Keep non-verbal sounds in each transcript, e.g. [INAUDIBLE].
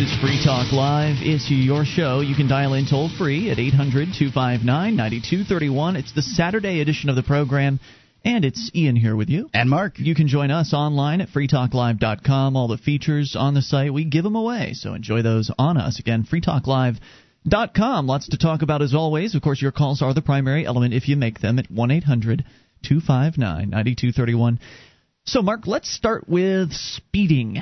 This is Free Talk Live. It's your show. You can dial in toll free at 800 259 9231. It's the Saturday edition of the program. And it's Ian here with you. And Mark. You can join us online at freetalklive.com. All the features on the site, we give them away. So enjoy those on us. Again, freetalklive.com. Lots to talk about as always. Of course, your calls are the primary element if you make them at 1 800 259 9231. So, Mark, let's start with speeding.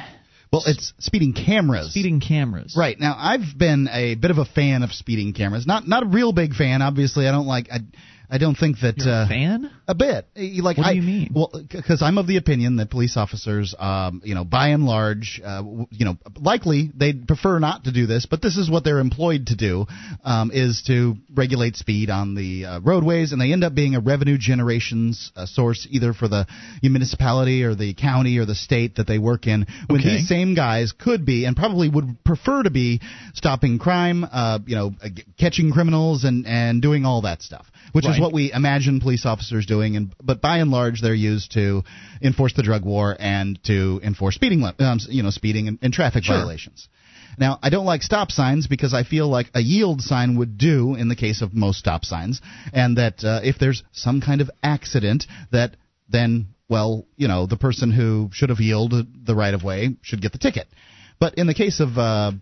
Well, it's speeding cameras. Speeding cameras. Right. Now, I've been a bit of a fan of speeding cameras. Not not a real big fan, obviously. I don't like I I don't think that You're uh, a fan. A bit. Like What do I, you mean? Well, because I'm of the opinion that police officers, um, you know, by and large, uh, you know, likely they'd prefer not to do this, but this is what they're employed to do, um, is to regulate speed on the uh, roadways, and they end up being a revenue generations uh, source either for the municipality or the county or the state that they work in. When Okay. these same guys could be and probably would prefer to be stopping crime, uh, you know, uh, catching criminals and and doing all that stuff, which Right. is what we imagine police officers doing. And but by and large, they're used to enforce the drug war and to enforce speeding, um, you know, speeding and, and traffic Sure. violations. Now, I don't like stop signs because I feel like a yield sign would do in the case of most stop signs, and that uh, if there's some kind of accident, that then, well, you know, the person who should have yielded the right of way should get the ticket. But in the case of uh,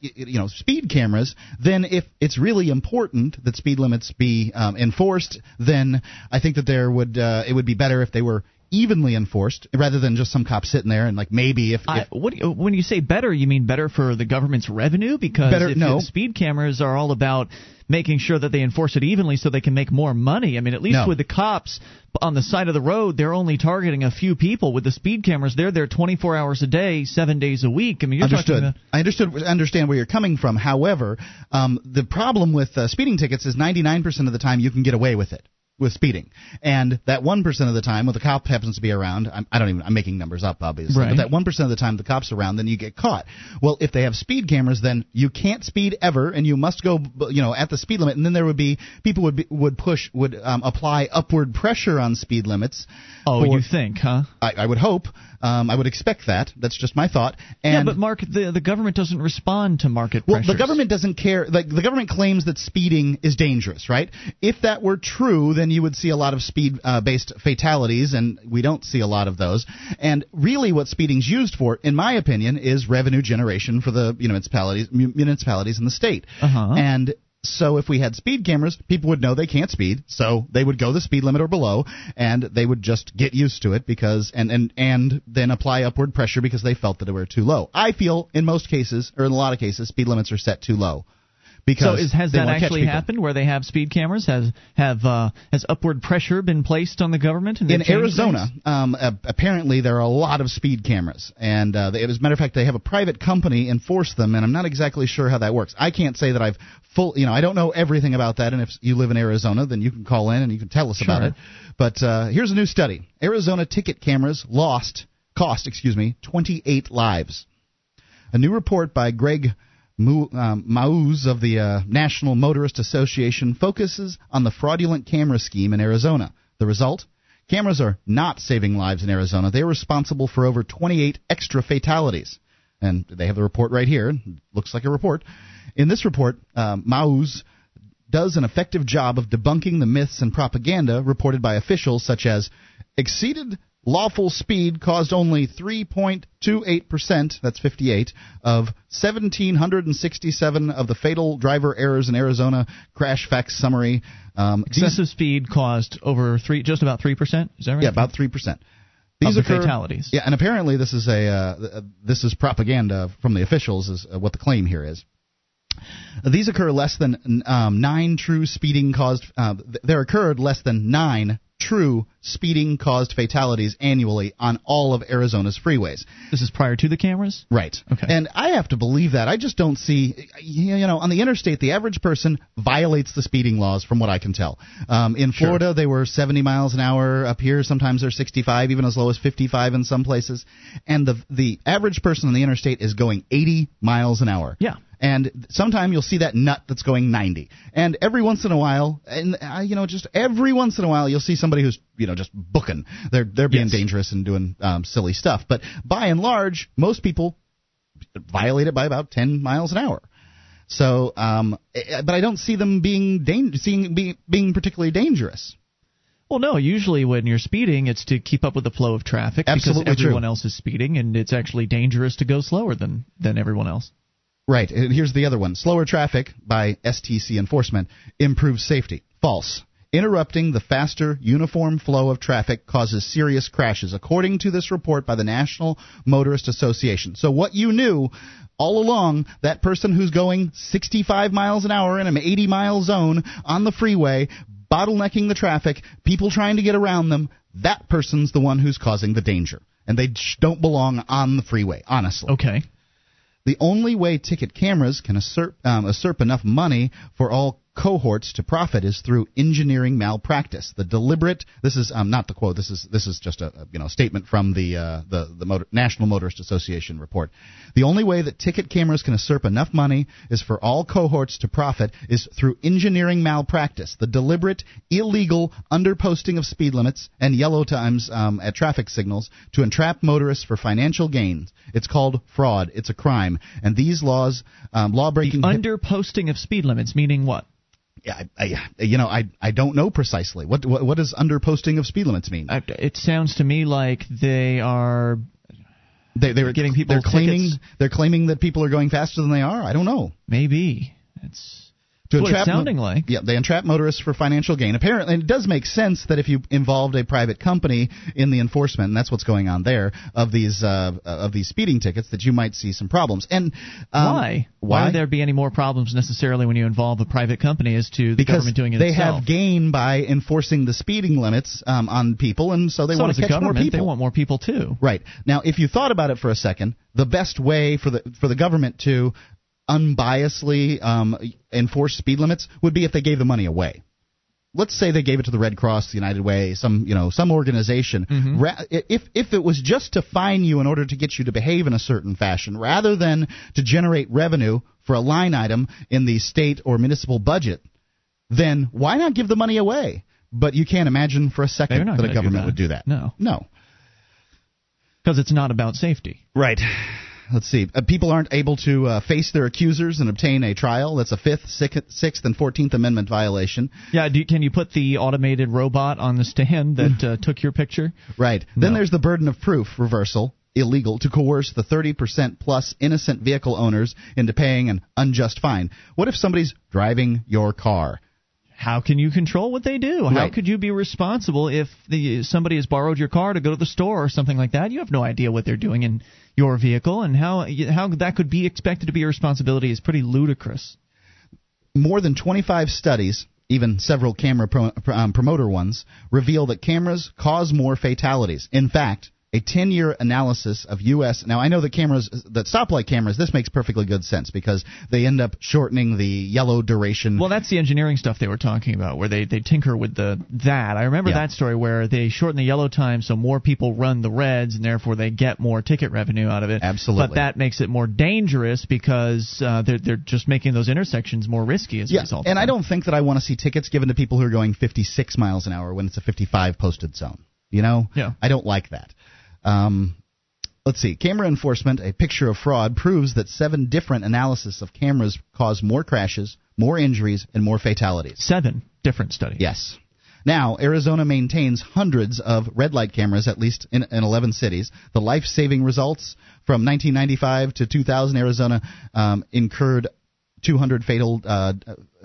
you know speed cameras, then if it's really important that speed limits be um, enforced, then I think that there would uh, it would be better if they were evenly enforced rather than just some cop sitting there and like maybe if, I, if what you, when you say better, you mean better for the government's revenue? Because Better- if no. speed cameras are all about making sure that they enforce it evenly so they can make more money. I mean, at least No. with the cops on the side of the road, they're only targeting a few people. With the speed cameras, they're there 24 hours a day, seven days a week. I mean, you're understood. talking. About, I understood. Understand where you're coming from. However, um, the problem with uh, speeding tickets is 99% of the time you can get away with it with speeding, and that one percent of the time, when the cop happens to be around, I'm, I don't even. I'm making numbers up, obviously, Right. but that one percent of the time the cop's around, then you get caught. Well, if they have speed cameras, then you can't speed ever, and you must go, you know, at the speed limit, and then there would be people would be, would push would um, apply upward pressure on speed limits. Oh, for- you think, huh? I, I would hope. Um, I would expect that. That's just my thought. And yeah, but Mark, the the government doesn't respond to market well, pressures. the government doesn't care. Like the government claims that speeding is dangerous, right? If that were true, then you would see a lot of speed-based fatalities, and we don't see a lot of those. And really, what speeding's used for, in my opinion, is revenue generation for the you know, municipalities, municipalities in the state. Uh-huh. And so if we had speed cameras, people would know they can't speed, so they would go the speed limit or below, and they would just get used to it because and and and then apply upward pressure because they felt that they were too low. I feel in most cases, or in a lot of cases, speed limits are set too low. So is, has that actually happened where they have speed cameras? Has have uh, has upward pressure been placed on the government? In Arizona, um, uh, apparently there are a lot of speed cameras, and uh, they, as a matter of fact, they have a private company enforce them, and I'm not exactly sure how that works. I can't say that I've full, you know, I don't know everything about that, and if you live in Arizona, then you can call in and you can tell us about it. But uh, here's a new study: Arizona ticket cameras lost cost, excuse me, 28 lives. A new report by Greg Mauz of the uh, National Motorist Association focuses on the fraudulent camera scheme in Arizona. The result? Cameras are not saving lives in Arizona. They are responsible for over 28 extra fatalities. And they have the report right here. Looks like a report. In this report, um, Mauz does an effective job of debunking the myths and propaganda reported by officials such as exceeded lawful speed caused only 3.28%, that's 58, of 1,767 of the fatal driver errors in Arizona crash facts summary. Um, these- excessive speed caused over three, just about three percent. Is that right? yeah, about 3%. Of the fatalities. Yeah, and apparently this is a uh, this is propaganda from the officials is uh, what the claim here is. These occur less than um, nine true speeding caused. Uh, there occurred less than nine true speeding caused fatalities annually on all of Arizona's freeways. This is prior to the cameras. Right. Okay. And I have to believe that. I just don't see, you know, on the interstate, the average person violates the speeding laws, from what I can tell. Um, in Sure. Florida, they were 70 miles an hour. Up here, sometimes they're 65, even as low as 55 in some places. And the the average person on the interstate is going 80 miles an hour. Yeah. And sometime you'll see that nut that's going 90. And every once in a while, and uh, you know, just every once in a while, you'll see somebody who's you know just booking. They're they're being Yes. dangerous and doing um, silly stuff. But by and large, most people violate it by about 10 miles an hour. So, um, eh, but I don't see them being dang- seeing be, being particularly dangerous. Well, no. Usually, when you're speeding, it's to keep up with the flow of traffic Absolutely because everyone true. else is speeding, and it's actually dangerous to go slower than than everyone else. Right. And here's the other one. Slower traffic by STC enforcement improves safety. False. Interrupting the faster, uniform flow of traffic causes serious crashes, according to this report by the National Motorist Association. So, what you knew all along, that person who's going 65 miles an hour in an 80 mile zone on the freeway, bottlenecking the traffic, people trying to get around them, that person's the one who's causing the danger. And they don't belong on the freeway, honestly. Okay. The only way ticket cameras can usurp, um, usurp enough money for all cohorts to profit is through engineering malpractice. The deliberate this is um, not the quote. This is this is just a, you know statement from the uh, the the Motor, National Motorist Association report. The only way that ticket cameras can usurp enough money is for all cohorts to profit is through engineering malpractice. The deliberate illegal underposting of speed limits and yellow times um, at traffic signals to entrap motorists for financial gains. It's called fraud. It's a crime, and these laws, um, law breaking. Under posting of speed limits, meaning what? Yeah, I, I, you know, I I don't know precisely what what, what does under posting of speed limits mean. I, it sounds to me like they are they they're getting people They're claiming they're claiming that people are going faster than they are. I don't know. maybe. It's To That's entrap sounding like. Yeah, they entrap motorists for financial gain. Apparently, and it does make sense that if you involved a private company in the enforcement, and that's what's going on there of these uh, of these speeding tickets, that you might see some problems. And um, why? Why? would there be any more problems necessarily when you involve a private company as to the because government doing it they itself? have gain by enforcing the speeding limits um, on people, and so they so want to catch more people. They want more people too. Right. Now, if you thought about it for a second, the best way for the for the government to unbiasedly um, enforce speed limits would be if they gave the money away. Let's say they gave it to the Red Cross, the United Way, some you know some organization. Mm-hmm. Ra- if if it was just to fine you in order to get you to behave in a certain fashion, rather than to generate revenue for a line item in the state or municipal budget, then why not give the money away? But you can't imagine for a second that a gonna do government that. would do that. No. No. Because it's not about safety. Right. Let's see. Uh, people aren't able to uh, face their accusers and obtain a trial. That's a Fifth, Sixth, Sixth and Fourteenth Amendment violation. Yeah, do, can you put the automated robot on the stand that [LAUGHS] uh, took your picture? Right. Then there's the burden of proof reversal. Illegal to coerce the 30% plus innocent vehicle owners into paying an unjust fine. What if somebody's driving your car? How can you control what they do? How Right. could you be responsible if the somebody has borrowed your car to go to the store or something like that? You have no idea what they're doing in your vehicle, and how how that could be expected to be a responsibility is pretty ludicrous. More than 25 studies, even several camera pro, um, promoter ones, reveal that cameras cause more fatalities. In fact, a 10 year analysis of U.S. Now, I know that cameras, that stoplight cameras, this makes perfectly good sense because they end up shortening the yellow duration. Well, that's the engineering stuff they were talking about, where they, they tinker with the that. I remember Yeah. that story where they shorten the yellow time so more people run the reds, and therefore they get more ticket revenue out of it. Absolutely. But that makes it more dangerous because uh, they're they're just making those intersections more risky as a result. and I don't think that I want to see tickets given to people who are going 56 miles an hour when it's a 55 posted zone. You know? Yeah. I don't like that. Um, let's see. Camera enforcement, a picture of fraud, proves that seven different analysis of cameras cause more crashes, more injuries, and more fatalities. seven different studies. Yes. Now, Arizona maintains hundreds of red light cameras, at least in, in 11 cities. The life saving results from 1995 to 2000, Arizona um, incurred 200 fatal uh,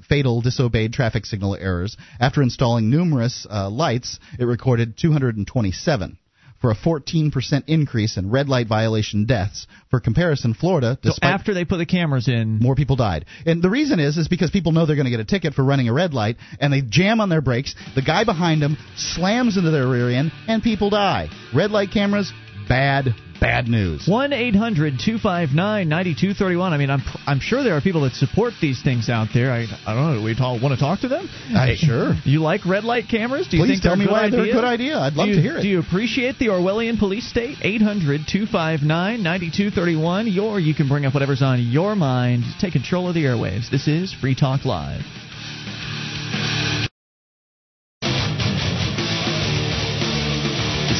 fatal disobeyed traffic signal errors. After installing numerous uh, lights, it recorded 227 for a 14% increase in red light violation deaths. For comparison, Florida, So after they put the cameras in, more people died. And the reason is is because people know they're going to get a ticket for running a red light and they jam on their brakes. The guy behind them slams into their rear end and people die. Red light cameras, bad bad news. one eight hundred two five nine ninety two thirty one. I mean, I'm I'm sure there are people that support these things out there. I I don't know. Do we talk, want to talk to them? Uh, sure. You like red light cameras? Do you Please think tell me why idea? they're a good idea. I'd love you, to hear it. Do you appreciate the Orwellian police state? 800 259 9231. Or you can bring up whatever's on your mind. Take control of the airwaves. This is Free Talk Live.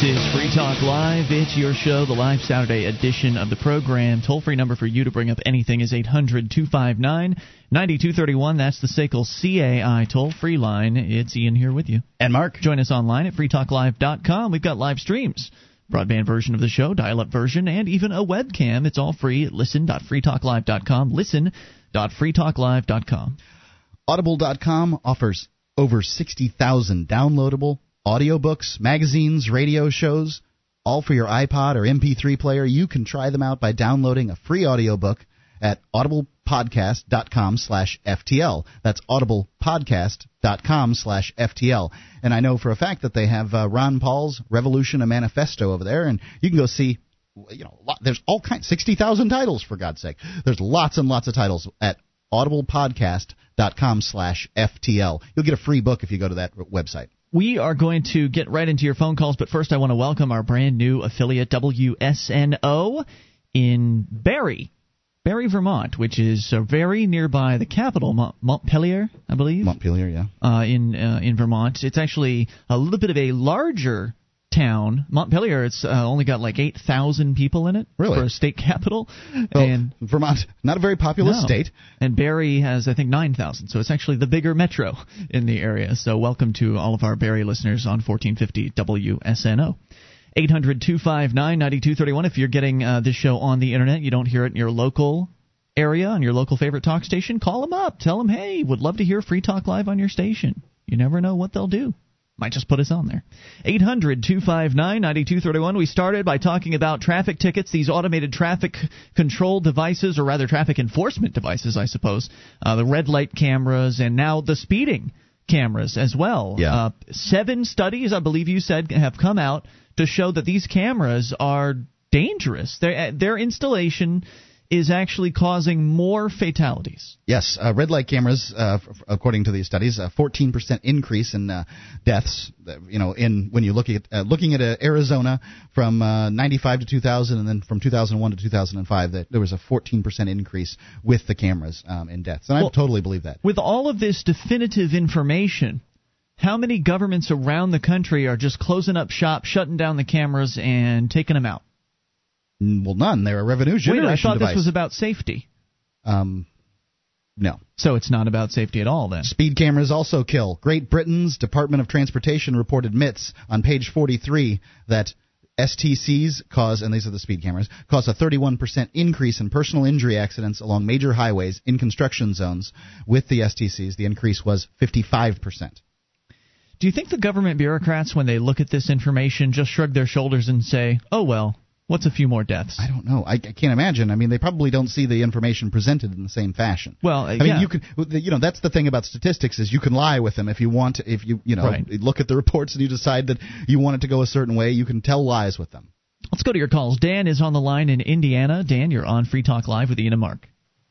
Is Free Talk Live. It's your show, the live Saturday edition of the program. Toll free number for you to bring up anything is 800 259 9231. That's the SACL CAI toll free line. It's Ian here with you. And Mark. Join us online at freetalklive.com. We've got live streams, broadband version of the show, dial up version, and even a webcam. It's all free at listen.freetalklive.com. Listen.freetalklive.com. Audible.com offers over 60,000 downloadable audiobooks, magazines, radio shows, all for your iPod or MP3 player. You can try them out by downloading a free audiobook at audiblepodcast.com slash FTL. That's audiblepodcast.com slash FTL. And I know for a fact that they have uh, Ron Paul's Revolution a Manifesto over there, and you can go see you know, there's all kinds, 60,000 titles for God's sake. There's lots and lots of titles at audiblepodcast.com slash FTL. You'll get a free book if you go to that website. We are going to get right into your phone calls, but first I want to welcome our brand new affiliate, WSNO, in Barre, Barre, Vermont, which is uh, very nearby the capital, Mont- Montpelier, I believe. Montpelier, yeah. Uh, in uh, in Vermont, it's actually a little bit of a larger town. Montpelier, it's uh, only got like eight thousand people in it Really? for a state [LAUGHS] capital, Well, and Vermont, not a very populous no. state. And Barre has, I think, 9,000. So it's actually the bigger metro in the area. So welcome to all of our Barre listeners on 1450 WSNO. 800 259 9231. If you're getting uh, this show on the internet, you don't hear it in your local area, on your local favorite talk station, call them up. Tell them, hey, would love to hear Free Talk Live on your station. You never know what they'll do. Might just put us on there. 800 259 9231. We started by talking about traffic tickets, these automated traffic control devices, or rather traffic enforcement devices, I suppose. Uh, the red light cameras, and now the speeding cameras as well. Yeah. Uh, seven studies, I believe you said, have come out to show that these cameras are dangerous. Their, their installation is actually causing more fatalities. Yes, uh, red light cameras, uh, f- according to these studies, a 14% increase in uh, deaths. uh, You know, in when you look at uh, looking at uh, Arizona from uh, 95 to 2000, and then from 2001 to 2005, that there was a 14% increase with the cameras um, in deaths, and Well- I totally believe that. With all of this definitive information, how many governments around the country are just closing up shop, shutting down the cameras, and taking them out? Well, none. They're a revenue generation Wait, I thought device. this was about safety. um, no. So it's not about safety at all then. Speed cameras also kill. Great Britain's Department of Transportation report admits on page 43 that STCs cause, and these are the speed cameras, cause a 31% increase in personal injury accidents along major highways in construction zones. With the STCs, the increase was 55%. Do you think the government bureaucrats, when they look at this information, just shrug their shoulders and say, "Oh well, what's a few more deaths?" I don't know. I, I can't imagine. I mean, they probably don't see the information presented in the same fashion. Well, uh, I mean, yeah. you can, you know, that's the thing about statistics is you can lie with them if you want. To, if you, you know, Right. look at the reports and you decide that you want it to go a certain way, you can tell lies with them. Let's go to your calls. Dan is on the line in Indiana. Dan, you're on Free Talk Live with Ian and Mark.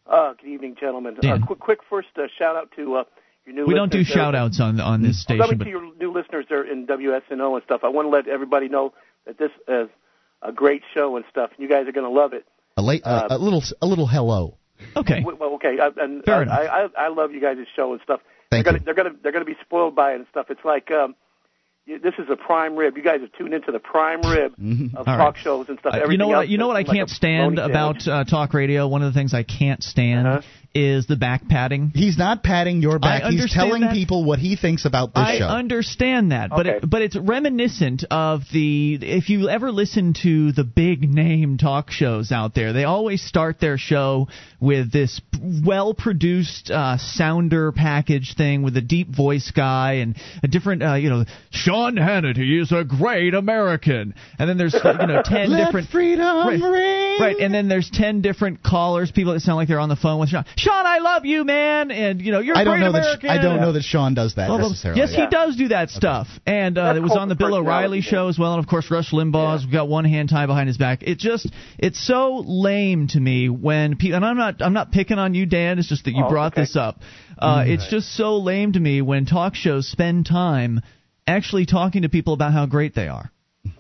Uh, good evening, gentlemen. Dan. Uh, quick, quick first uh, shout out to uh, your new. We don't do there. shout outs on on this Well, station, let but to your new listeners there in WSNO and stuff. I want to let everybody know that this is a great show and stuff. and You guys are going to love it. A, late, uh, a little, a little hello. okay. W- Well, okay, I, and Fair I, enough. I, I, I love you guys' show and stuff. Thank they're gonna, you. They're gonna, they're gonna be spoiled by it and stuff. It's like, um, you, this is a prime rib. You guys have tuned into the prime rib [LAUGHS] of Mm-hmm. Talk right. shows and stuff. Uh, you know what? You know what I can't a stand about uh, talk radio. One of the things I can't stand Uh-huh. is the back padding. He's not patting your back. He's telling that. people what he thinks about this I show. I understand that, but Okay. it, but it's reminiscent of the if you ever listen to the big name talk shows out there, they always start their show with this well produced uh, sounder package thing with a deep voice guy and a different uh, you know Sean Hannity is a great American, and then there's you know ten [LAUGHS] Let different freedom Right. ring. Right, and then there's ten different callers, people that sound like they're on the phone with Sean. Sean, I love you, man, and you know you're a I don't great know that. American. I don't know that Sean does that Well, well, necessarily. Yes, he does do that stuff, and uh, it was on the the Bill O'Reilly personality show as well, and of course Rush Limbaugh's Yeah. Got one hand tied behind his back. It just it's so lame to me when people and I'm not I'm not picking on you, Dan. It's just that you Oh, brought okay. this up. Uh, It's just so lame to me when talk shows spend time actually talking to people about how great they are.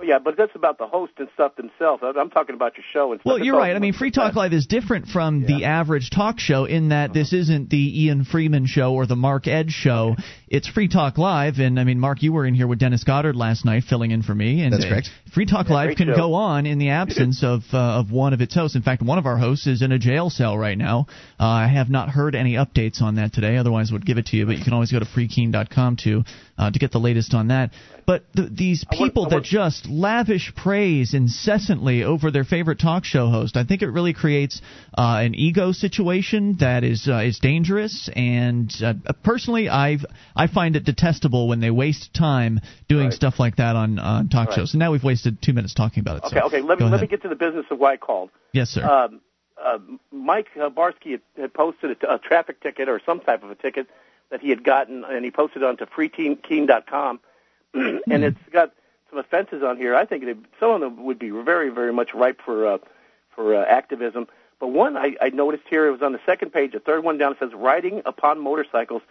Yeah, but that's about the host and stuff themselves. I- I'm talking about your show and stuff. Well, you're right. I mean, Free Talk. Live is different from the average talk show in that this isn't the Ian Freeman show or the Mark Edge show. It's Free Talk Live, and I mean, Mark, you were in here with Dennis Goddard last night, filling in for me. And That's correct. Free Talk Live can show. go on in the absence of uh, of one of its hosts. In fact, one of our hosts is in a jail cell right now. Uh, I have not heard any updates on that today. Otherwise, I would give it to you. But you can always go to freekeene.com to uh, to get the latest on that. But th- these people that just lavish praise incessantly over their favorite talk show host, I think it really creates uh, an ego situation that is uh, is dangerous. And uh, personally, I I find it detestable when they waste time doing Right. stuff like that on on talk Right. shows. And now we've wasted two minutes talking about it. Okay, so okay. Let me let me get to the business of why I called. Yes, sir. Um, uh, Mike uh, Barsky had, had posted a, t- a traffic ticket or some type of a ticket that he had gotten, and he posted it onto freekeene.com, [CLEARS THROAT] and it's got some offenses on here. I think it, some of them would be very, very much ripe for uh, for uh, activism. But one I, I noticed here, it was on the second page, the third one down. It says riding upon motorcycles.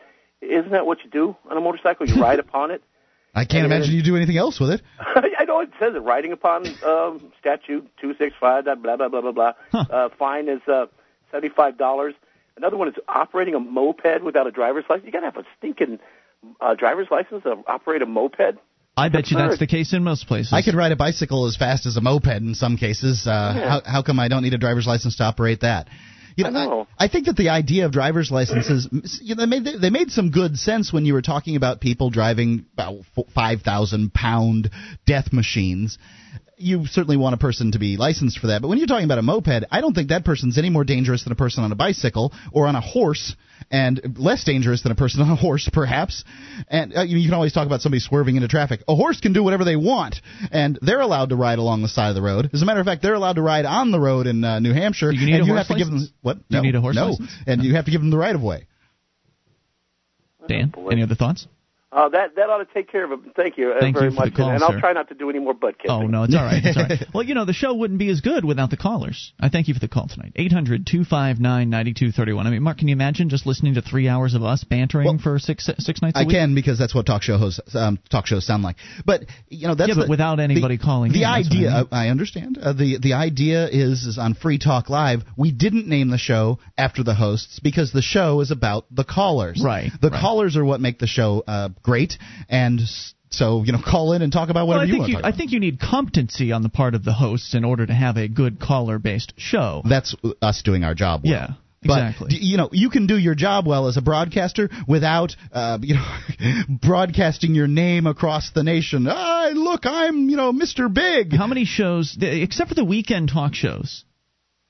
Isn't that what you do on a motorcycle? You ride [LAUGHS] upon it. I can't And- imagine you do anything else with it. [LAUGHS] I know it says it. Riding upon um, statute two six five. Blah blah blah blah blah. Huh. Uh, fine is uh, seventy five dollars. Another one is operating a moped without a driver's license. You gotta have a stinking uh, driver's license to operate a moped. I bet you that's the case in most places. I could ride a bicycle as fast as a moped in some cases. Uh, Yeah. how, how come I don't need a driver's license to operate that? You I know. I, think that the idea of driver's licenses, you know, they made they made some good sense when you were talking about people driving about five thousand pound death machines. You certainly want a person to be licensed for that, but when you're talking about a moped, I don't think that person's any more dangerous than a person on a bicycle or on a horse, and less dangerous than a person on a horse, perhaps. And uh, you, you can always talk about somebody swerving into traffic. A horse can do whatever they want, and they're allowed to ride along the side of the road. As a matter of fact, they're allowed to ride on the road in uh, New Hampshire. Do you need and a you horse have to give them license? what? Do you no, need a horse no, license? and you have to give them the right of way. Dan, boy. any other thoughts? Uh, that that ought to take care of it. Thank you uh, Thank very you for the much, call, and sir. I'll try not to do any more butt kissing. Oh no, it's all right. It's all right. [LAUGHS] Well, you know, the show wouldn't be as good without the callers. I thank you for the call tonight. Eight hundred two five nine ninety two thirty one. I mean, Mark, can you imagine just listening to three hours of us bantering Well, for six six nights a I week? I can because that's what talk show hosts, um, talk shows sound like. But you know that's Yeah, but the- without anybody the, calling The in, that's what I idea, mean. uh, I understand. Uh, the the idea is is on Free Talk Live. We didn't name the show after the hosts because the show is about the callers. Right, The right. callers are what make the show uh, great, and so you know, call in and talk about Well, whatever I you think want you, I think you need competency on the part of the hosts in order to have a good caller based show. That's us doing our job. Well. Yeah, But exactly. you know, you can do your job well as a broadcaster without, uh, you know, [LAUGHS] broadcasting your name across the nation. Ah, look, I'm, you know, Mr. Big. How many shows, except for the weekend talk shows,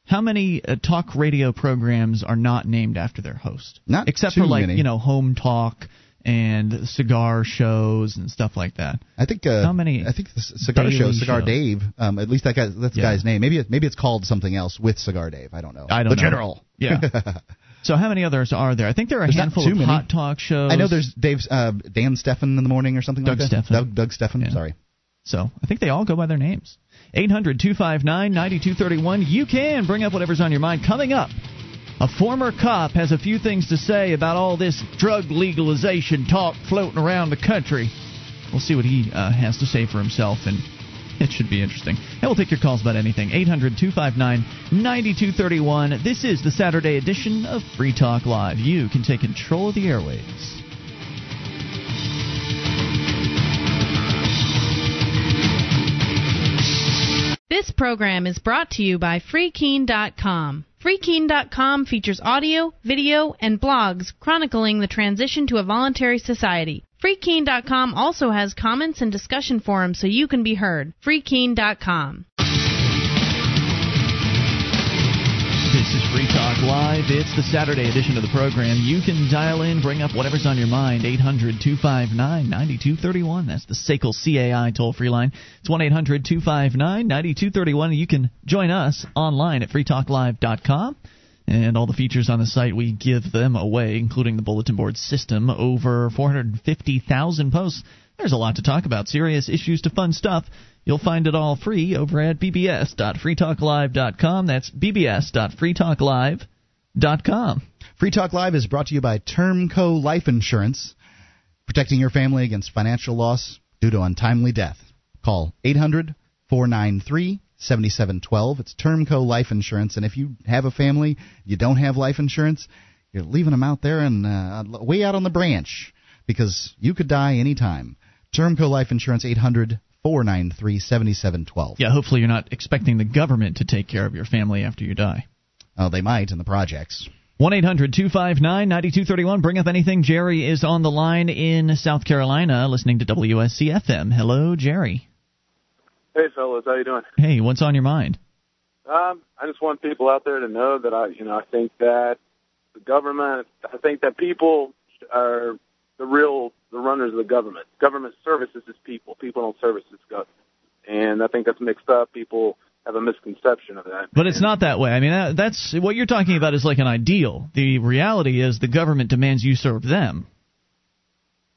how many uh, talk radio programs are not named after their host? Not except for like many. you know home talk and cigar shows and stuff like that. I think. Uh, How many I think the cigar show, Cigar shows? Dave. Um, at least that guy. That's the Yeah. guy's name. Maybe it, maybe it's called something else with Cigar Dave. I don't know. I don't the know. General. Yeah. [LAUGHS] So how many others are there? I think there are a There's handful of many. hot talk shows. I know there's Dave's uh, Dan Stephan in the morning or something Doug like that. Stephan. Doug, Doug Stephan. Yeah. Sorry. So I think they all go by their names. 800 259 9231. You can bring up whatever's on your mind. Coming up, a former cop has a few things to say about all this drug legalization talk floating around the country. We'll see what he uh, has to say for himself, and it should be interesting. And we'll take your calls about anything. 800 259 9231. This is the Saturday edition of Free Talk Live. You can take control of the airwaves. This program is brought to you by FreeKeene.com. FreeKeene.com features audio, video, and blogs chronicling the transition to a voluntary society. FreeKeene.com also has comments and discussion forums so you can be heard. FreeKeene.com. Live. It's the Saturday edition of the program. You can dial in, bring up whatever's on your mind. 800 259 9231. That's the SACL CAI toll free line. It's 1 800 259 9231. You can join us online at freetalklive.com. And all the features on the site, we give them away, including the bulletin board system. Over 450,000 posts. There's a lot to talk about. Serious issues to fun stuff. You'll find it all free over at bbs.freetalklive.com. That's bbs.freetalklive.com. Free Talk Live is brought to you by Termco Life Insurance, protecting your family against financial loss due to untimely death. Call 800 493 7712. It's Termco Life Insurance. And if you have a family, you don't have life insurance, you're leaving them out there and uh, way out on the branch because you could die anytime. Termco Life Insurance 800 493 7712. Yeah, hopefully you're not expecting the government to take care of your family after you die. Oh, they might in the projects. 1 800 259 9231. Bring up anything. Jerry is on the line in South Carolina listening to WSC FM. Hello, Jerry. Hey, fellas, how you doing? Hey, what's on your mind? Um, I just want people out there to know that I, you know, I think that the government, I think that people are the real the runners of the government. Government services is people. People don't service its government, and I think that's mixed up. People have a misconception of that. But it's not that way. I mean, that, that's what you're talking about is like an ideal. The reality is the government demands you serve them.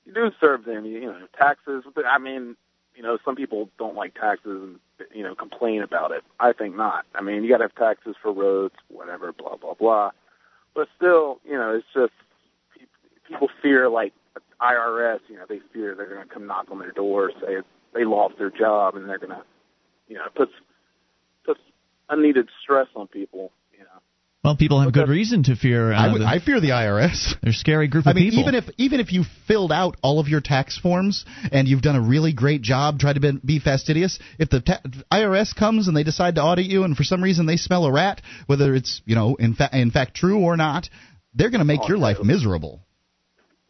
You do serve them. You, you know, taxes. I mean, you know, some people don't like taxes and you know complain about it. I think not. I mean, you got to have taxes for roads, whatever, blah blah blah. But still, you know, it's just people fear like IRS, you know, they fear they're going to come knock on their door, say they lost their job, and they're going to, you know, puts unneeded stress on people. You know. Well, people have good reason to fear. Uh, I, would, the, I fear the IRS. They're a scary group of I mean, people. even if even if you filled out all of your tax forms and you've done a really great job, tried to be, be fastidious, if the ta- IRS comes and they decide to audit you, and for some reason they smell a rat, whether it's you know in, fa- in fact true or not, they're going to make Oh, your life miserable.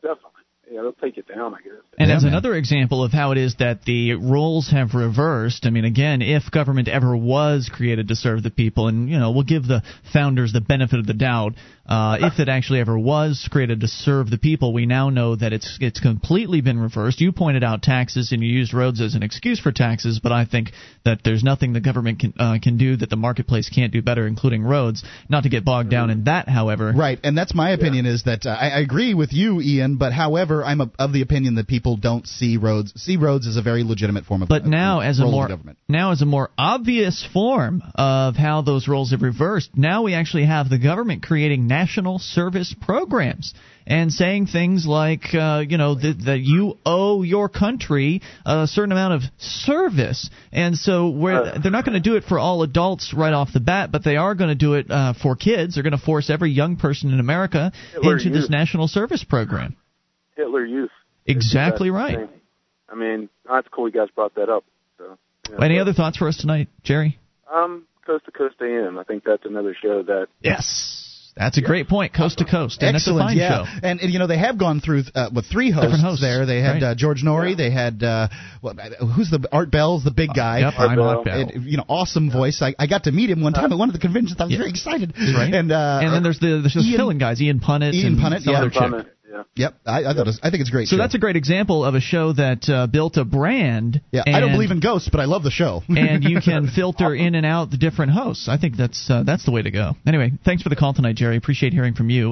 Definitely. Yeah, they'll take it down, I guess. And Yeah, as man. another example of how it is that the roles have reversed, I mean, again, if government ever was created to serve the people, and, you know, we'll give the founders the benefit of the doubt, uh, if it actually ever was created to serve the people, we now know that it's it's completely been reversed. You pointed out taxes, and you used roads as an excuse for taxes, but I think that there's nothing the government can uh, can do that the marketplace can't do better, including roads. Not to get bogged down in that, however. Right, and that's my opinion. Is that uh, I, I agree with you, Ian, but however, I'm a, of the opinion that people don't see roads see roads as a very legitimate form of. But now, as a more government. now as a more obvious form of how those roles have reversed, now we actually have the government creating national service programs and saying things like, uh, you know, that, that you owe your country a certain amount of service, and so where they're not going to do it for all adults right off the bat, but they are going to do it uh, for kids. They're going to force every young person in America Hitler into this national service program. Hitler Youth. Exactly right. thing. I mean, that's cool. You guys brought that up. So. know, Any other thoughts for us tonight, Jerry? Um, Coast to Coast AM. I think that's another show that Yes. That's a great point, coast to coast, and Excellent, it's a fine yeah, show. and, and you know they have gone through uh, with three hosts, Different hosts, there. They had right. uh, George Noory, they had uh, what, who's the Art Bell's the big guy. Yep, I'm Bell. Art Bell. And, you know, awesome voice. I, I got to meet him one time at one of the conventions. I was Yeah. very excited. Right. And uh, and then there's the there's the Ian- fill-in guys, Ian Punnett, Ian and Punnett, some yeah. other chick. From it. Yeah. Yep, I, I thought it was, I think it's a great. So show. that's a great example of a show that uh, built a brand. yeah. I don't believe in ghosts, but I love the show. and you can [LAUGHS] filter in and out the different hosts. I think that's uh, that's the way to go. Anyway, thanks for the call tonight, Jerry. Appreciate hearing from you.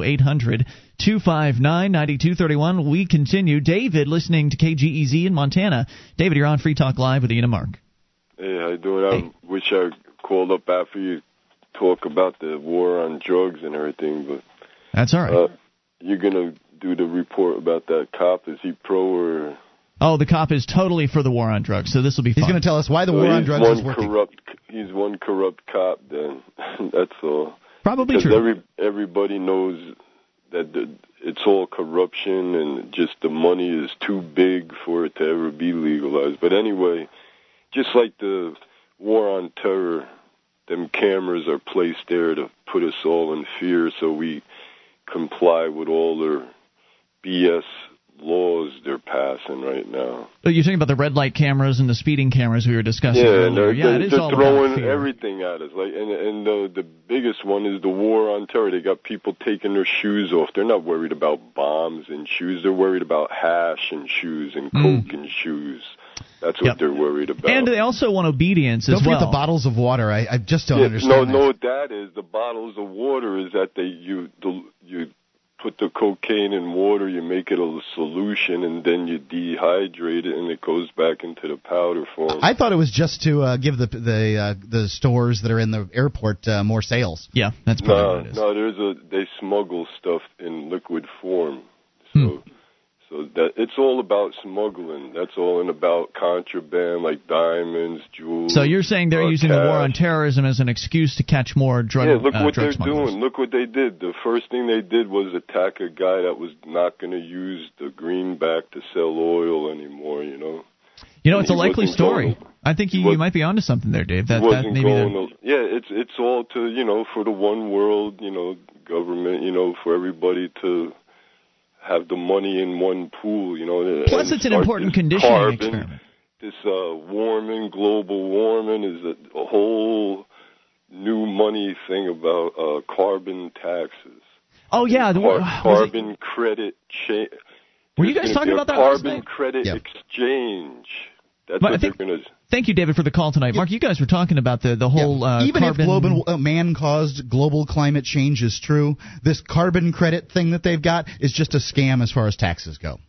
800-259-9231. We continue. David, listening to KGEZ in Montana. David, you're on Free Talk Live with Ian and Mark. Hey, how you doing? I wish I called up after you talk about the war on drugs and everything, but That's all right. uh, you're gonna do the report about that cop. Is he pro or? oh, the cop is totally for the war on drugs, so this will be He's going to tell us why the So war on he's drugs one is working. corrupt. He's one corrupt cop. Then [LAUGHS] that's all. Probably Because true. every everybody knows that the, it's all corruption and just the money is too big for it to ever be legalized. But anyway, just like the war on terror, them cameras are placed there to put us all in fear so we comply with all their BS laws they're passing right now. Oh, You're talking about the red light cameras and the speeding cameras we were discussing Yeah, earlier. they're, yeah, they're, it is they're all throwing about fear. everything at us. Like, and and the the biggest one is the war on terror. They got people taking their shoes off. They're not worried about bombs and shoes. They're worried about hash and shoes and Mm. coke and shoes. That's what Yep. they're worried about. And they also want obedience Don't as forget the bottles of water. I, I just don't Yeah, understand. no, that. no, what that is the bottles of water is that they you the, you put the cocaine in water, you make it a solution, and then you dehydrate it, and it goes back into the powder form. I thought it was just to uh, give the the uh, the stores that are in the airport uh, more sales. yeah, that's probably No, what it is. no, there's a they smuggle stuff in liquid form. So Hmm. So that it's all about smuggling. That's all, and about contraband like diamonds, jewels. So you're saying they're uh, using the war on terrorism as an excuse to catch more drug Yeah, look uh, what they're smugglers. doing. Look what they did. The first thing they did was attack a guy that was not going to use the greenback to sell oil anymore. You know. You know, it's a likely story. going- I think you, was- you might be onto something there, Dave. That, that maybe. To, yeah, it's it's all to you know for the one world you know government you know for everybody to have the money in one pool. You know. Plus, it's an important conditioning carbon, experiment. This uh, warming, global warming is a, a whole new money thing about uh, carbon taxes. Oh yeah, the, Car- it- carbon credit cha- Were you guys talking about that Carbon credit Yeah. exchange. That's But I what think- they're going to. Thank you, David, for the call tonight. Mark, you guys were talking about the the whole Yeah. uh, even carbon. if global uh, man-caused global climate change is true, this carbon credit thing that they've got is just a scam as far as taxes go.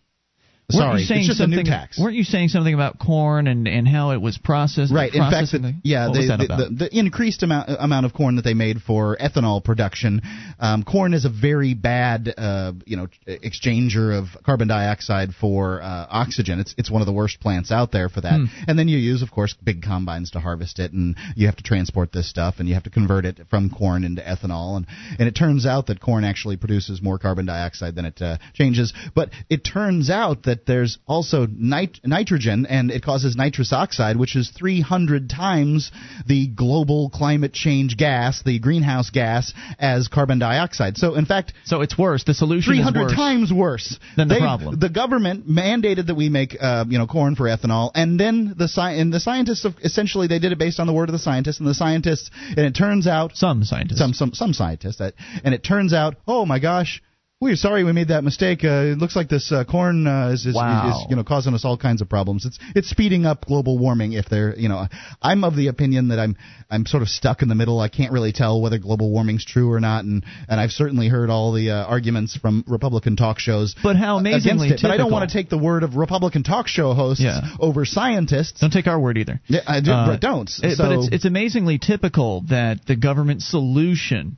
Weren't Sorry, you saying it's just a something, new tax. Weren't you saying something about corn and, and how it was processed? Right. In fact, the, yeah, they, the, about? the, the increased amount amount of corn that they made for ethanol production. Um, corn is a very bad, uh, you know, exchanger of carbon dioxide for uh, oxygen. It's it's one of the worst plants out there for that. Hmm. And then you use, of course, big combines to harvest it, and you have to transport this stuff, and you have to convert it from corn into ethanol. And and it turns out that corn actually produces more carbon dioxide than it uh, changes. But it turns out that there's also nit- nitrogen, and it causes nitrous oxide, which is 300 times the global climate change gas, the greenhouse gas, as carbon dioxide. So in fact, so it's worse. The solution is 300 worse. times worse than the They- problem. The government mandated that we make, uh, you know, corn for ethanol, and then the sci- and the scientists essentially they did it based on the word of the scientists, and the scientists, and it turns out Some scientists. some some some scientists that, and it turns out, oh my gosh. We're sorry we made that mistake. Uh, it looks like this uh, corn uh, is, is, Wow. is, you know causing us all kinds of problems. It's it's speeding up global warming. If they're you know, I'm of the opinion that I'm I'm sort of stuck in the middle. I can't really tell whether global warming's true or not, and and I've certainly heard all the uh, arguments from Republican talk shows. But how amazingly against it. But I don't want to take the word of Republican talk show hosts Yeah. over scientists. Don't take our word either. Yeah, I do, Uh, don't. it- so, but it's it's amazingly typical that the government solution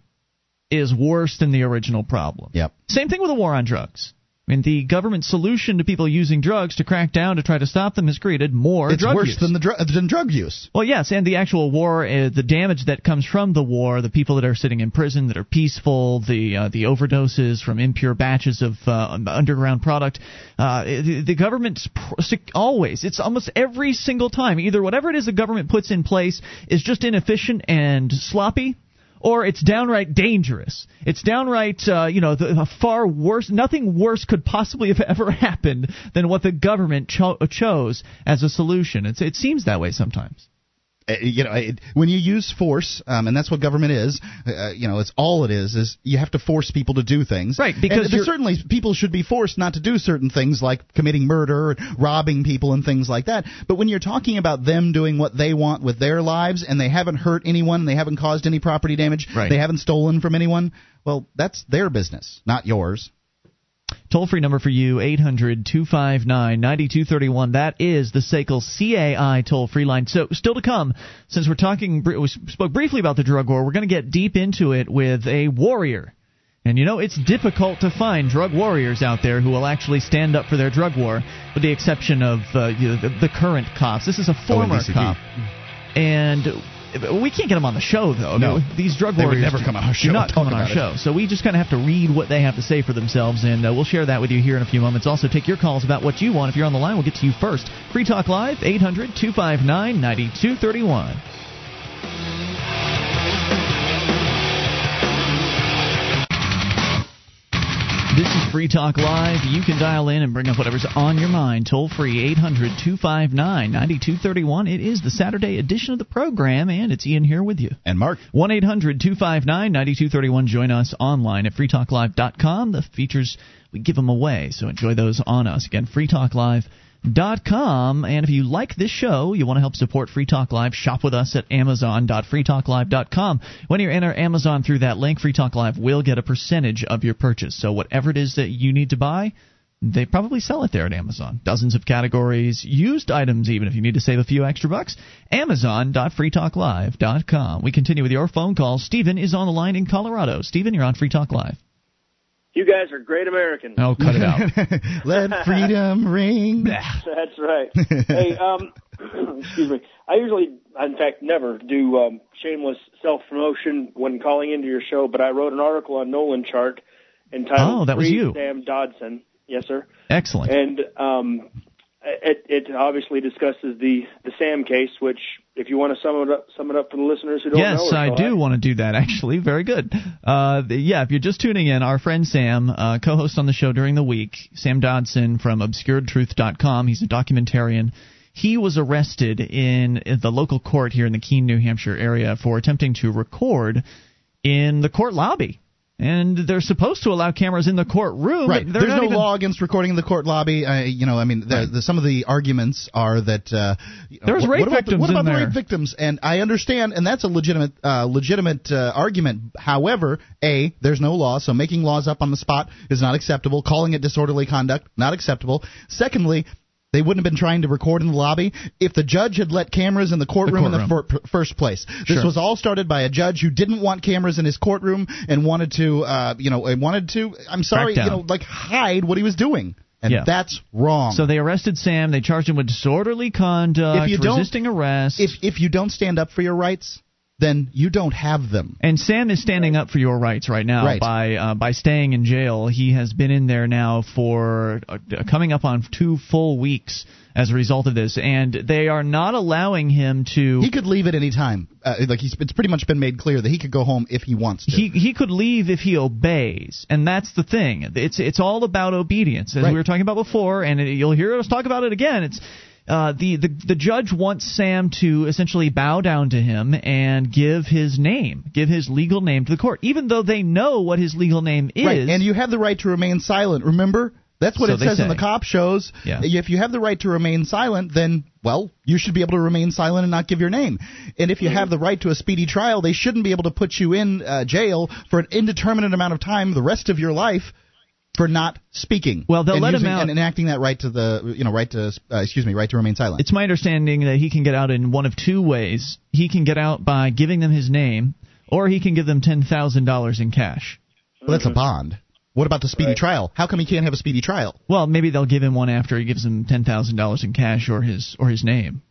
is worse than the original problem. Yep. Same thing with the war on drugs. I mean, the government solution to people using drugs to crack down to try to stop them has created more it's drug worse use. than the dr- than drug use. Well, yes, and the actual war, uh, the damage that comes from the war, the people that are sitting in prison that are peaceful, the uh, the overdoses from impure batches of uh, underground product. Uh, the, the government's pr- always, it's almost every single time, either whatever it is the government puts in place is just inefficient and sloppy. Or it's downright dangerous. It's downright, uh, you know, the, far worse. Nothing worse could possibly have [LAUGHS] ever happened than what the government cho- chose as a solution. It's, it seems that way sometimes. Uh, you know, it, when you use force, um, and that's what government is. Uh, you know, it's all it is. Is you have to force people to do things. Right, because certainly people should be forced not to do certain things like committing murder, robbing people, and things like that. But when you're talking about them doing what they want with their lives, and they haven't hurt anyone, they haven't caused any property damage, Right. they haven't stolen from anyone. Well, that's their business, not yours. Toll free number for you, 800 259 9231. That is the SACL CAI toll free line. So, still to come, since we're talking, we spoke briefly about the drug war, we're going to get deep into it with a warrior. And you know, it's difficult to find drug warriors out there who will actually stand up for their drug war, with the exception of uh, you know, the, the current cops. This is a former DCP. cop. And we can't get them on the show, though. I No. mean, these drug warriors never come on our do show not come on our show. it. So we just kind of have to read what they have to say for themselves, and uh, we'll share that with you here in a few moments. Also, take your calls about what you want. If you're on the line, we'll get to you first. Free Talk Live, 800 259 9231. This is Free Talk Live. You can dial in and bring up whatever's on your mind. Toll free 800 259 9231. It is the Saturday edition of the program, and it's Ian here with you. And Mark, 1 800 259 9231. Join us online at freetalklive.com. The features, we give them away, so enjoy those on us. Again, freetalklive.com. And if you like this show, you want to help support Free Talk Live, shop with us at amazon.freetalklive.com. When you enter Amazon through that link, Free Talk Live will get a percentage of your purchase. So whatever it is that you need to buy, they probably sell it there at Amazon. Dozens of categories, used items even if you need to save a few extra bucks. Amazon.freetalklive.com. We continue with your phone call. Stephen is on the line in Colorado. Stephen, you're on Free Talk Live. You guys are great Americans. Oh, cut it out. [LAUGHS] Let freedom ring. [LAUGHS] That's right. hey, um, [CLEARS THROAT] excuse me. I usually, in fact, never do um, shameless self promotion when calling into your show, but I wrote an article on Nolan Chart entitled Oh, that was Free you. Sam Dodson. Yes, sir. Excellent. And um, it, it obviously discusses the the Sam case, which, if you want to sum it up, sum it up for the listeners who don't know. Yes, I do want to do that. Actually, very good. Uh, yeah, if you're just tuning in, our friend Sam, uh, co-host on the show during the week, Sam Dodson from ObscuredTruth.com. He's a documentarian. He was arrested in the local court here in the Keene, New Hampshire area for attempting to record in the court lobby. And they're supposed to allow cameras in the courtroom. Right. There's no even- law against recording in the court lobby. Uh, you know, I mean, the, the, some of the arguments are that uh, There's what, rape what about victims The, what about the rape victims? And I understand, and that's a legitimate, uh, legitimate uh, argument. However, a there's no law, so making laws up on the spot is not acceptable. Calling it disorderly conduct not acceptable. Secondly. They wouldn't have been trying to record in the lobby if the judge had let cameras in the courtroom, in the courtroom. fir- first place. This Sure. was all started by a judge who didn't want cameras in his courtroom and wanted to, uh, you know, wanted to. I'm sorry, you know, like hide what he was doing, and Yeah. that's wrong. So they arrested Sam. They charged him with disorderly conduct, If you resisting arrest. if if you don't stand up for your rights, then you don't have them. And Sam is standing up for your rights right now Right. by uh, by staying in jail. He has been in there now for uh, coming up on two full weeks as a result of this, and they are not allowing him to. He could leave at any time. Uh, like he's, it's pretty much been made clear that he could go home if he wants to. he he could leave if he obeys, and that's the thing. It's it's all about obedience, as Right. we were talking about before, and it, you'll hear us talk about it again. It's uh, the, the the judge wants Sam to essentially bow down to him and give his name, give his legal name to the court, even though they know what his legal name is. Right, and you have the right to remain silent. Remember, that's what So it says in the cop shows. Yeah. If you have the right to remain silent, then well, you should be able to remain silent and not give your name. And if you have the right to a speedy trial, they shouldn't be able to put you in uh, jail for an indeterminate amount of time, the rest of your life. For not speaking, Well, they'll and let him out- and enacting that right to the, you know, right to, uh, excuse me, right to remain silent. It's my understanding that he can get out in one of two ways. He can get out by giving them his name, or he can give them ten thousand dollars in cash. Well, that's a bond. What about the speedy trial? How come he can't have a speedy trial? Well, maybe they'll give him one after he gives them ten thousand dollars in cash or his or his name.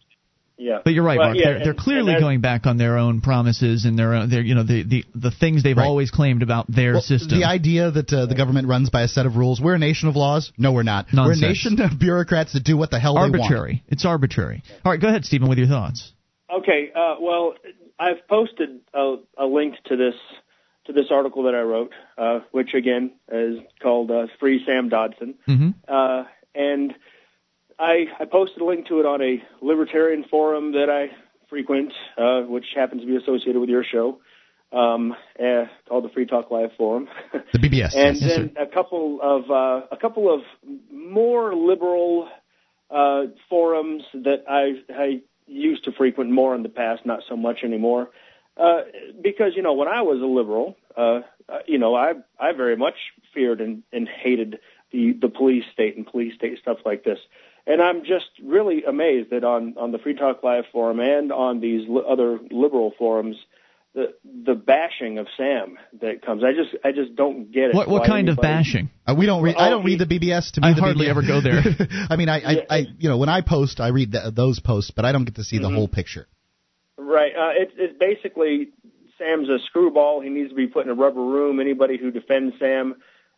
Yeah. But you're right, Well, Mark. yeah, they're, and- they're clearly and going back on their own promises and their own, their you know the the, the things they've Right. always claimed about their Well, system. The idea that uh, the government runs by a set of rules. We're a nation of laws. No, we're not. Nonsense. We're a nation of bureaucrats that do what the hell they want. arbitrary. It's arbitrary. All right, go ahead, Stephan, with your thoughts. Okay. Uh, well, I've posted a, a link to this to this article that I wrote, uh, which again is called uh, "Free Sam Dodson," hmm uh, and I, I posted a link to it on a libertarian forum that I frequent, uh, which happens to be associated with your show, um, uh, called the Free Talk Live Forum. [LAUGHS] The BBS. and yes, then a couple of uh, a couple of more liberal uh, forums that I I used to frequent more in the past, not so much anymore. Uh, because you know when I was a liberal, uh, uh, you know I I very much feared and, and hated the the police state and police state stuff like this. And I'm just really amazed that on on the Free Talk Live forum and on these li- other liberal forums, the the bashing of Sam that comes. I just I just don't get it. What what why kind of bashing? Uh, we don't read. I don't read the BBS. To me, I the hardly BBS ever go there. [LAUGHS] I mean, I, I, Yeah. I, you know, when I post, I read th- those posts, but I don't get to see the whole picture. Right. Uh, it's it's basically Sam's a screwball. He needs to be put in a rubber room. Anybody who defends Sam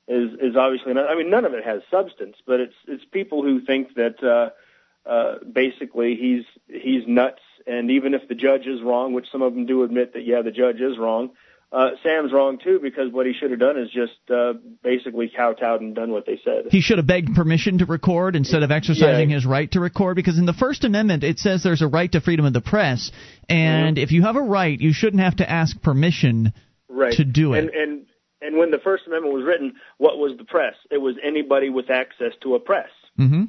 is is obviously not. I mean, none of it has substance, but it's it's people who think that uh, uh, basically he's he's nuts. And even if the judge is wrong, which some of them do admit that yeah, the judge is wrong. Uh, Sam's wrong too because what he should have done is just uh, basically kowtowed and done what they said. He should have begged permission to record instead of exercising Yeah. his right to record because in the First Amendment it says there's a right to freedom of the press, and if you have a right, you shouldn't have to ask permission right. to do it. And, and and when the First Amendment was written, what was the press? It was anybody with access to a press. hmm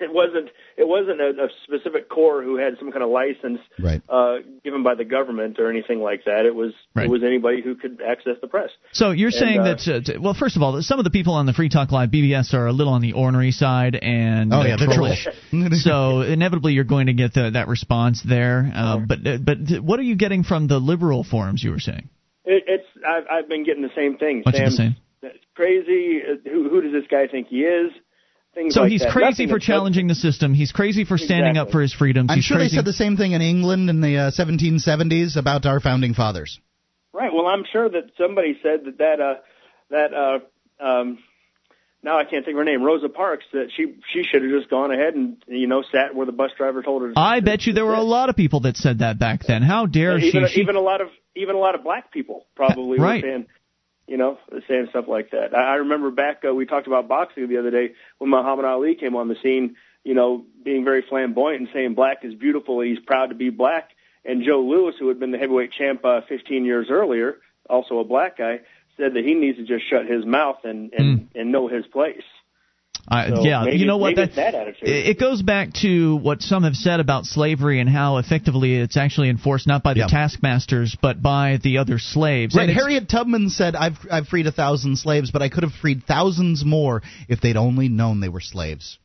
It wasn't. It wasn't a, a specific corps who had some kind of license Right. uh, given by the government or anything like that. It was. Right. It was anybody who could access the press. So you're saying uh, that, uh, well, first of all, some of the people on the Free Talk Live BBS are a little on the ornery side and Oh yeah, they're trollish. [LAUGHS] so inevitably you're going to get the, that response there. Uh, but uh, but what are you getting from the liberal forums? You were saying. It, it's. I've, I've been getting the same thing. What's Sam, the same? Crazy. Uh, who, who does this guy think he is? Things so like he's that. crazy Nothing for challenging the system. He's crazy for standing up for his freedoms. I'm he's sure crazy. they said the same thing in England in the uh, 1770s about our founding fathers. Right. Well, I'm sure that somebody said that that uh, that uh, um, now I can't think of her name, Rosa Parks, that she she should have just gone ahead and you know sat where the bus driver told her. to I bet you there were a lot of people that said that back then. How dare even she? she even a lot of even a lot of black people probably Right. were saying, you know, saying stuff like that. I, I remember back uh, we talked about boxing the other day when Muhammad Ali came on the scene. You know, being very flamboyant and saying black is beautiful. He's proud to be black. And Joe Louis, who had been the heavyweight champ uh, 15 years earlier, also a black guy, said that he needs to just shut his mouth and and, hmm. and know his place. I, So yeah, maybe- you know what? maybe it's that attitude. It it goes back to what some have said about slavery and how effectively it's actually enforced not by the Yeah. taskmasters but by the other slaves. Right. And Harriet Tubman said, "I've I've freed a thousand slaves, but I could have freed thousands more if they'd only known they were slaves."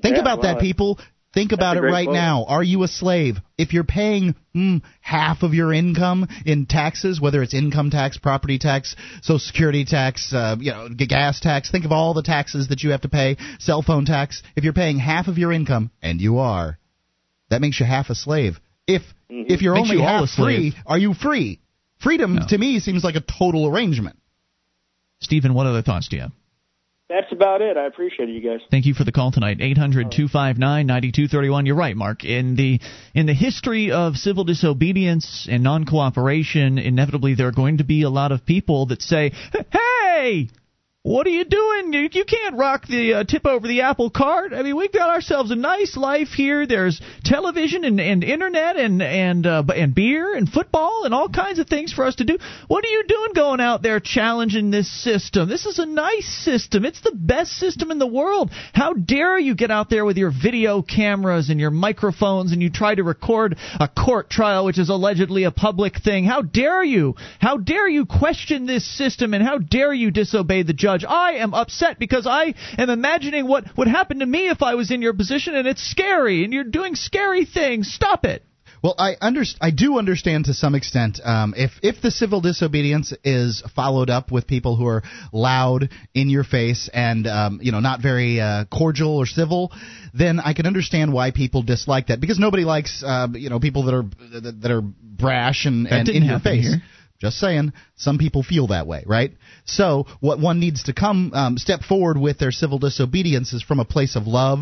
Think Yeah, about well, that, people. Think about it right quote. now. Are you a slave? If you're paying mm, half of your income in taxes, whether it's income tax, property tax, Social Security tax, uh, you know, gas tax, think of all the taxes that you have to pay, cell phone tax. If you're paying half of your income, and you are, that makes you half a slave. If Mm-hmm. if you're Makes only you half free, are you free? Freedom No. to me seems like a total arrangement. Stephan, what other thoughts do you have? That's about it. I appreciate it, you guys. Thank you for the call tonight. 800-259-9231. You're right, Mark. In the in the history of civil disobedience and non-cooperation, inevitably there are going to be a lot of people that say, "Hey, what are you doing? You, you can't rock the uh, tip over the apple cart. I mean, we've got ourselves a nice life here. There's television and, and internet and and uh, and beer and football and all kinds of things for us to do. What are you doing going out there challenging this system? This is a nice system. It's the best system in the world. How dare you get out there with your video cameras and your microphones and you try to record a court trial, which is allegedly a public thing? How dare you? How dare you question this system and how dare you disobey the judge? I am upset because I am imagining what would happen to me if I was in your position and it's scary and you're doing scary things. Stop it. Well, I underst- I do understand to some extent um, if if the civil disobedience is followed up with people who are loud, in your face, and um, you know not very uh, cordial or civil, then I can understand why people dislike that because nobody likes uh, you know people that are that, are brash and, That and in your face. here. Just saying, some people feel that way, right? So, what one needs to come um, step forward with their civil disobedience is from a place of love,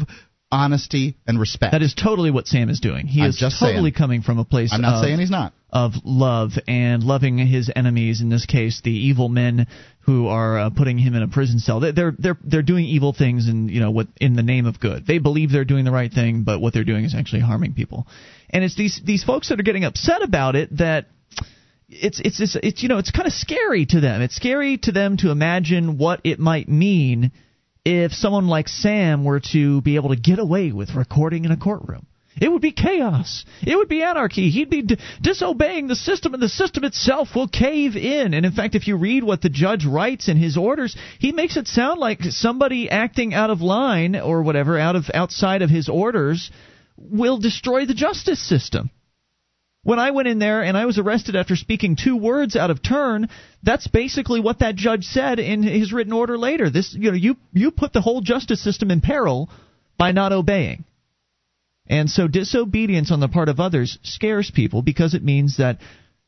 honesty, and respect. That is totally what Sam is doing. He I'm is just totally saying. coming from a place I'm not of, saying he's not. of love and loving his enemies. In this case, the evil men who are uh, putting him in a prison cell. They- They're they're they're doing evil things in you know what in the name of good. They believe they're doing the right thing, but what they're doing is actually harming people. And it's these these folks that are getting upset about it that it's it's it's, it's you know it's kind of scary to them. It's scary to them to imagine what it might mean if someone like Sam were to be able to get away with recording in a courtroom. It would be chaos. It would be anarchy. He'd be d- disobeying the system, and the system itself will cave in. And in fact, if you read what the judge writes in his orders, he makes it sound like somebody acting out of line or whatever, out of outside of his orders, will destroy the justice system. When I went in there and I was arrested after speaking two words out of turn, that's basically what that judge said in his written order later. This, you know, you you put the whole justice system in peril by not obeying. And so disobedience on the part of others scares people because it means that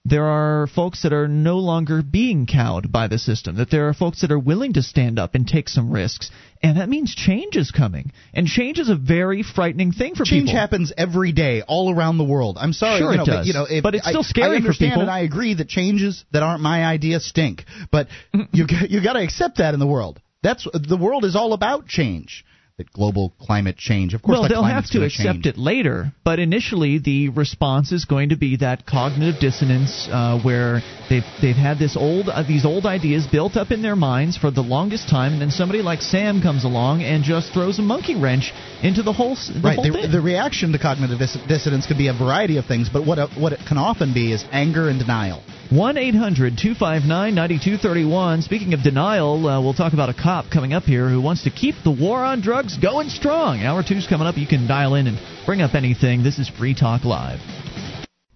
there are folks that are no longer being cowed by the system, that there are folks that are willing to stand up and take some risks. And that means change is coming. And change is a very frightening thing for Change people. Change happens every day, all around the world. I'm sorry, Sure you it does. but you know, if, But it's still scary I for understand people. and I agree that changes that aren't my idea stink. But you [LAUGHS] you got to accept that in the world. That's the world is all about change. That global climate change, of course. well, they'll have to accept change. it later, but initially the response is going to be that cognitive dissonance, uh, where they've they've had this old uh, these old ideas built up in their minds for the longest time, and then somebody like Sam comes along and just throws a monkey wrench into the whole the Right. whole The, thing. the reaction to cognitive dis- dissonance can be a variety of things, but what uh, what it can often be is anger and denial. 1 800 259 9231. Speaking of denial, uh, we'll talk about a cop coming up here who wants to keep the war on drugs going strong. Hour two's coming up. You can dial in and bring up anything. This is Free Talk Live.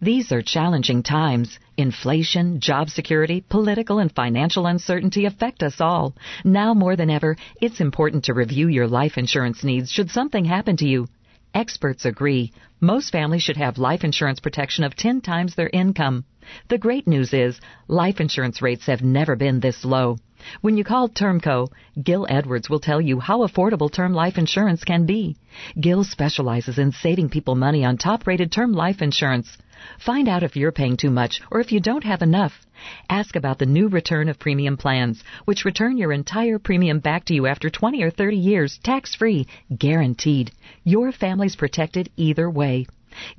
These are challenging times. Inflation, job security, political and financial uncertainty affect us all. Now more than ever, it's important to review your life insurance needs should something happen to you. Experts agree. Most families should have life insurance protection of 10 times their income. The great news is, life insurance rates have never been this low. When you call Termco, Gil Edwards will tell you how affordable term life insurance can be. Gil specializes in saving people money on top rated term life insurance. Find out if you're paying too much or if you don't have enough. Ask about the new return of premium plans, which return your entire premium back to you after 20 or 30 years, tax free, guaranteed. Your family's protected either way.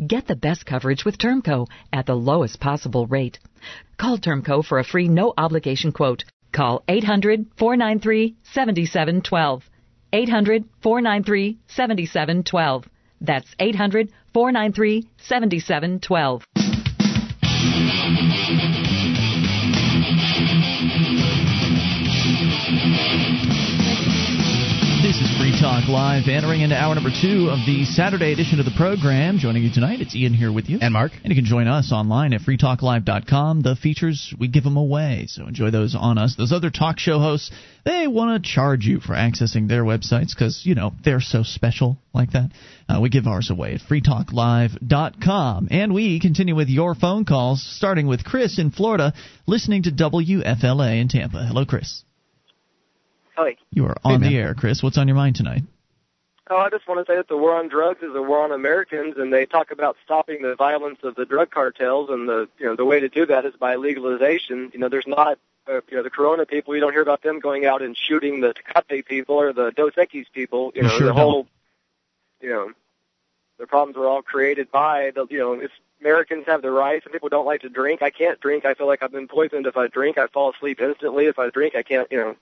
Get the best coverage with Termco at the lowest possible rate. Call Termco for a free no obligation quote. Call 800 493 7712. 800 493 7712. That's 800 493 7712. Talk Live, entering into hour number two of the Saturday edition of the program. Joining you tonight, it's Ian here with you. And Mark. And you can join us online at freetalklive.com. The features, we give them away, so enjoy those on us. Those other talk show hosts, they want to charge you for accessing their websites because, you know, they're so special like that. Uh, we give ours away at freetalklive.com. And we continue with your phone calls, starting with Chris in Florida, listening to WFLA in Tampa. Hello, Chris. Hi. You are on the air, Chris. What's on your mind tonight? Oh, I just want to say that the war on drugs is a war on Americans, and they talk about stopping the violence of the drug cartels, and the you know the way to do that is by legalization. You know, there's not uh, you know the Corona people. You don't hear about them going out and shooting the Tecate people or the Dos Equis people. You You know, sure the don't. whole you know the problems were all created by the you know it's Americans have the right. Some people don't like to drink. I can't drink. I feel like I've been poisoned. If I drink, I fall asleep instantly. If I drink, I can't you know we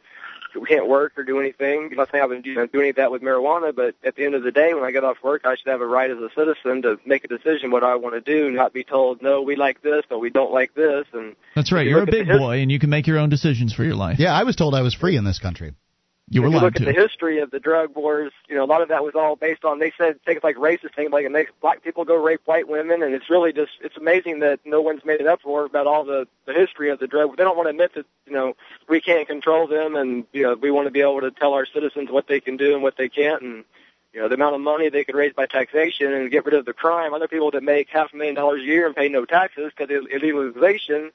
can't work or do anything. I'm not saying I've been you know, doing any of that with marijuana, but at the end of the day, when I get off work, I should have a right as a citizen to make a decision what I want to do, not be told, no, we like this, but we don't like this. And That's right. you You're a big boy, and you can make your own decisions for your life. Yeah, I was told I was free in this country. You were if you look to. at the history of the drug wars, you know, a lot of that was all based on they said things like racist things like it makes black people go rape white women and it's really just it's amazing that no one's made it up for about all the, the history of the drug. They don't want to admit that, you know, we can't control them and you know, we want to be able to tell our citizens what they can do and what they can't and you know, the amount of money they could raise by taxation and get rid of the crime. Other people that make half a million dollars a year and pay no taxes because of illegalization,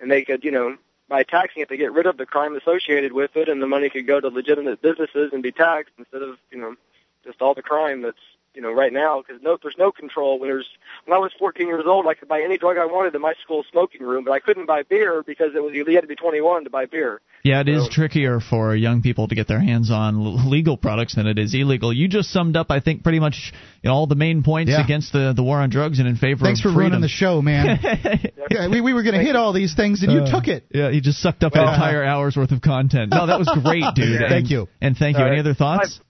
and they could, you know, by taxing it, they get rid of the crime associated with it, and the money could go to legitimate businesses and be taxed instead of, you know, just all the crime that's, you know, right now. Because no, there's no control. When there's when I was 14 years old, I could buy any drug I wanted in my school smoking room, but I couldn't buy beer because it was you had to be 21 to buy beer. Yeah, it is So- trickier for young people to get their hands on legal products than it is illegal. You just summed up, I think, pretty much you know, all the main points Yeah. against the, the war on drugs and in favor Thanks of for freedom. ruining the show, man. [LAUGHS] yeah, we, we were going to hit all these things, and you Uh, took it. Yeah, you just sucked up an entire hour's worth of content. No, that was great, [LAUGHS] dude. Thank And- you. And thank you. All Any other thoughts?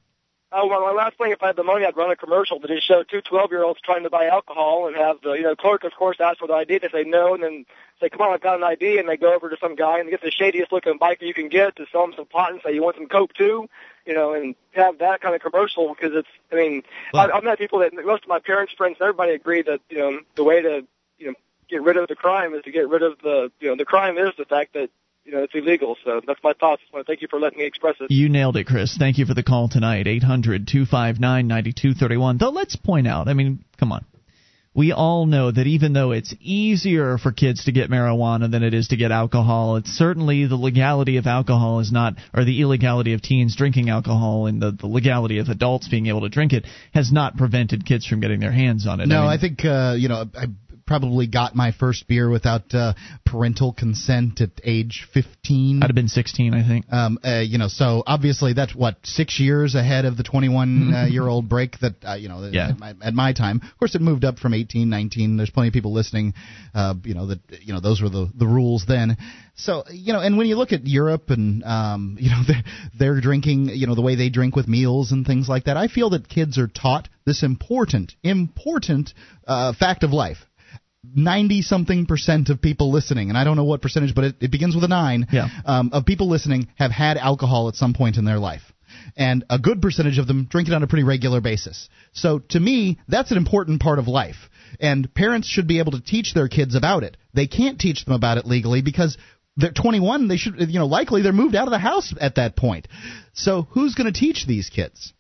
Oh, well, my last thing, if I had the money, I'd run a commercial that just showed two 12-year-olds trying to buy alcohol and have the, you know, clerk, of course, ask for the ID. They say no, and then say, come on, I've got an ID, and they go over to some guy and get the shadiest looking biker you can get to sell him some pot and say, you want some coke too? You know, and have that kind of commercial because it's, I mean, Well- I, I've met people that, most of my parents' friends, everybody agree that, you know, the way to, you know, get rid of the crime is to get rid of the, you know, the crime is the fact that, you know, it's illegal. So that's my thoughts. I want to thank you for letting me express it. You nailed it, Chris. Thank you for the call tonight. 800 259 9231. Though, let's point out, I mean, come on. We all know that even though it's easier for kids to get marijuana than it is to get alcohol, it's certainly the legality of alcohol is not, or the illegality of teens drinking alcohol and the, the legality of adults being able to drink it has not prevented kids from getting their hands on it. No, mean, I think uh, you know I probably got my first beer without uh, parental consent at age 15. I'd have been 16, I think. Um, uh, you know, so obviously that's what six years ahead of the 21 uh, year old break that uh, you know Yeah. at, my, at my time. Of course, it moved up from 18, 19. There's plenty of people listening. Uh, you know that you know those were the the rules then. So you know, and when you look at Europe and um, [LAUGHS] you know they're, they're drinking, you know the way they drink with meals and things like that. I feel that kids are taught this important important uh, fact of life. 90 something percent of people listening, and I don't know what percentage, but it, it begins with a nine, Yeah. um, of people listening have had alcohol at some point in their life. and a good percentage of them drink it on a pretty regular basis. So to me, that's an important part of life. And parents should be able to teach their kids about it. They can't teach them about it legally because they're 21. They should, you know, likely they're moved out of the house at that point. So who's going to teach these kids?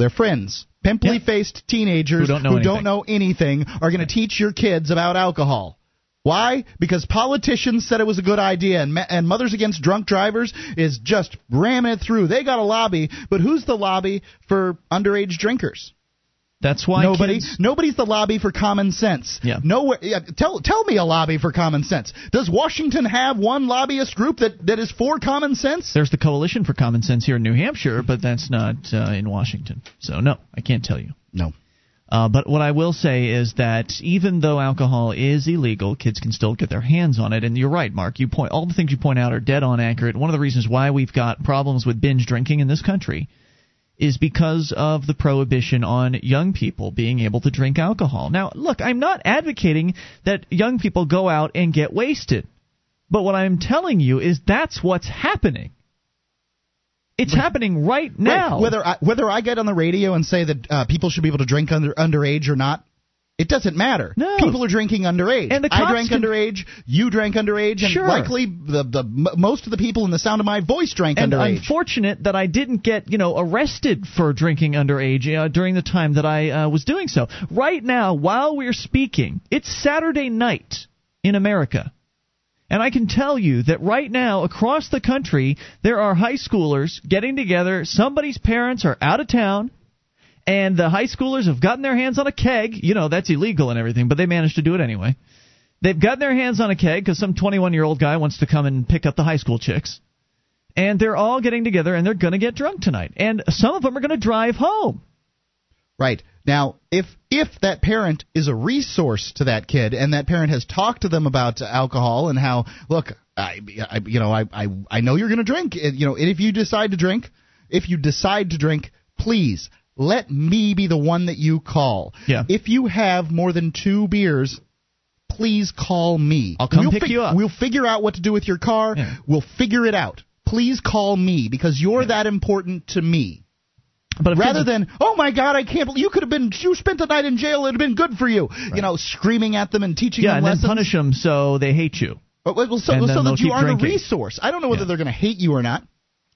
Their friends, pimply faced teenagers Who don't know anything. know anything are going to teach your kids about alcohol. Why? Because politicians said it was a good idea, and, and Mothers Against Drunk Drivers is just ramming it through. They got a lobby, but who's the lobby for underage drinkers? That's why Nobody. kids- Nobody's the lobby for common sense. Yeah. Nowhere. Yeah, tell tell me a lobby for common sense. Does Washington have one lobbyist group that, that is for common sense? There's the Coalition for Common Sense here in New Hampshire, but that's not uh, in Washington. So no, I can't tell you. No. Uh, but what I will say is that even though alcohol is illegal, kids can still get their hands on it. And you're right, Mark. You point all the things you point out are dead on accurate. One of the reasons why we've got problems with binge drinking in this country is because of the prohibition on young people being able to drink alcohol. Now, look, I'm not advocating that young people go out and get wasted. But what I'm telling you is that's what's happening. It's happening right now. Right. Whether I, whether I get on the radio and say that uh, people should be able to drink under underage or not, it doesn't matter. No. People are drinking underage. And the I drank can- underage. You drank underage, and Sure. likely the the most of the people in the sound of my voice drank underage. and underage. unfortunate that I didn't get you know arrested for drinking underage uh, during the time that I uh, was doing so. Right now, while we're speaking, it's Saturday night in America. And I can tell you that right now, across the country, there are high schoolers getting together. Somebody's parents are out of town, and the high schoolers have gotten their hands on a keg. You know, that's illegal and everything, but they managed to do it anyway. They've gotten their hands on a keg because some 21 year old guy wants to come and pick up the high school chicks. And they're all getting together and they're going to get drunk tonight. And some of them are going to drive home. Right. Now, if if that parent is a resource to that kid and that parent has talked to them about alcohol and how, look, I, I you know, I I, I know you're going to drink, you know, and if you decide to drink, if you decide to drink, please let me be the one that you call. Yeah. If you have more than 2 beers, please call me. I'll come we'll pick fig- you up. We'll figure out what to do with your car. Yeah. We'll figure it out. Please call me because you're that important to me. But Rather than, oh my God, I can't believe you could have been, you spent the night in jail, it'd have been good for you. You know, screaming at them and teaching yeah, them and then punish them so they hate you. Well, well, so, so that you aren't drinking. a resource. I don't know whether Yeah. they're going to hate you or not.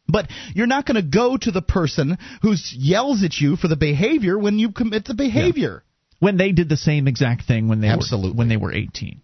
But you're not going to go to the person who yells at you for the behavior when you commit the behavior. when they did the same exact thing when they Absolutely. were when they were 18.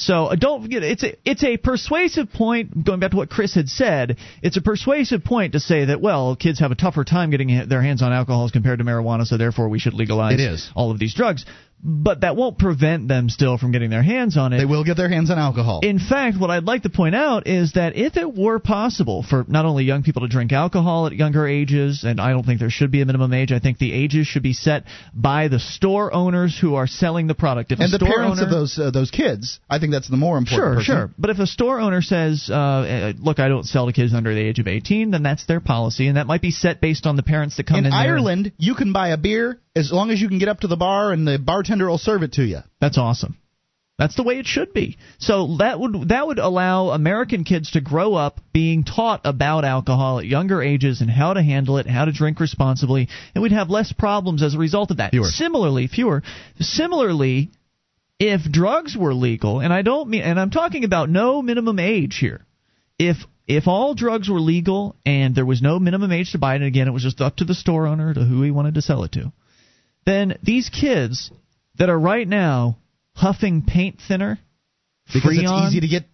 So uh, don't forget it's a it's a persuasive point. Going back to what Chris had said, it's a persuasive point to say that well, kids have a tougher time getting their hands on alcohol as compared to marijuana, so therefore we should legalize all of these drugs. But that won't prevent them still from getting their hands on it. They will get their hands on alcohol. In fact, what I'd like to point out is that if it were possible for not only young people to drink alcohol at younger ages, and I don't think there should be a minimum age, I think the ages should be set by the store owners who are selling the product. If and the parents owner, of those uh, those kids, I think that's the more important. Sure, person. sure. But if a store owner says, uh, uh, "Look, I don't sell to kids under the age of 18," then that's their policy, and that might be set based on the parents that come in. In there. Ireland, you can buy a beer as long as you can get up to the bar and the bartender will serve it to you. That's awesome. That's the way it should be. So that would that would allow American kids to grow up being taught about alcohol at younger ages and how to handle it, how to drink responsibly, and we'd have less problems as a result of that. Fewer. Similarly, fewer. Similarly, if drugs were legal, and I don't mean and I'm talking about no minimum age here. If if all drugs were legal and there was no minimum age to buy it, and again it was just up to the store owner to who he wanted to sell it to, then these kids that are right now huffing paint thinner, Because Freon, it's easy to get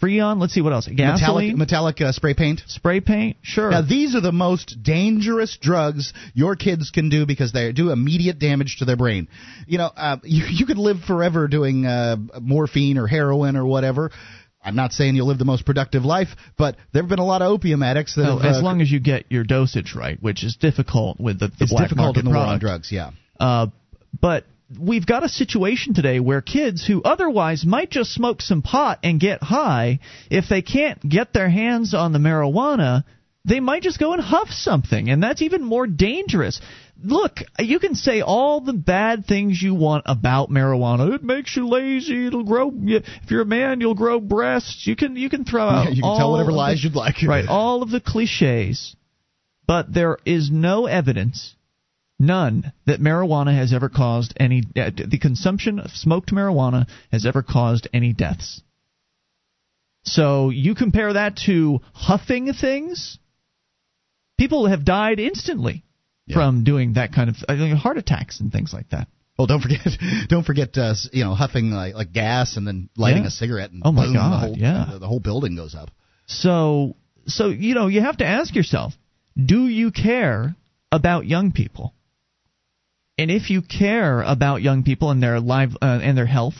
Freon. Let's see what else. metallic, Gasoline, metallic uh, spray paint. spray paint. Sure. Now, these are the most dangerous drugs your kids can do because they do immediate damage to their brain. You know, uh, [LAUGHS] you, you could live forever doing uh, morphine or heroin or whatever. I'm not saying you'll live the most productive life, but there have been a lot of opium addicts that Well, have, as uh, long as you get your dosage right, which is difficult with the, the it's black difficult market in the war on drugs. Yeah. Uh, but we've got a situation today where kids who otherwise might just smoke some pot and get high, if they can't get their hands on the marijuana, they might just go and huff something, and that's even more dangerous. Look, you can say all the bad things you want about marijuana. It makes you lazy. It'll grow. If you're a man, you'll grow breasts. You can you can throw [LAUGHS] out. you can tell whatever lies the- you'd like. Right, all of the cliches. but there is no evidence, none, that marijuana has ever caused any. Uh, the consumption of smoked marijuana has ever caused any deaths. So you compare that to huffing things. People have died instantly yeah. from doing that kind of I think, heart attacks and things like that. Well, don't forget, [LAUGHS] don't forget, uh, you know, huffing like, like gas and then lighting yeah. a cigarette. And oh my boom, god! The whole, yeah, the, the whole building goes up. So, so you know, you have to ask yourself: Do you care about young people? And if you care about young people and their life uh, and their health,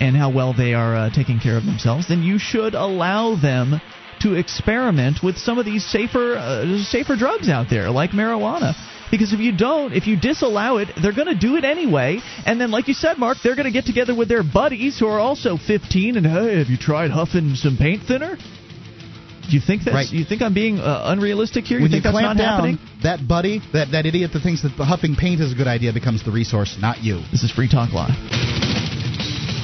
and how well they are uh, taking care of themselves, then you should allow them to experiment with some of these safer uh, safer drugs out there, like marijuana. Because if you don't, if you disallow it, they're going to do it anyway. And then, like you said, Mark, they're going to get together with their buddies who are also 15 and, hey, have you tried huffing some paint thinner? Do you think that? Right. You think I'm being uh, unrealistic here? When you think you that's not down, happening? That buddy, that, that idiot that thinks that the huffing paint is a good idea becomes the resource, not you. This is Free Talk Live.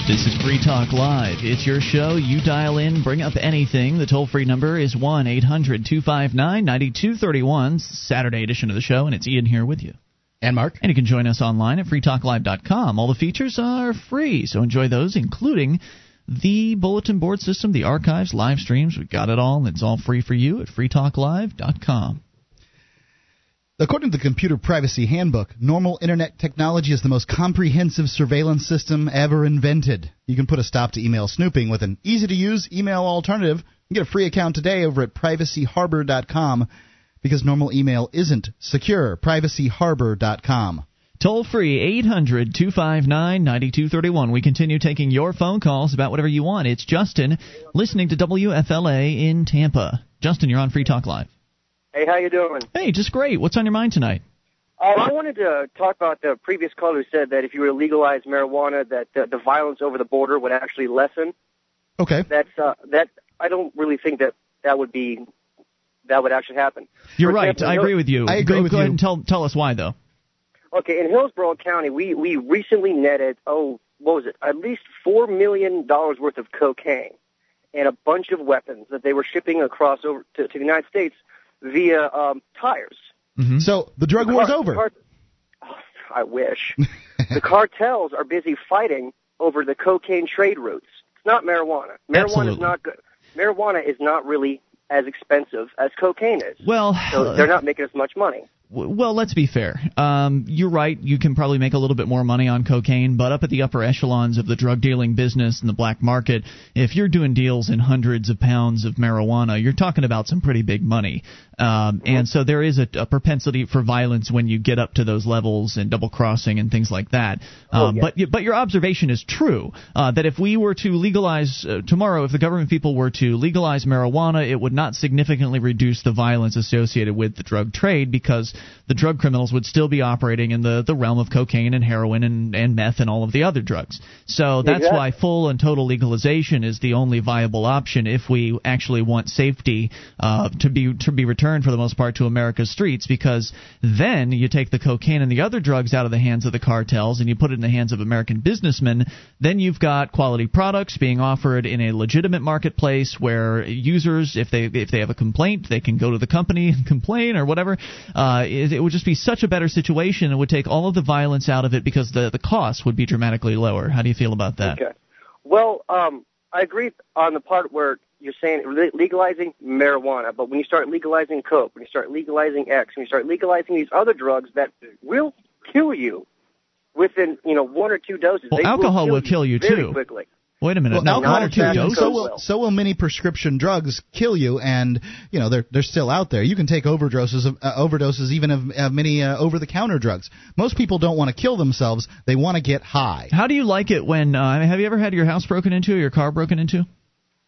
This is Free Talk Live. It's your show. You dial in, bring up anything. The toll free number is 1 800 259 9231. Saturday edition of the show, and it's Ian here with you. And Mark. And you can join us online at freetalklive.com. All the features are free, so enjoy those, including the bulletin board system, the archives, live streams. We've got it all, and it's all free for you at freetalklive.com. According to the Computer Privacy Handbook, normal internet technology is the most comprehensive surveillance system ever invented. You can put a stop to email snooping with an easy to use email alternative. Get a free account today over at privacyharbor.com because normal email isn't secure. privacyharbor.com. Toll free 800 259 9231. We continue taking your phone calls about whatever you want. It's Justin listening to WFLA in Tampa. Justin, you're on Free Talk Live. Hey, how you doing? Hey, just great. What's on your mind tonight? Uh, I wanted to talk about the previous caller who said that if you were to legalize marijuana, that the, the violence over the border would actually lessen. Okay. That's uh, that. I don't really think that that would be that would actually happen. You're For right. Example, I agree with you. I agree go, with go you. ahead and tell tell us why though. Okay, in Hillsborough County, we we recently netted oh what was it? At least four million dollars worth of cocaine and a bunch of weapons that they were shipping across over to, to the United States via um, tires. Mm-hmm. So the drug the war's over. Car- oh, I wish. [LAUGHS] the cartels are busy fighting over the cocaine trade routes. It's not marijuana. Marijuana Absolutely. is not good. Marijuana is not really as expensive as cocaine is. Well, so they're not making as much money. Well, let's be fair. Um, you're right. You can probably make a little bit more money on cocaine, but up at the upper echelons of the drug dealing business and the black market, if you're doing deals in hundreds of pounds of marijuana, you're talking about some pretty big money. Um, and so there is a, a propensity for violence when you get up to those levels and double crossing and things like that. Oh, Um, yeah. But but your observation is true uh, that if we were to legalize uh, tomorrow, if the government people were to legalize marijuana, it would not significantly reduce the violence associated with the drug trade because the drug criminals would still be operating in the, the realm of cocaine and heroin and, and meth and all of the other drugs. So that's Exactly. why full and total legalization is the only viable option if we actually want safety uh, to be to be returned for the most part to America's streets. Because then you take the cocaine and the other drugs out of the hands of the cartels and you put it in the hands of American businessmen. Then you've got quality products being offered in a legitimate marketplace where users, if they if they have a complaint, they can go to the company and [LAUGHS] complain or whatever. Uh, it, it would just be such a better situation. It would take all of the violence out of it because the the cost would be dramatically lower. How do you feel about that? Okay. Well, um, I agree on the part where you're saying legalizing marijuana, but when you start legalizing coke, when you start legalizing X, when you start legalizing these other drugs that will kill you within you know one or two doses, Well, they alcohol will will kill kill you, very too. quickly. Wait a minute. Well, no, alcohol one or two so will. will so will many prescription drugs kill you, and you know they're they're still out there. You can take overdoses of uh, overdoses even of uh, many uh, over the counter drugs. Most people don't want to kill themselves; they want to get high. How do you like it when? Uh, have you ever had your house broken into or your car broken into?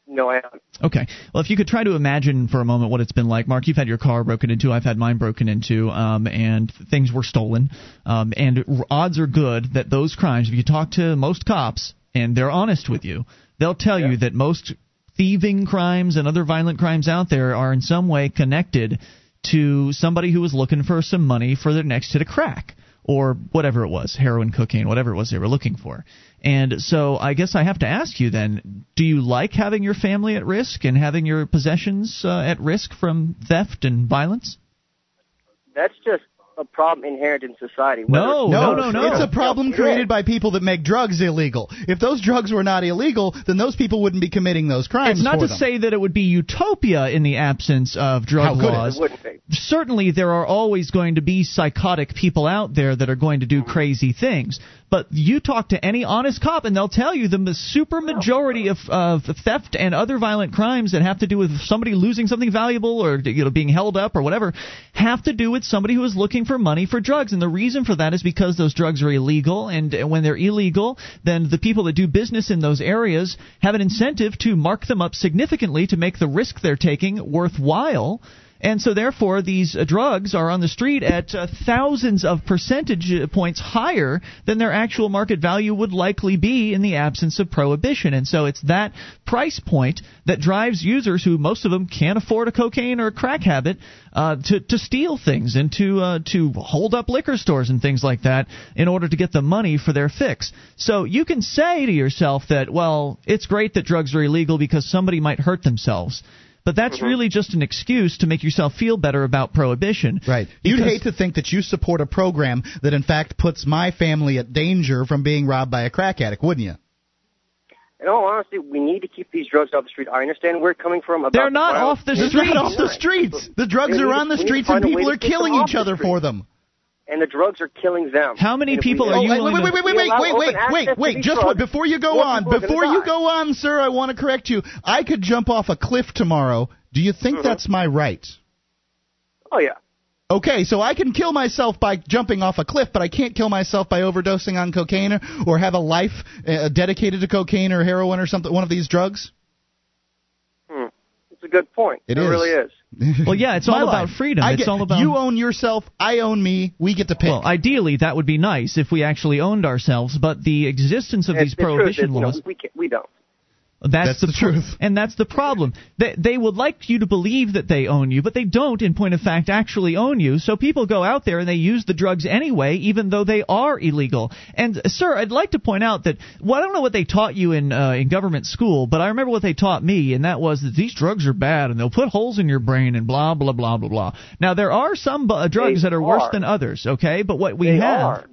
No, I haven't. Okay. Well, if you could try to imagine for a moment what it's been like, Mark, you've had your car broken into. I've had mine broken into, um, and things were stolen. Um, and r- odds are good that those crimes, if you talk to most cops and they're honest with you, they'll tell you that most thieving crimes and other violent crimes out there are in some way connected to somebody who was looking for some money for their next hit of crack or whatever it was, heroin, cocaine, whatever it was they were looking for. And so I guess I have to ask you then, do you like having your family at risk and having your possessions uh, at risk from theft and violence? that's just a problem inherent in society. No, no, no, no. It's a problem No, created yeah. by people that make drugs illegal. If those drugs were not illegal, then those people wouldn't be committing those crimes. It's not for to them. say that it would be utopia in the absence of drug How could it? laws. It wouldn't be. Certainly, there are always going to be psychotic people out there that are going to do mm-hmm. crazy things. But you talk to any honest cop, and they'll tell you the super majority of, of theft and other violent crimes that have to do with somebody losing something valuable or you know being held up or whatever have to do with somebody who is looking for money for drugs. And the reason for that is because those drugs are illegal, and when they're illegal, then the people that do business in those areas have an incentive to mark them up significantly to make the risk they're taking worthwhile. And so, therefore, these uh, drugs are on the street at uh, thousands of percentage uh, points higher than their actual market value would likely be in the absence of prohibition. And so, it's that price point that drives users who most of them can't afford a cocaine or a crack habit uh, to to steal things and to uh, to hold up liquor stores and things like that in order to get the money for their fix. So you can say to yourself that, well, it's great that drugs are illegal because somebody might hurt themselves. But that's Mm-hmm. really just an excuse to make yourself feel better about prohibition. Right. You'd hate to think that you support a program that, in fact, puts my family at danger from being robbed by a crack addict, wouldn't you? In all honesty, we need to keep these drugs off the street. I understand where it's coming from. About They're not violence. off the They're streets. not off the streets. The drugs are on the we need to streets and find a way people are killing each other street. for them. And the drugs are killing them. How many And we people are Oh, you wait, willing wait, wait, wait, wait, wait, wait, wait, wait. Just drugs, wait. Before you go on, people are gonna before you die. go on, sir, I want to correct you. I could jump off a cliff tomorrow. Do you think Mm-hmm. that's my right? Oh yeah. Okay, so I can kill myself by jumping off a cliff, but I can't kill myself by overdosing on cocaine or, or have a life uh, dedicated to cocaine or heroin or something, one of these drugs. Hmm. It's a good point. It it is. really is. [LAUGHS] Well, yeah, it's My all about freedom. I It's get- all about you own yourself, I own me. We get to pick. Well, ideally, that would be nice if we actually owned ourselves, but the existence of And these the prohibition is, you know, laws. we, can't, we don't. That's, That's the pro- truth. and that's the problem. They, they would like you to believe that they own you, but they don't, in point of fact, actually own you. So people go out there and they use the drugs anyway, even though they are illegal. And sir, I'd like to point out that well, I don't know what they taught you in uh, in government school, but I remember what they taught me, and that was that these drugs are bad and they'll put holes in your brain and blah blah blah blah blah. Now there are some uh, drugs They that are, worse than others, okay? But what we They have. are.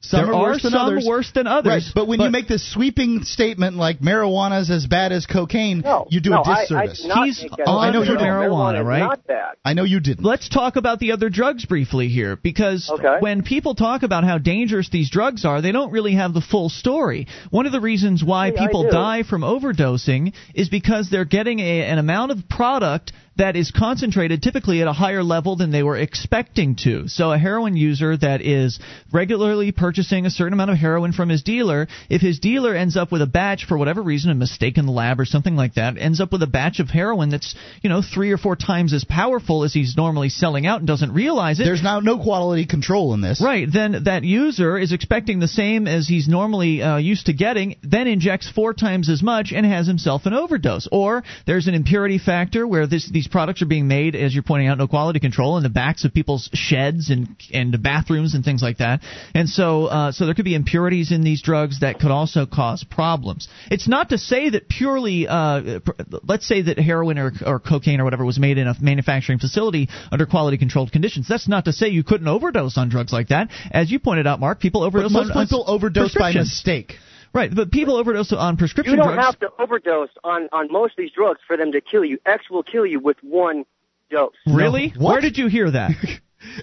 Some there are worse than some others. worse than others. Right, but when you make this sweeping statement like marijuana is as bad as cocaine, No, you do no, a I- disservice. I, not He's on oh, I know you for didn't. marijuana, right? Not bad. I know you didn't. Let's talk about the other drugs briefly here because Okay. when people talk about how dangerous these drugs are, they don't really have the full story. One of the reasons why Yeah, I people die from overdosing is because they're getting a, an amount of product that is concentrated typically at a higher level than they were expecting to. So a heroin user that is regularly purchasing a certain amount of heroin from his dealer, if his dealer ends up with a batch for whatever reason, a mistake in the lab or something like that, ends up with a batch of heroin that's, you know, 3 or 4 times as powerful as he's normally selling out and doesn't realize it. There's now no quality control in this. Right, then that user is expecting the same as he's normally uh, used to getting, then injects four times as much and has himself an overdose. Or there's an impurity factor where this, these products are being made, as you're pointing out, no quality control in the backs of people's sheds and and bathrooms and things like that. And so, uh, so there could be impurities in these drugs that could also cause problems. It's not to say that purely, uh, pr- let's say that heroin or, or cocaine or whatever was made in a manufacturing facility under quality controlled conditions. That's not to say you couldn't overdose on drugs like that. As you pointed out, Mark, people But overdose most on, on overdose by mistake. Right, but people overdose on prescription drugs. You don't drugs. have to overdose on on most of these drugs for them to kill you. X will kill you with one dose. Really? No. Where did you hear that? [LAUGHS]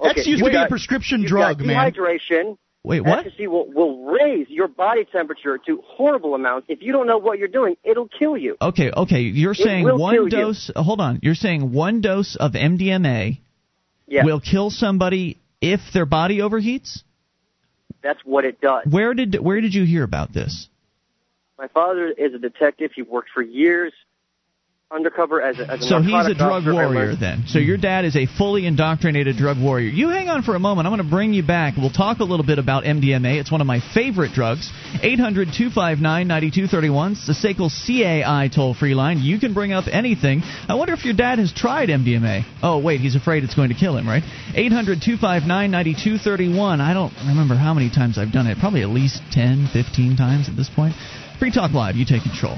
X used to you've be a prescription you've drug, got man. Dehydration. Wait, what? Ecstasy will, will raise your body temperature to horrible amounts. If you don't know what you're doing, it'll kill you. Okay, okay. You're saying one kill you. dose. uh, Hold on. You're saying one dose of MDMA Yeah, will kill somebody if their body overheats. That's what it does. Where did where did you hear about this? My father is a detective. He worked for years undercover as a, as a So he's a drug warrior then. So your dad is a fully indoctrinated drug warrior. You hang on for a moment. I'm going to bring you back. We'll talk a little bit about MDMA. It's one of my favorite drugs. 800-259-9231. It's the SACL CAI toll-free line. You can bring up anything. I wonder if your dad has tried MDMA. Oh, wait, he's afraid it's going to kill him, right? 800-259-9231. I don't remember how many times I've done it. Probably at least 10, 15 times at this point. Free Talk Live. You take control.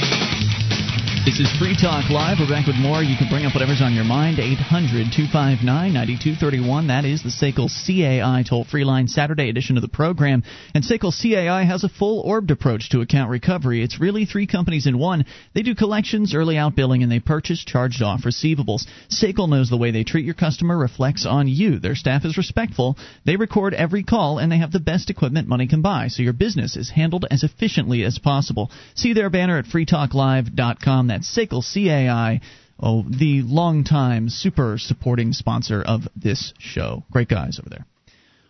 This is Free Talk Live. We're back with more. You can bring up whatever's on your mind. 800 259 9231. That is the SACL CAI toll free line, Saturday edition of the program. And SACL CAI has a full orbed approach to account recovery. It's really three companies in one. They do collections, early outbilling, and they purchase charged off receivables. SACL knows the way they treat your customer reflects on you. Their staff is respectful. They record every call, and they have the best equipment money can buy, so your business is handled as efficiently as possible. See their banner at freetalklive.com. That's SACL CAI, oh, the longtime super supporting sponsor of this show. Great guys over there.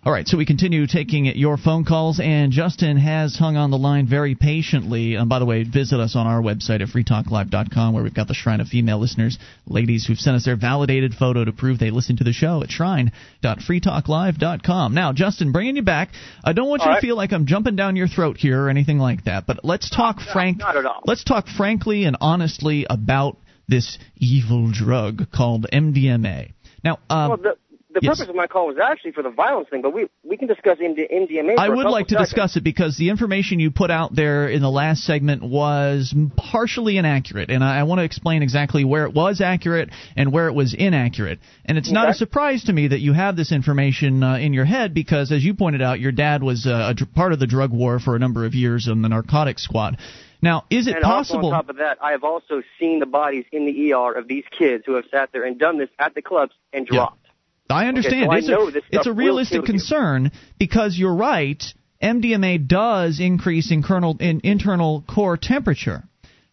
All right, so we continue taking your phone calls, and Justin has hung on the line very patiently. And by the way, visit us on our website at freetalklive.com, where we've got the Shrine of Female Listeners, ladies who've sent us their validated photo to prove they listen to the show at shrine.freetalklive.com. Now, Justin, bringing you back, I don't want you All to right. feel like I'm jumping down your throat here or anything like that, but let's talk frank. not at all. Let's talk frankly and honestly about this evil drug called MDMA. Now, um, well, the the yes. purpose of my call was actually for the violence thing, but we we can discuss MD, MDMA. I would like to seconds. discuss it because the information you put out there in the last segment was partially inaccurate, and I, I want to explain exactly where it was accurate and where it was inaccurate. And it's not a surprise to me that you have this information uh, in your head because, as you pointed out, your dad was uh, a part of the drug war for a number of years in the narcotics squad. Now, is it and possible? on top of that, I have also seen the bodies in the ER of these kids who have sat there and done this at the clubs and Yeah. Dropped. I understand. so I it's, know a, this it's a realistic kill you. concern because you're right. MDMA does increase in, kernel, in internal core temperature.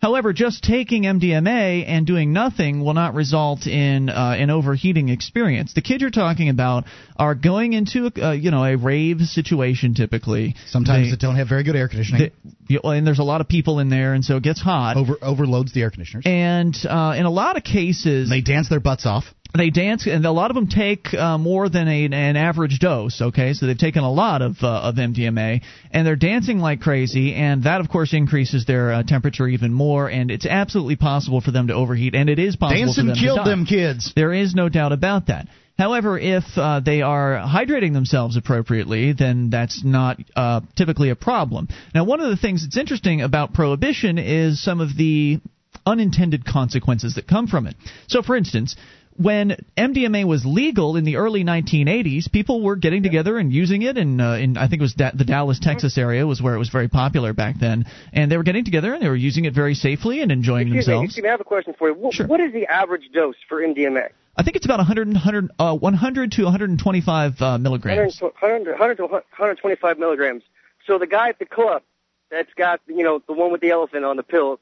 However, just taking MDMA and doing nothing will not result in uh, an overheating experience. The kids you're talking about are going into a, uh, you know a rave situation typically. Sometimes They- they don't have very good air conditioning. they- and there's a lot of people in there, and so it gets hot. Over overloads the air conditioners. And uh, in a lot of cases, they dance their butts off. They dance, and a lot of them take uh, more than a, an average dose. Okay, so they've taken a lot of uh, of MDMA, and they're dancing like crazy, and that of course increases their uh, temperature even more, and it's absolutely possible for them to overheat, and it is possible for Dancing them killed to die. them kids. There is no doubt about that. However, if uh, they are hydrating themselves appropriately, then that's not uh, typically a problem. Now, one of the things that's interesting about prohibition is some of the unintended consequences that come from it. So, for instance, when MDMA was legal in the early 1980s, people were getting together and using it, and uh, in I think it was da- the Dallas, Texas area was where it was very popular back then, and they were getting together and they were using it very safely and enjoying Excuse me, themselves. excuse me, I have a question for you. What, Sure. what is the average dose for MDMA? I think it's about 100, 100, uh, 100 to 125 uh, milligrams. 100, 100, 100 to 125 milligrams. So the guy at the club that's got, you know, the one with the elephant on the pill,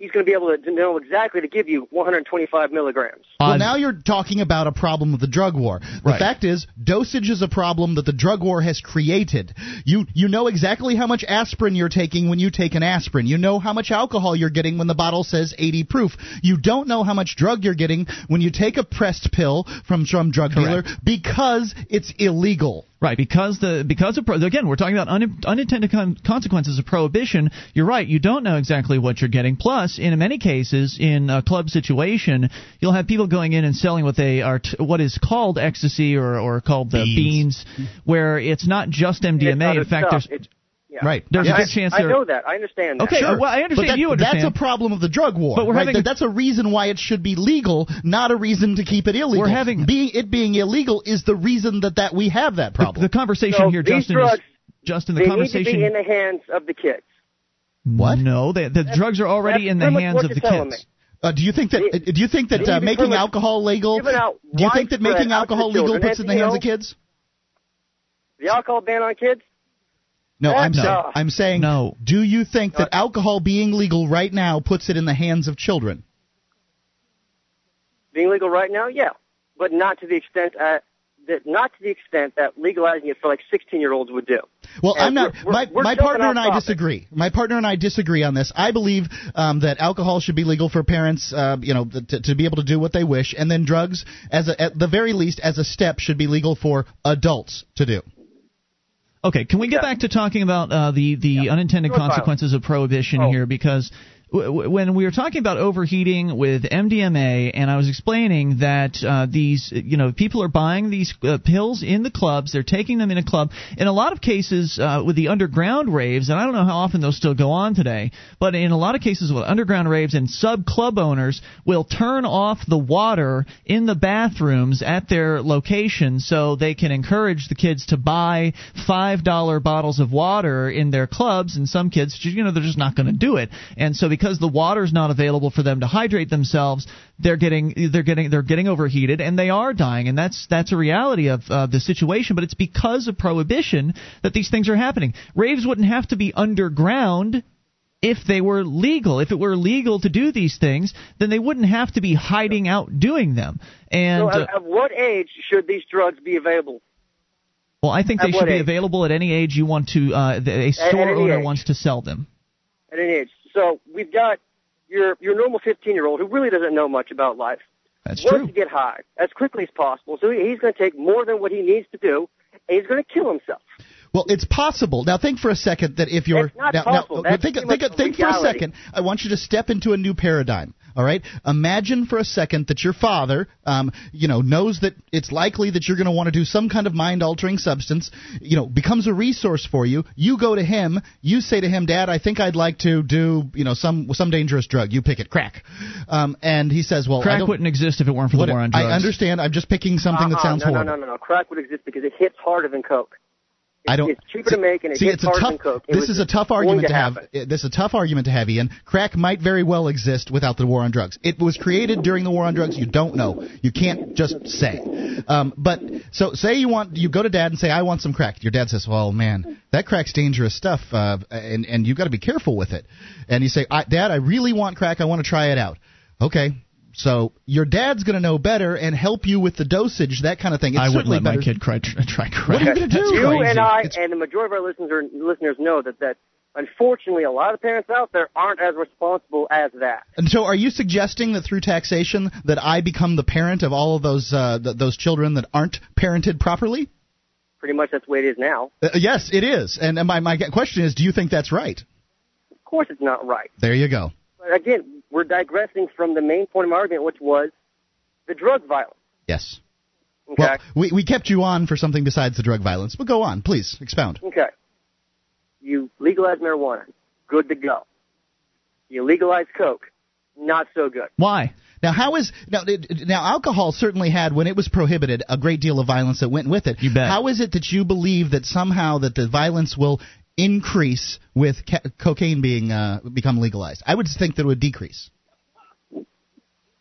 he's going to be able to know exactly to give you 125 milligrams. Well, now you're talking about a problem of the drug war. The Right. fact is, dosage is a problem that the drug war has created. You you know exactly how much aspirin you're taking when you take an aspirin. You know how much alcohol you're getting when the bottle says 80 proof. You don't know how much drug you're getting when you take a pressed pill from some drug dealer because it's illegal. Right, because the because of pro- again, we're talking about un, unintended con- consequences of prohibition. You're right. You don't know exactly what you're getting. Plus, in many cases, in a club situation, you'll have people going in and selling what they are t- what is called ecstasy or or called the Beans. beans, where it's not just It's MDMA. other In fact, stuff. there's It's, yeah. Right. There's Yeah, a good I- chance I know that. I understand that. Okay, Sure. well, I understand But that- you understand. That's a problem of the drug war. But we're right? having- That- that's a reason why it should be legal, not a reason to keep it illegal. We're having- being it being illegal is the reason that that we have that problem. the conversation So here, these Justin. drugs, is, Justin, the they conversation. need to be in the hands of the kids. What? No, the, the drugs are already in the hands of the you're kids. Uh, do you think that? They- uh, do you think that uh, making alcohol legal? Do you think that making alcohol legal puts in the hands of kids? The alcohol ban on kids? No, I'm No. saying. I'm saying. No. Do you think that alcohol being legal right now puts it in the hands of children? Being legal right now, yeah, but not to the extent uh, that not to the extent that legalizing it for like 16 year olds would do. Well, And I'm not. we're- my we're- we're my partner and I topic. disagree. My partner and I disagree on this. I believe um, that alcohol should be legal for parents, uh, you know, to, to be able to do what they wish, and then drugs, as a, at the very least, as a step, should be legal for adults to do. Okay, can we get Yeah. back to talking about uh, the the unintended Drug consequences of prohibition Oh. here? Because when we were talking about overheating with MDMA, and I was explaining that uh, these, you know, people are buying these uh, pills in the clubs, they're taking them in a club. In a lot of cases, uh, with the underground raves, and I don't know how often those still go on today, but in a lot of cases with underground raves and sub club owners will turn off the water in the bathrooms at their location so they can encourage the kids to buy five dollar bottles of water in their clubs, and some kids, you know, they're just not going to do it, and so because the water's not available for them to hydrate themselves, they're getting they're getting they're getting overheated and they are dying, and that's that's a reality of uh, the situation. But it's because of prohibition that these things are happening. Raves wouldn't have to be underground if they were legal. If it were legal to do these things, then they wouldn't have to be hiding out doing them. And so, at, at what age should these drugs be available? well, I think they should be age? available at any age you want to. Uh, a store owner age. wants to sell them. At any age. So we've got your your normal 15 year old who really doesn't know much about life. That's wants true. to get high as quickly as possible. So he's going to take more than what he needs to do, and he's going to kill himself. Well, it's possible. Now, think for a second that if you're It's not now, possible. now That's think, pretty think, much think for a second. I want you to step into a new paradigm. All right. Imagine for a second that your father, um, you know, knows that it's likely that you're going to want to do some kind of mind-altering substance. You know, becomes a resource for you. You go to him. You say to him, "Dad, I think I'd like to do, you know, some some dangerous drug. You pick it, crack." Um, and he says, "Well, I Crack don't, wouldn't exist if it weren't for the war on drugs. I understand. I'm just picking something that Uh-uh, sounds no, horrible. No, no, no, no. Crack would exist because it hits harder than coke. I don't. It's cheaper to make and it see, it's a tough. It This is a tough argument to to have. This is a tough argument to have, Ian. Crack might very well exist without the war on drugs. It was created during the war on drugs. You don't know. You can't just say. Um, but so say you want, you go to dad and say, "I want some crack." Your dad says, "Well, man, that crack's dangerous stuff, uh, and and you've got to be careful with it." And you say, I, "Dad, I really want crack. I want to try it out." Okay. So your dad's going to know better and help you with the dosage, that kind of thing. It's I wouldn't certainly let my kid cry, [LAUGHS] try crack. What are you going to do? [LAUGHS] You crazy. and I It's- and the majority of our listeners are, listeners know that that unfortunately a lot of parents out there aren't as responsible as that. And so, are you suggesting that through taxation that I become the parent of all of those uh, th- those children that aren't parented properly? Pretty much that's the way it is now. Uh, yes, it is. And uh, my my question is, do you think that's right? Of course, it's not right. There you go. But again, we're digressing from the main point of my argument, which was the drug violence. Yes. Okay. Well, we we kept you on for something besides the drug violence, but go on, please expound. Okay. You legalize marijuana, good to go. You legalize coke, not so good. Why? Now, how is now? Now, alcohol certainly had, when it was prohibited, a great deal of violence that went with it. You bet. How is it that you believe that somehow that the violence will increase with ca- cocaine being uh, become legalized? I would think that it would decrease.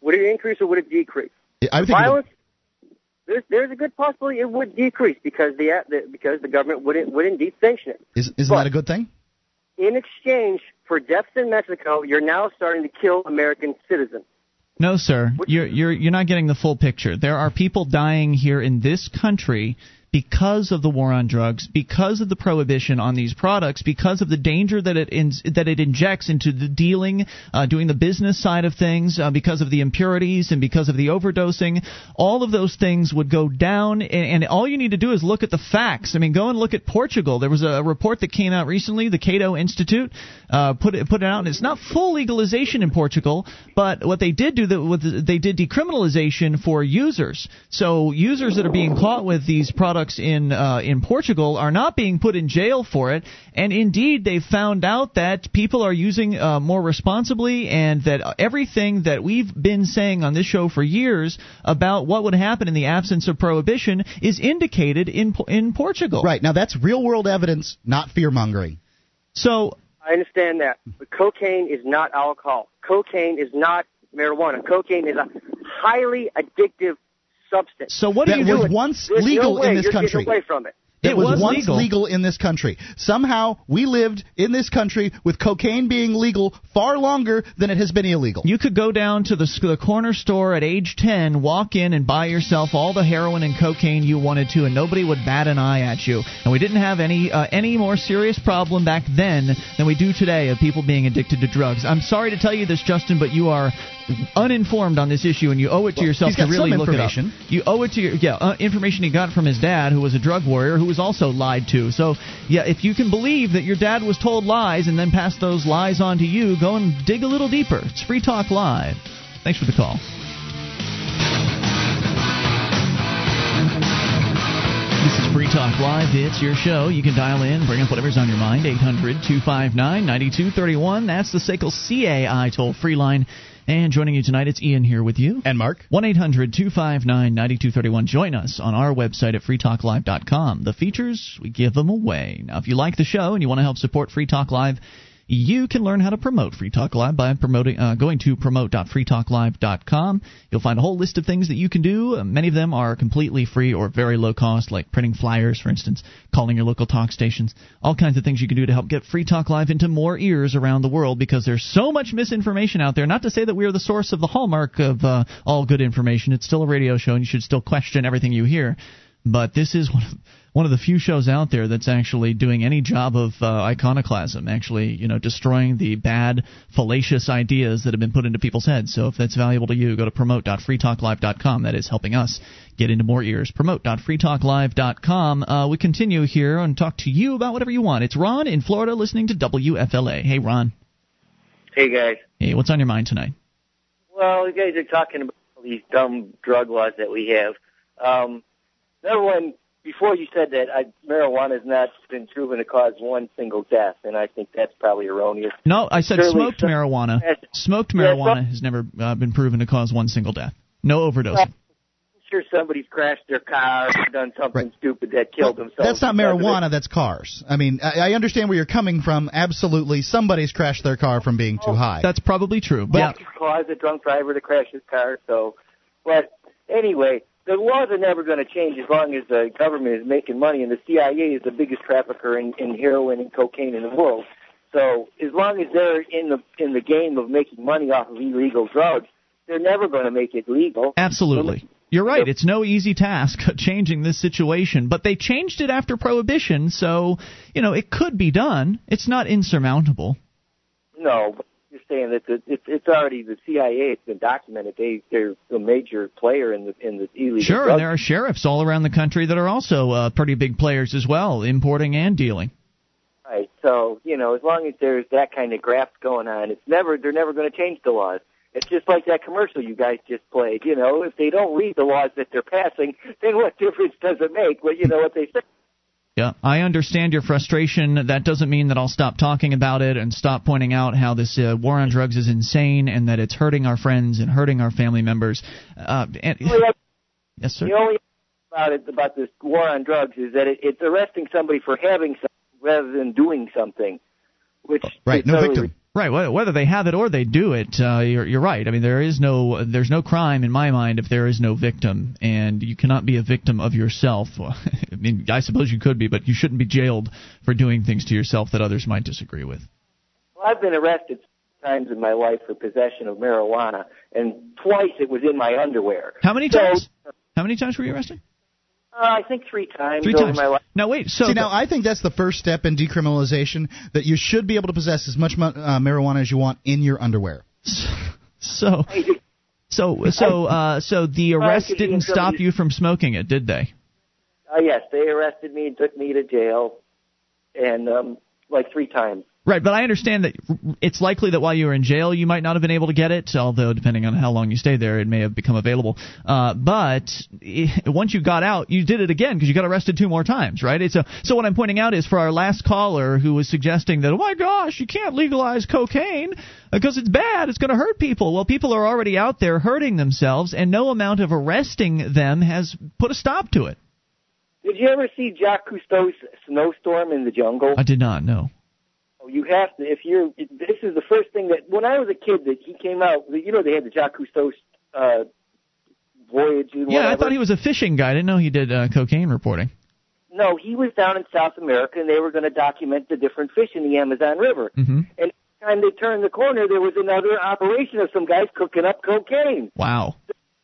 Would it increase or would it decrease? I would think it Violence. There's, there's a good possibility it would decrease because the, the because the government wouldn't would indeed sanction it. is, isn't but- that a good thing? In exchange for deaths in Mexico, you're now starting to kill American citizens. No, sir. You're you're you're not getting the full picture. There are people dying here in this country because of the war on drugs, because of the prohibition on these products, because of the danger that it in, that it injects into the dealing, uh, doing the business side of things, uh, because of the impurities and because of the overdosing. All of those things would go down, and, and all you need to do is look at the facts. I mean, go and look at Portugal. There was a report that came out recently. The Cato Institute uh, put it put it out, and it's not full legalization in Portugal, but what they did do that they did decriminalization for users. So users that are being caught with these products in uh, in Portugal are not being put in jail for it, and indeed they found out that people are using uh, more responsibly, and that everything that we've been saying on this show for years about what would happen in the absence of prohibition is indicated in in Portugal. Right now, that's real world evidence, not fear mongering. So I understand that, but cocaine is not alcohol. Cocaine is not marijuana. Cocaine is a highly addictive substance. so what do that you was do? once There's legal no in this you're country. away from it. That It was, was once legal. in this country. Somehow we lived in this country with cocaine being legal far longer than it has been illegal. You could go down to the, the corner store at age 10, walk in and buy yourself all the heroin and cocaine you wanted to, and nobody would bat an eye at you. And we didn't have any uh, any more serious problem back then than we do today of people being addicted to drugs. I'm sorry to tell you this, Justin, but you are uninformed on this issue, and you owe it to Well, yourself to really look it up. You owe it to your yeah uh, information he got from his dad, who was a drug warrior, who was also lied to. So yeah, if you can believe that your dad was told lies and then passed those lies on to you, go and dig a little deeper. It's Free Talk Live. Thanks for the call. This is Free Talk Live. It's your show. You can dial in, bring up whatever's on your mind. 800 259 9231. That's the SACL CAI toll free line. And joining you tonight, it's Ian here with you. And Mark. 1 800 259 9231. Join us on our website at freetalklive.com. The features, we give them away. Now, if you like the show and you want to help support Free Talk Live, you can learn how to promote Free Talk Live by promoting, uh, going to promote.freetalklive.com. You'll find a whole list of things that you can do. Uh, many of them are completely free or very low cost, like printing flyers, for instance, calling your local talk stations, all kinds of things you can do to help get Free Talk Live into more ears around the world because there's so much misinformation out there. Not to say that we are the source of the hallmark of uh, all good information. It's still a radio show, and you should still question everything you hear. But this is one of one of the few shows out there that's actually doing any job of uh, iconoclasm, actually, you know, destroying the bad, fallacious ideas that have been put into people's heads. So if that's valuable to you, go to promote.freetalklive.com. That is helping us get into more ears. Promote.freetalklive.com. Uh, we continue here and talk to you about whatever you want. It's Ron in Florida listening to WFLA. Hey, Ron. Hey guys. Hey, what's on your mind tonight? Well, you guys are talking about all these dumb drug laws that we have. Um, number one, before you said that I, marijuana has not been proven to cause one single death, and I think that's probably erroneous. No, I said Surely smoked some- marijuana. Yes. Smoked Yeah, marijuana some- has never uh, been proven to cause one single death. No overdosing. I'm sure somebody's crashed their car or done something stupid that killed themselves. That's not because of it. marijuana. That's cars. I mean, I, I understand where you're coming from. Absolutely, somebody's crashed their car from being too high. That's probably true. But cause a drunk driver to crash his car. So, but anyway, the laws are never going to change as long as the government is making money, and the CIA is the biggest trafficker in, in heroin and cocaine in the world. So, as long as they're in the in the game of making money off of illegal drugs, they're never going to make it legal. Absolutely. You're right. It's no easy task [LAUGHS] changing this situation, but they changed it after prohibition, so, you know, it could be done. It's not insurmountable. No, saying that the, it's it's already the CIA. It's been documented. They they're a major player in the in the illegal. Sure, drug and there are sheriffs all around the country that are also uh, pretty big players as well, importing and dealing. Right. So you know, as long as there's that kind of graft going on, it's never they're never going to change the laws. It's just like that commercial you guys just played. You know, if they don't read the laws that they're passing, then what difference does it make? Well, you know what they say. Yeah, I understand your frustration. That doesn't mean that I'll stop talking about it and stop pointing out how this uh, war on drugs is insane and that it's hurting our friends and hurting our family members. Uh, and, yes, sir. The only thing about it about this war on drugs is that it, it's arresting somebody for having something rather than doing something, which Right, no totally victim. Right, wh- whether they have it or they do it, uh, you're, you're right. I mean, there is no there's no crime in my mind if there is no victim, and you cannot be a victim of yourself. [LAUGHS] I mean, I suppose you could be, but you shouldn't be jailed for doing things to yourself that others might disagree with. Well, I've been arrested times in my life for possession of marijuana, and twice it was in my underwear. How many So, times? How many times were you arrested? Uh, I think three times Three over times. my life. Now wait, so See, now I think that's the first step in decriminalization that you should be able to possess as much uh, marijuana as you want in your underwear. So, so, so, uh, so the Well, arrest it could be didn't stop you from smoking it, did they? Uh, yes, they arrested me and took me to jail, and um, like three times. Right, but I understand that it's likely that while you were in jail, you might not have been able to get it. Although, depending on how long you stayed there, it may have become available. Uh, but eh, once you got out, you did it again because you got arrested two more times, right? It's a, so what I'm pointing out is for our last caller who was suggesting that, oh my gosh, you can't legalize cocaine because it's bad, it's going to hurt people. Well, people are already out there hurting themselves, and no amount of arresting them has put a stop to it. Did you ever see Jacques Cousteau's Snowstorm in the Jungle? I did not know. You have to. If you're, this is the first thing that when I was a kid that he came out. You know, they had the Jacques Cousteau uh, voyage. And Yeah, I thought he was a fishing guy. I didn't know he did uh, cocaine reporting. No, he was down in South America, and they were going to document the different fish in the Amazon River. hmm And every time they turned the corner, there was another operation of some guys cooking up cocaine. Wow.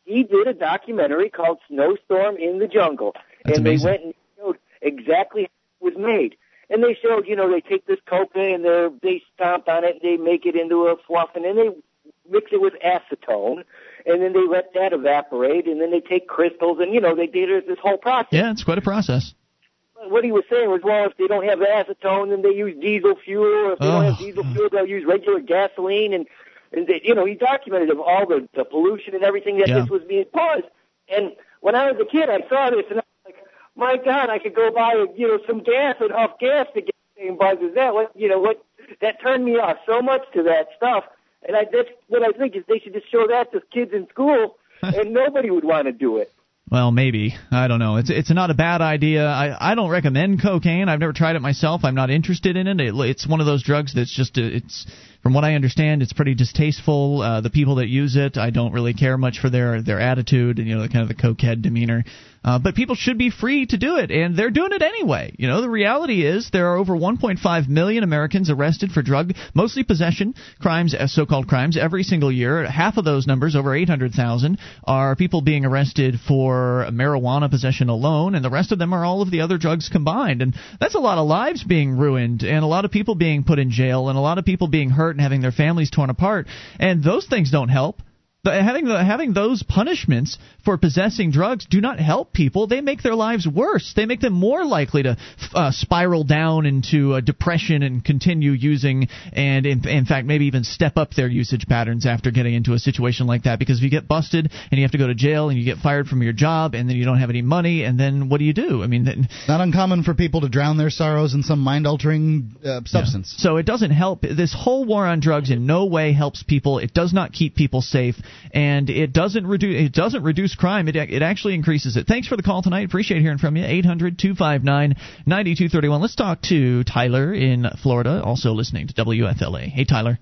He did a documentary called Snowstorm in the Jungle, That's and amazing. they went and showed exactly how it was made. And they showed, you know, they take this cocaine and they they stomp on it and they make it into a fluff, and then they mix it with acetone, and then they let that evaporate, and then they take crystals, and you know they did this whole process. Yeah, it's quite a process. What he was saying was, well, if they don't have acetone, then they use diesel fuel. Or if they don't Oh. have diesel fuel, they'll use regular gasoline, and and they, you know he documented of all the, the pollution and everything that Yeah. this was being caused. And when I was a kid, I saw this, and I my God, I could go buy you know some gas and huff gas to get the same buzz as that. What you know what that turned me off so much to that stuff. And I, that's what I think is they should just show that to kids in school, [LAUGHS] and nobody would want to do it. Well, maybe I don't know. It's it's not a bad idea. I I don't recommend cocaine. I've never tried it myself. I'm not interested in it. it it's one of those drugs that's just uh, it's from what I understand, it's pretty distasteful. Uh, the people that use it, I don't really care much for their their attitude and you know the kind of the cokehead demeanor. Uh, but people should be free to do it, and they're doing it anyway. You know, the reality is there are over 1.5 million Americans arrested for drug, mostly possession crimes, uh, so-called crimes, every single year. Half of those numbers, over 800,000, are people being arrested for marijuana possession alone, and the rest of them are all of the other drugs combined. And that's a lot of lives being ruined, and a lot of people being put in jail, and a lot of people being hurt and having their families torn apart. And those things don't help. The, having the, having those punishments for possessing drugs do not help people. They make their lives worse. They make them more likely to uh, spiral down into a depression and continue using, and in, in fact, maybe even step up their usage patterns after getting into a situation like that. Because if you get busted and you have to go to jail and you get fired from your job and then you don't have any money, and then what do you do? I mean, then, Not uncommon for people to drown their sorrows in some mind-altering uh, substance. So it doesn't help. This whole war on drugs in no way helps people. It does not keep people safe, and it doesn't reduce it doesn't reduce crime. It it actually increases it. Thanks for the call tonight. Appreciate hearing from you. 800-259-9231. Let's talk to Tyler in Florida, also listening to WFLA. Hey Tyler.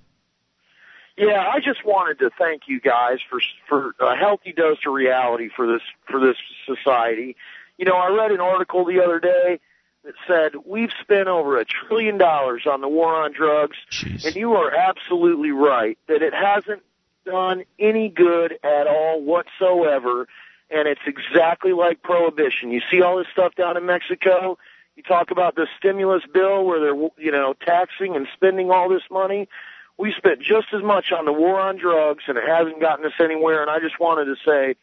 Yeah, I just wanted to thank you guys for for a healthy dose of reality for this for this society. You know, I read an article the other day that said we've spent over a trillion dollars on the war on drugs, and you are absolutely right that it hasn't done any good at all whatsoever. And it's exactly like prohibition. You see all this stuff down in Mexico. You talk about the stimulus bill where they're you know taxing and spending all this money we spent just as much on the war on drugs and it hasn't gotten us anywhere and I just wanted to say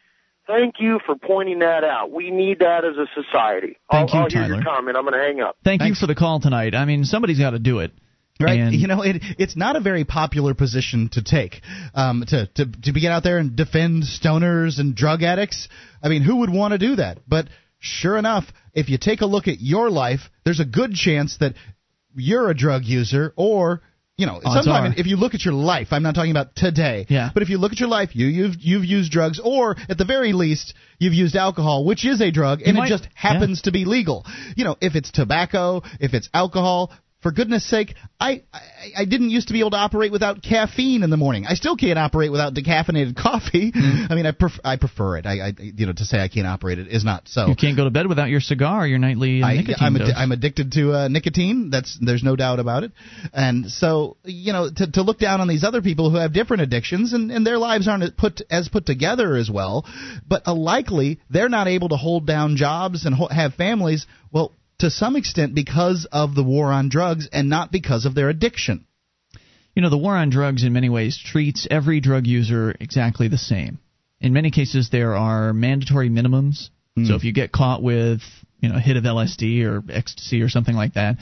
thank you for pointing that out. We need that as a society. Thank I'll, you, I'll hear Tyler. your comment. I'm going to hang up. Thank you for the call tonight. I mean, somebody's got to do it. Right, And- you know, it, it's not a very popular position to take. Um, to to to get out there and defend stoners and drug addicts. I mean, who would want to do that? But sure enough, if you take a look at your life, there's a good chance that you're a drug user or you know, Odds sometime are. if you look at your life, I'm not talking about today. Yeah. But if you look at your life, you you've you've used drugs, or at the very least, you've used alcohol, which is a drug, and might- it just happens to be legal. You know, if it's tobacco, if it's alcohol, for goodness sake, I, I I didn't used to be able to operate without caffeine in the morning. I still can't operate without decaffeinated [LAUGHS] coffee. Mm-hmm. I mean, I pref- I prefer it. I, I you know to say I can't operate it is not so. You can't go to bed without your cigar, or your nightly uh, I, nicotine I'm, dose. I'm addicted to uh, nicotine. That's there's no doubt about it. And so you know to, to look down on these other people who have different addictions and, and their lives aren't put as put together as well, but uh, likely they're not able to hold down jobs and ho- have families. Well, to some extent because of the war on drugs and not because of their addiction. You know, the war on drugs in many ways treats every drug user exactly the same. In many cases, there are mandatory minimums. So hmm. if you get caught with, you know, a hit of LSD or ecstasy or something like that,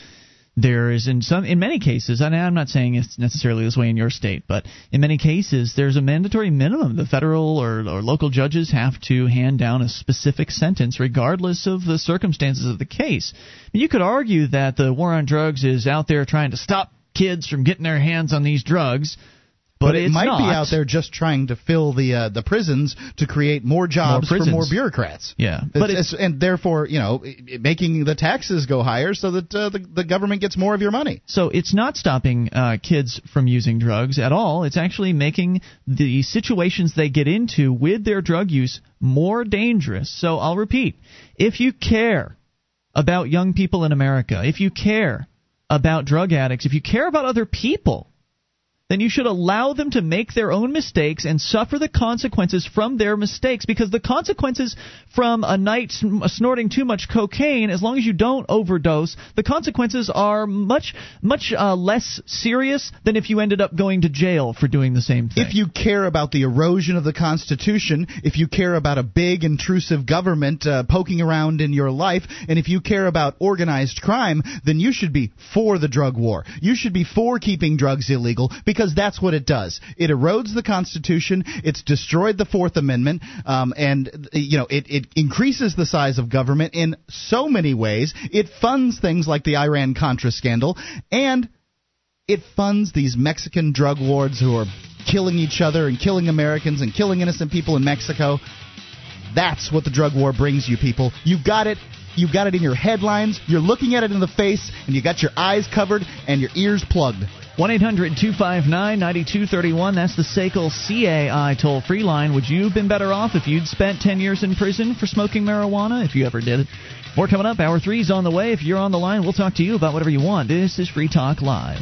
there is in some in many cases, and I'm not saying it's necessarily this way in your state, but in many cases there's a mandatory minimum. The federal or, or local judges have to hand down a specific sentence regardless of the circumstances of the case. You could argue that the war on drugs is out there trying to stop kids from getting their hands on these drugs. But, it it's might be out there just trying to fill the uh, the prisons to create more jobs for more bureaucrats. Yeah, but but it's, and therefore, you know, making the taxes go higher so that uh, the the government gets more of your money. So it's not stopping uh, kids from using drugs at all. It's actually making the situations they get into with their drug use more dangerous. So I'll repeat if you care about young people in America, if you care about drug addicts, if you care about other people, then you should allow them to make their own mistakes and suffer the consequences from their mistakes because the consequences from a night snorting too much cocaine as long as you don't overdose the consequences are much much uh, less serious than if you ended up going to jail for doing the same thing If you care about the erosion of the Constitution, if you care about a big intrusive government uh, poking around in your life, and if you care about organized crime, then you should be for the drug war. You should be for keeping drugs illegal because that's what it does. It erodes the Constitution. It's destroyed the Fourth Amendment, um, and you know it, it increases the size of government in so many ways. It funds things like the Iran Contra scandal, and it funds these Mexican drug lords who are killing each other and killing Americans and killing innocent people in Mexico. That's what the drug war brings you, people. You've got it. You've got it in your headlines. You're looking at it in the face, and you got your eyes covered and your ears plugged. 1 800 259 9231. That's the SACL CAI toll free line. Would you have been better off if you'd spent 10 years in prison for smoking marijuana, if you ever did it? More coming up. Hour three is on the way. If you're on the line, we'll talk to you about whatever you want. This is Free Talk Live.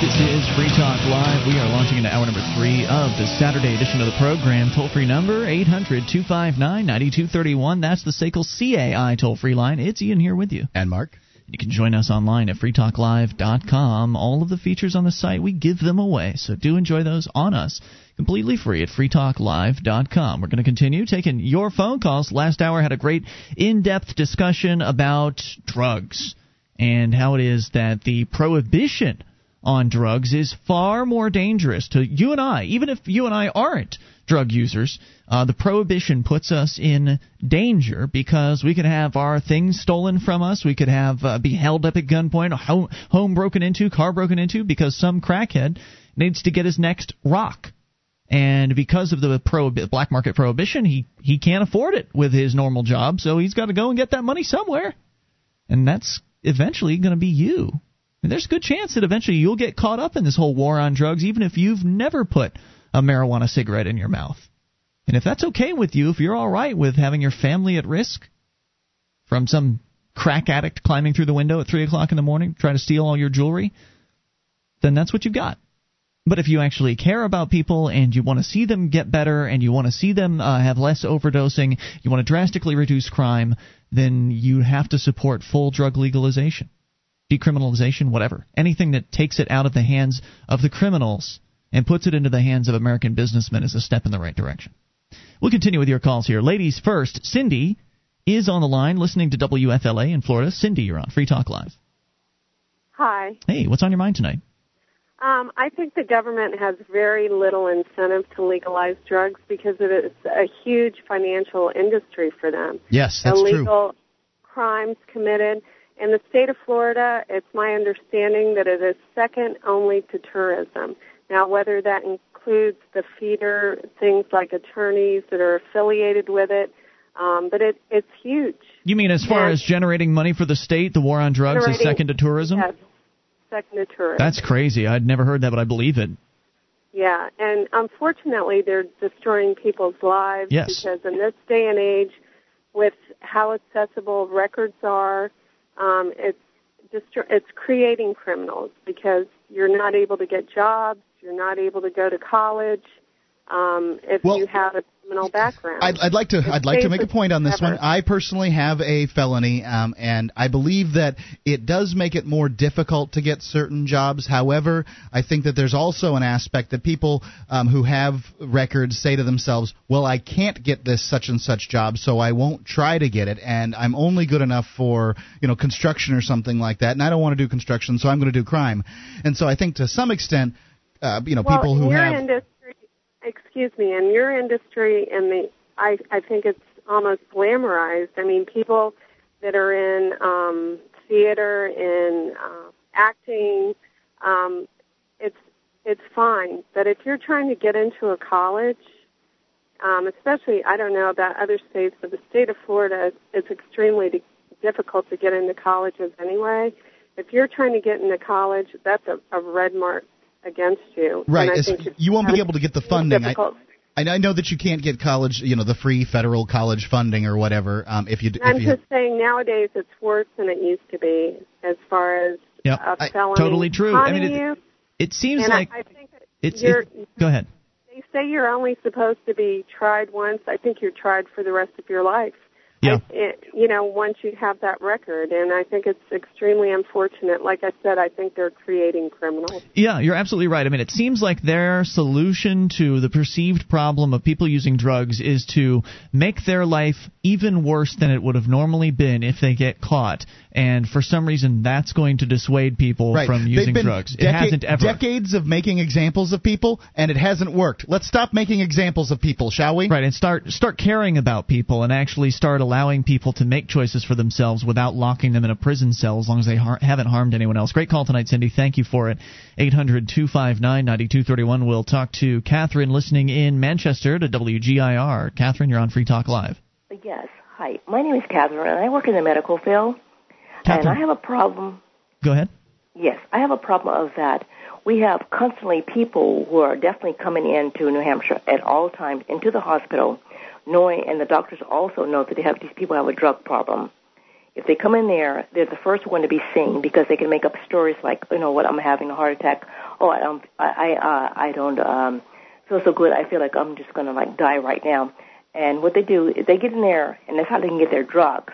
This is Free Talk Live. We are launching into hour number three of the Saturday edition of the program. Toll free number 800 259 9231. That's the SACL CAI toll free line. It's Ian here with you. And Mark. You can join us online at freetalklive.com. All of the features on the site, we give them away. So do enjoy those on us completely free at freetalklive.com. We're going to continue taking your phone calls. Last hour had a great in depth discussion about drugs and how it is that the prohibition on drugs is far more dangerous to you and I, even if you and I aren't drug users. Uh, the prohibition puts us in danger because we could have our things stolen from us. We could have uh, be held up at gunpoint, home, home broken into, car broken into because some crackhead needs to get his next rock. And because of the prohib- black market prohibition, he, he can't afford it with his normal job, so he's got to go and get that money somewhere. And that's eventually going to be you. And there's a good chance that eventually you'll get caught up in this whole war on drugs, even if you've never put a marijuana cigarette in your mouth. And if that's okay with you, if you're all right with having your family at risk from some crack addict climbing through the window at 3 o'clock in the morning trying to steal all your jewelry, then that's what you've got. But if you actually care about people and you want to see them get better and you want to see them uh, have less overdosing, you want to drastically reduce crime, then you have to support full drug legalization decriminalization, whatever. Anything that takes it out of the hands of the criminals and puts it into the hands of American businessmen is a step in the right direction. We'll continue with your calls here. Ladies first, Cindy is on the line listening to WFLA in Florida. Cindy, you're on Free Talk Live. Hi. Hey, what's on your mind tonight? Um, I think the government has very little incentive to legalize drugs because it is a huge financial industry for them. Yes, that's Illegal true. crimes committed. In the state of Florida, it's my understanding that it is second only to tourism. Now, whether that includes the feeder, things like attorneys that are affiliated with it, um, but it, it's huge. You mean as far And- as generating money for the state, the war on drugs is second to tourism? Yes, second to tourism. That's crazy. I'd never heard that, but I believe it. Yeah, and unfortunately, they're destroying people's lives Yes. because in this day and age, with how accessible records are, um, it's destro- it's creating criminals because you're not able to get jobs, you're not able to go to college um, if Well- you have a criminal background. I'd, I'd like to. I'd like to make a point on this than one. I personally have a felony, um, and I believe that it does make it more difficult to get certain jobs. However, I think that there's also an aspect that people um, who have records say to themselves, "Well, I can't get this such and such job, so I won't try to get it, and I'm only good enough for you know construction or something like that, and I don't want to do construction, so I'm going to do crime." And so I think to some extent, uh, you know, well, people who have excuse me, in your industry, and the I I think it's almost glamorized. I mean, people that are in um, theater, in uh, acting, um, it's it's fine. But if you're trying to get into a college, um, especially I don't know about other states, but the state of Florida, it's extremely di- difficult to get into colleges anyway. If you're trying to get into college, that's a, a red mark against you. Right. And I it's- think it's you won't be able to get the funding. I. I I know that you can't get college, you know, the free federal college funding or whatever. Um, if you I'm you just saying nowadays it's worse than it used to be as far as Yep. a I- felony totally true. I mean, it- you. It seems and like I, I think it's. you're, it- go ahead. they say you're only supposed to be tried once. I think you're tried for the rest of your life. Yeah. I, it, you know, once you have that record, and I think it's extremely unfortunate. Like I said, I think they're creating criminals. Yeah, you're absolutely right. I mean, it seems like their solution to the perceived problem of people using drugs is to make their life even worse than it would have normally been if they get caught. And for some reason, that's going to dissuade people right. from using been drugs. it hasn't ever. Decades of making examples of people, and it hasn't worked. Let's stop making examples of people, shall we? Right, and start start caring about people and actually start allowing people to make choices for themselves without locking them in a prison cell as long as they har- haven't harmed anyone else. Great call tonight, Cindy. Thank you for it. 800 259 9231. We'll talk to Catherine listening in Manchester to WGIR. Catherine, you're on Free Talk Live. Yes. Hi. My name is Catherine, and I work in the medical field. Catherine. And I have a problem. Go ahead. Yes, I have a problem of that. We have constantly people who are definitely coming into New Hampshire at all times into the hospital, knowing, and the doctors also know that they have these people have a drug problem. If they come in there, they're the first one to be seen because they can make up stories like, you know what, I'm having a heart attack. Oh, I don't, I, I, uh, I don't um, feel so good. I feel like I'm just going to like die right now. And what they do is they get in there, and that's how they can get their drugs.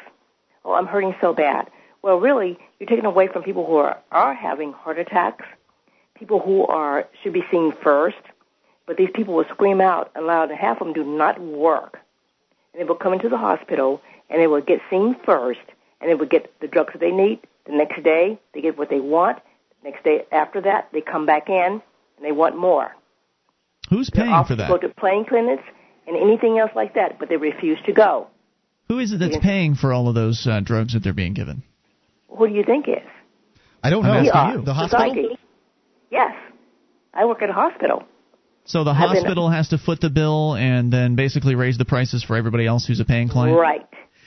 Oh, I'm hurting so bad. Well, really, you're taking away from people who are, are having heart attacks, people who are should be seen first, but these people will scream out aloud, and half of them do not work. And they will come into the hospital, and they will get seen first, and they will get the drugs that they need. The next day, they get what they want. The next day after that, they come back in, and they want more. Who's They're paying for that? Go to plane clinics and anything else like that, but they refuse to go. Who is it that's paying for all of those uh, drugs that they're being given? Who do you think is? I don't know. I'm asking you. The hospital? Yes. I work at a hospital. So the I've been- hospital has to foot the bill and then basically raise the prices for everybody else who's a paying client? Right.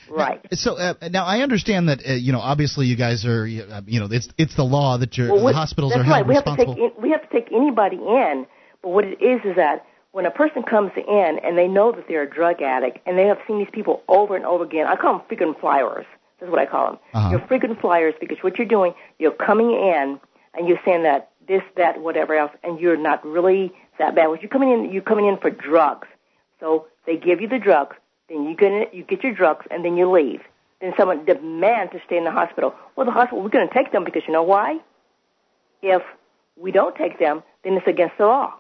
Right. So uh, now I understand that uh, you know obviously you guys are uh, you know it's it's the law that your Well, the what- hospitals that's are right. held We have to responsible. take in, we have to take anybody in. But what it is is that when a person comes in and they know that they're a drug addict and they have seen these people over and over again, I call them frequent flyers. That's what I call them. Uh-huh. You're frequent flyers because what you're doing, you're coming in and you're saying that this, that, whatever else, and you're not really that bad. When you're coming in, you're coming in for drugs. So they give you the drugs, then you get you get your drugs, and then you leave. Then someone demands to stay in the hospital. Well, the hospital, we're going to take them because you know why? If we don't take them, then it's against the law.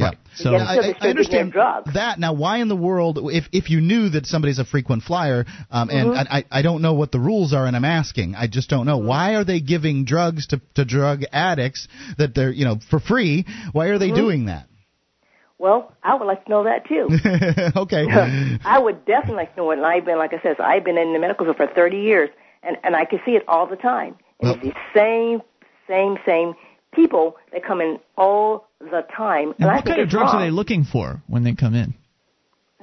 Yeah. So- Yes, I, I- understand getting their drugs. that. Now, why in the world, if if you knew that somebody's a frequent flyer, um, and Mhm. I, I I don't know what the rules are, and I'm asking, I just don't know. Mm-hmm. Why are they giving drugs to to drug addicts that they're you know for free? Why are they Mhm. doing that? Well, I would like to know that too. [LAUGHS] okay. [LAUGHS] I would definitely like to know it. And I've been, like I said, I've been in the medical field for 30 years, and and I can see it all the time. And it's the same, same, same people that come in all the time. And And what think kind of drugs wrong. are they looking for when they come in?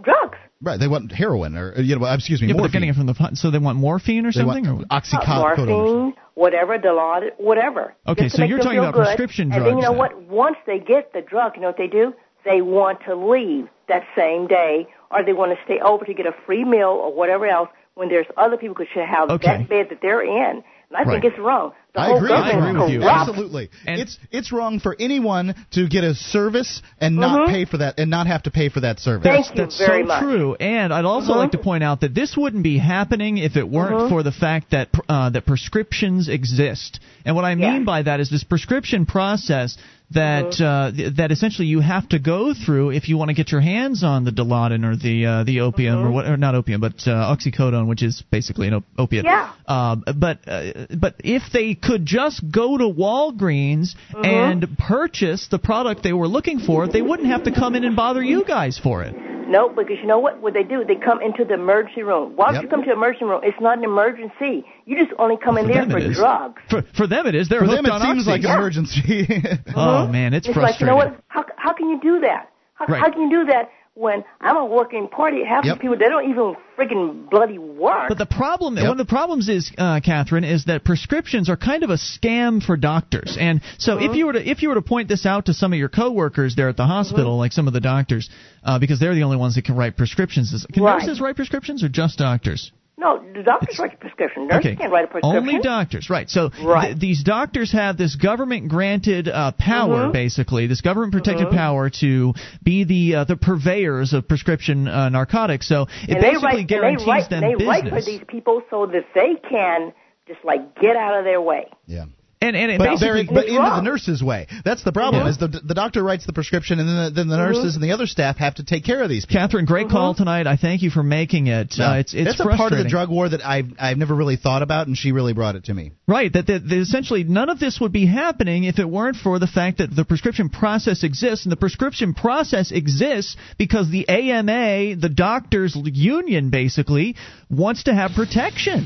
Drugs. Right. They want heroin or you know excuse me Yeah, but they're morphine. getting it from the pot- so they want morphine or They want something. or oxycodone. Uh, morphine, whatever, Dilaudid, whatever. Okay, so you're talking about good. prescription drugs. And then you know then. what? Once they get the drug, you know what they do? They want to leave that same day, or they want to stay over to get a free meal or whatever else. When there's other people who should have Okay. that bed that they're in, and I think it's wrong. The I whole agree. I agree is with you. corrupt. Absolutely. it's it's wrong for anyone to get a service and not Mhm. pay for that and not have to pay for that service. Thank That's, that's so true. And I'd also Uh-huh. like to point out that this wouldn't be happening if it weren't Uh-huh. for the fact that uh, that prescriptions exist. And what I mean by that is this prescription process that Uh-huh. uh, th- that essentially you have to go through if you want to get your hands on the Dilaudid or the uh, the opium Uh-huh. or what or not opium but uh, oxycodone, which is basically an op- opiate. Yeah. Um, but uh, but if they could just go to Walgreens and purchase the product they were looking for, they wouldn't have to come in and bother you guys for it. No, because you know what? What they do, they come into the emergency room. Why Yep. you come to the emergency room, it's not an emergency. You just only come in there for drugs. For, for them, it is. They're For hooked them, it on seems oxy. like an emergency. [LAUGHS] Oh man, it's, It's frustrating. like, you know what? How, how can you do that? How, Right. how can you do that when I'm a working party? Half Yep. the people, they don't even freaking bloody work. But the problem, Yep. one of the problems is, uh, Catherine, is that prescriptions are kind of a scam for doctors. And so, if you were to if you were to point this out to some of your coworkers there at the hospital, like some of the doctors, uh, because they're the only ones that can write prescriptions. Is- Can Right. nurses write prescriptions or just doctors? No, the doctors write a prescription. Nurses Okay. can't write a prescription. Only doctors, right? So Right. th- these doctors have this government-granted uh, power, Mhm. basically, this government-protected Mhm. power to be the uh, the purveyors of prescription uh, narcotics. So it and basically write, guarantees they write, them they business. write for these people so that they can just like get out of their way. yeah. And and it But, basically, but into the nurse's way. That's the problem. Yeah. Is the the doctor writes the prescription, and then the, then the Mm-hmm. nurses and the other staff have to take care of these. people. Catherine, great call tonight. I thank you for making it. Uh, it's it's that's a part of the drug war that I've I've never really thought about, and she really brought it to me. Right, that, that, that essentially none of this would be happening if it weren't for the fact that the prescription process exists, and the prescription process exists because the AMA, the doctors' union, basically wants to have protection.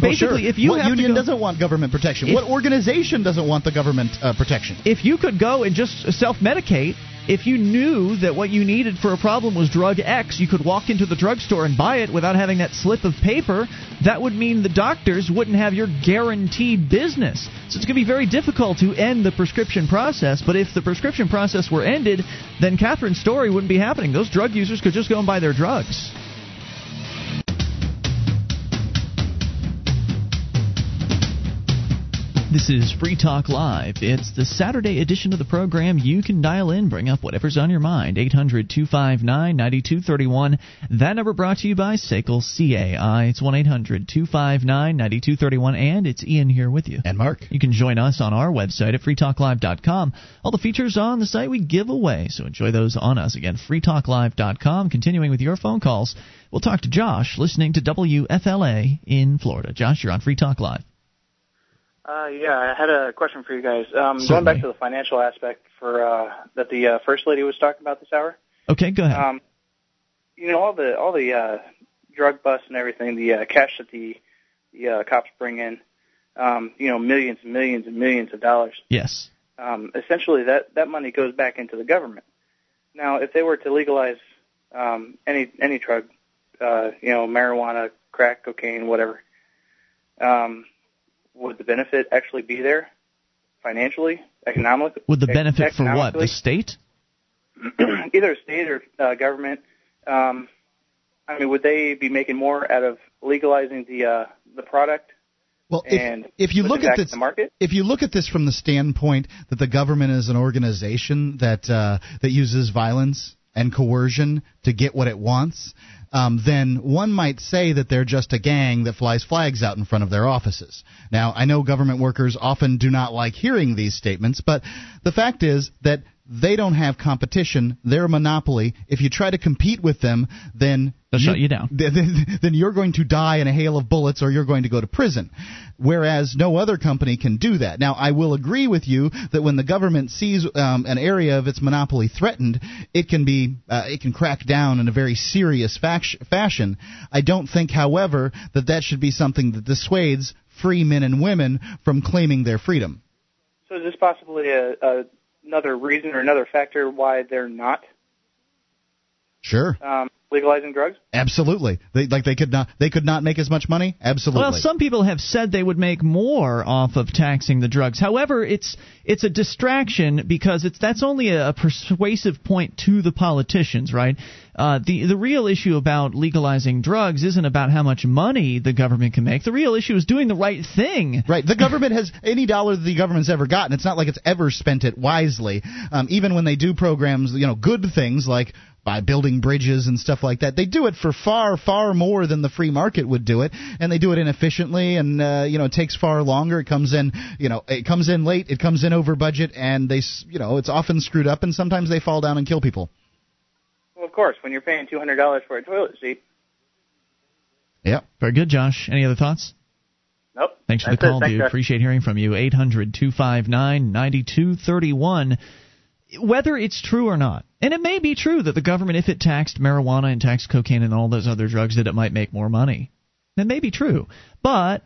Basically, sure. if you what union go- doesn't want government protection? If- what organization doesn't want the government uh, protection? if you could go and just self-medicate, if you knew that what you needed for a problem was drug X, you could walk into the drugstore and buy it without having that slip of paper. That would mean the doctors wouldn't have your guaranteed business. So it's going to be very difficult to end the prescription process. But if the prescription process were ended, then Catherine's story wouldn't be happening. Those drug users could just go and buy their drugs. This is Free Talk Live. It's the Saturday edition of the program. You can dial in, bring up whatever's on your mind. 800 259 9231. That number brought to you by SACL CAI. It's 1 800 259 9231. And it's Ian here with you. And Mark. You can join us on our website at freetalklive.com. All the features on the site we give away, so enjoy those on us. Again, freetalklive.com. Continuing with your phone calls, we'll talk to Josh, listening to WFLA in Florida. Josh, you're on Free Talk Live. Uh, yeah, I had a question for you guys. Um, going back to the financial aspect for uh, that the uh, first lady was talking about this hour. Okay, go ahead. Um, you know all the all the uh, drug busts and everything, the uh, cash that the the uh, cops bring in. Um, you know, millions and millions and millions of dollars. yes. Um, essentially, that that money goes back into the government. Now, if they were to legalize um, any any drug, uh, you know, marijuana, crack, cocaine, whatever, um, would the benefit actually be there financially, economically? Would the benefit for what? The state? [CLEARS THROAT] either state or uh, government. Um, I mean, would they be making more out of legalizing the uh, the product? Well, if, and if you look at this, the market, if you look at this from the standpoint that the government is an organization that uh, that uses violence and coercion to get what it wants, um, then one might say that they're just a gang that flies flags out in front of their offices. Now, I know government workers often do not like hearing these statements, but the fact is that they don't have competition. They're a monopoly. If you try to compete with them, then They'll shut you down. [LAUGHS] then, then you're going to die in a hail of bullets or you're going to go to prison. Whereas no other company can do that. Now, I will agree with you that when the government sees um, an area of its monopoly threatened, it can be uh, it can crack down in a very serious fac- fashion. I don't think, however, that that should be something that dissuades free men and women from claiming their freedom. so is this possibly a, a another reason or another factor why they're not Sure. um, legalizing drugs? Absolutely. They, like they could not they could not make as much money. Absolutely. Well, some people have said they would make more off of taxing the drugs. However, it's it's a distraction because it's that's only a, persuasive point to the politicians, right? Uh, the the real issue about legalizing drugs isn't about how much money the government can make. The real issue is doing the right thing. Right. The government has any dollar that the government's ever gotten. It's not like it's ever spent it wisely. Um, even when they do programs, you know, good things like by building bridges and stuff like that, they do it for far, far more than the free market would do it, and they do it inefficiently, and uh, you know, it takes far longer. It comes in, you know, it comes in late, it comes in over budget, and they, s- you know, it's often screwed up, and sometimes they fall down and kill people. Well, of course, when you're paying two hundred dollars for a toilet seat. Yep. Very good, Josh. Any other thoughts? Nope. Thanks for the That's it. call, Thanks, dude. guys. Appreciate hearing from you. 800 259 9231. Whether it's true or not, And it may be true that the government, if it taxed marijuana and taxed cocaine and all those other drugs, that it might make more money. That may be true. But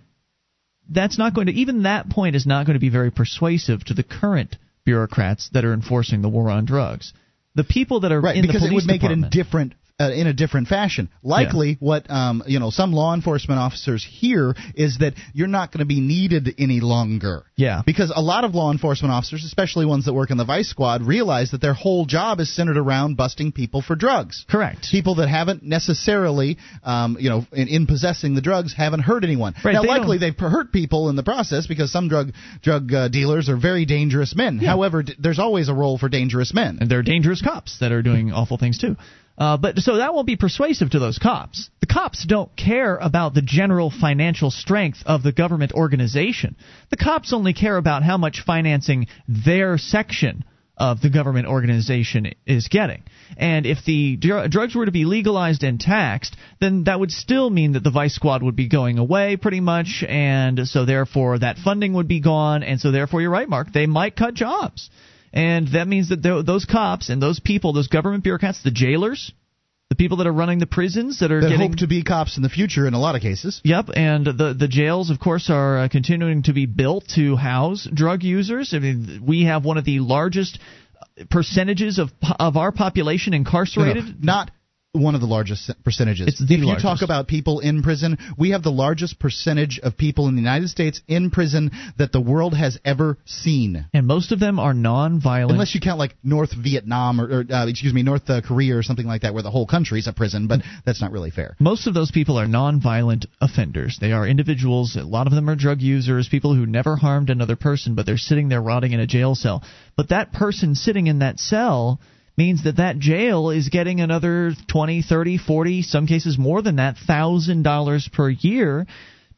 that's not going to, even that point is not going to be very persuasive to the current bureaucrats that are enforcing the war on drugs. The people that are right in because the it would make it in different uh, in a different fashion. Likely, what um, you know, some law enforcement officers hear is that you're not going to be needed any longer. Yeah. Because a lot of law enforcement officers, especially ones that work in the Vice Squad, realize that their whole job is centered around busting people for drugs. Correct. People that haven't necessarily, um, you know, in, in possessing the drugs, haven't hurt anyone. Right, now, they likely don't- they've hurt people in the process because some drug drug uh, dealers are very dangerous men. However, d- there's always a role for dangerous men. and they're dangerous cops that are doing awful things too. Uh, but so that won't be persuasive to those cops. The cops don't care about the general financial strength of the government organization. The cops only care about how much financing their section of the government organization is getting. And if the dr- drugs were to be legalized and taxed, then that would still mean that the vice squad would be going away pretty much, and so therefore that funding would be gone, and so therefore you're right, Mark, they might cut jobs. And that means that those cops and those people, those government bureaucrats, the jailers, the people that are running the prisons that are That getting hope to be cops in the future in a lot of cases. Yep, and the the jails, of course, are uh, continuing to be built to house drug users. I mean, we have one of the largest percentages of of our population incarcerated. No, no, not one of the largest percentages. It's the if you largest. talk about people in prison, we have the largest percentage of people in the United States in prison that the world has ever seen. And most of them are non-violent. Unless you count like North Vietnam or, or uh, excuse me, North uh, Korea or something like that, where the whole country's a prison, but that's not really fair. Most of those people are non-violent offenders. They are individuals. A lot of them are drug users, people who never harmed another person, but they're sitting there rotting in a jail cell. But that person sitting in that cell means that that jail is getting another 20, 30, 40, some cases more than that, thousand dollars per year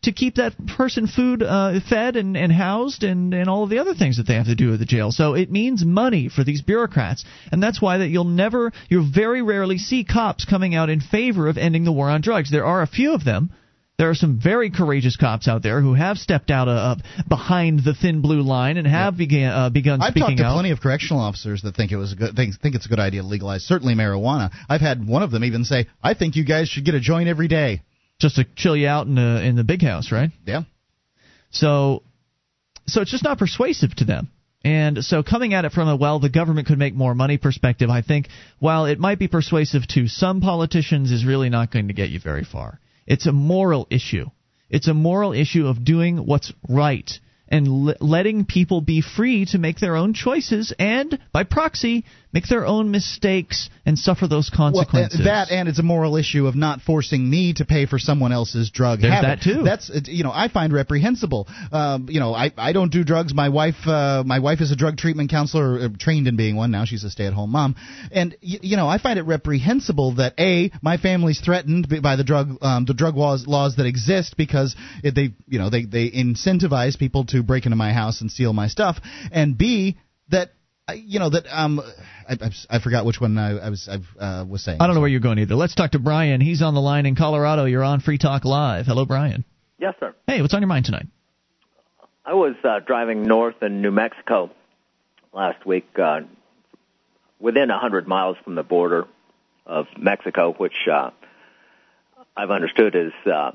to keep that person food uh, fed and, and housed and, and all of the other things that they have to do at the jail. So it means money for these bureaucrats, and that's why that you'll never, you'll very rarely see cops coming out in favor of ending the war on drugs. There are a few of them. There are some very courageous cops out there who have stepped out uh, behind the thin blue line and have began, uh, begun I've speaking talked to out. plenty of correctional officers that think it was a good think, think it's a good idea to legalize certainly marijuana. I've had one of them even say, "I think you guys should get a joint every day." just to chill you out in the in the big house, right? Yeah. So, so it's just not persuasive to them. And so, coming at it from a well, the government could make more money perspective, I think while it might be persuasive to some politicians, is really not going to get you very far. It's a moral issue. It's a moral issue of doing what's right and letting people be free to make their own choices and, by proxy, make their own mistakes and suffer those consequences. Well, uh, that and it's a moral issue of not forcing me to pay for someone else's drug There's habit. that, too. That's uh, you know I find reprehensible. Um, you know I I don't do drugs. My wife uh, my wife is a drug treatment counselor, uh, trained in being one. Now she's a stay at home mom, and y- you know I find it reprehensible that a my family's threatened by the drug um, the drug laws laws that exist because it, they you know they they incentivize people to break into my house and steal my stuff, and b that. uh, You know that um, I, I, I forgot which one I, I was I uh, was saying. I don't know where you're going either. Let's talk to Brian. He's on the line in Colorado. You're on Free Talk Live. Hello, Brian. Yes, sir. Hey, what's on your mind tonight? I was uh, driving north in New Mexico last week, uh, within a hundred miles from the border of Mexico, which uh, I've understood is uh,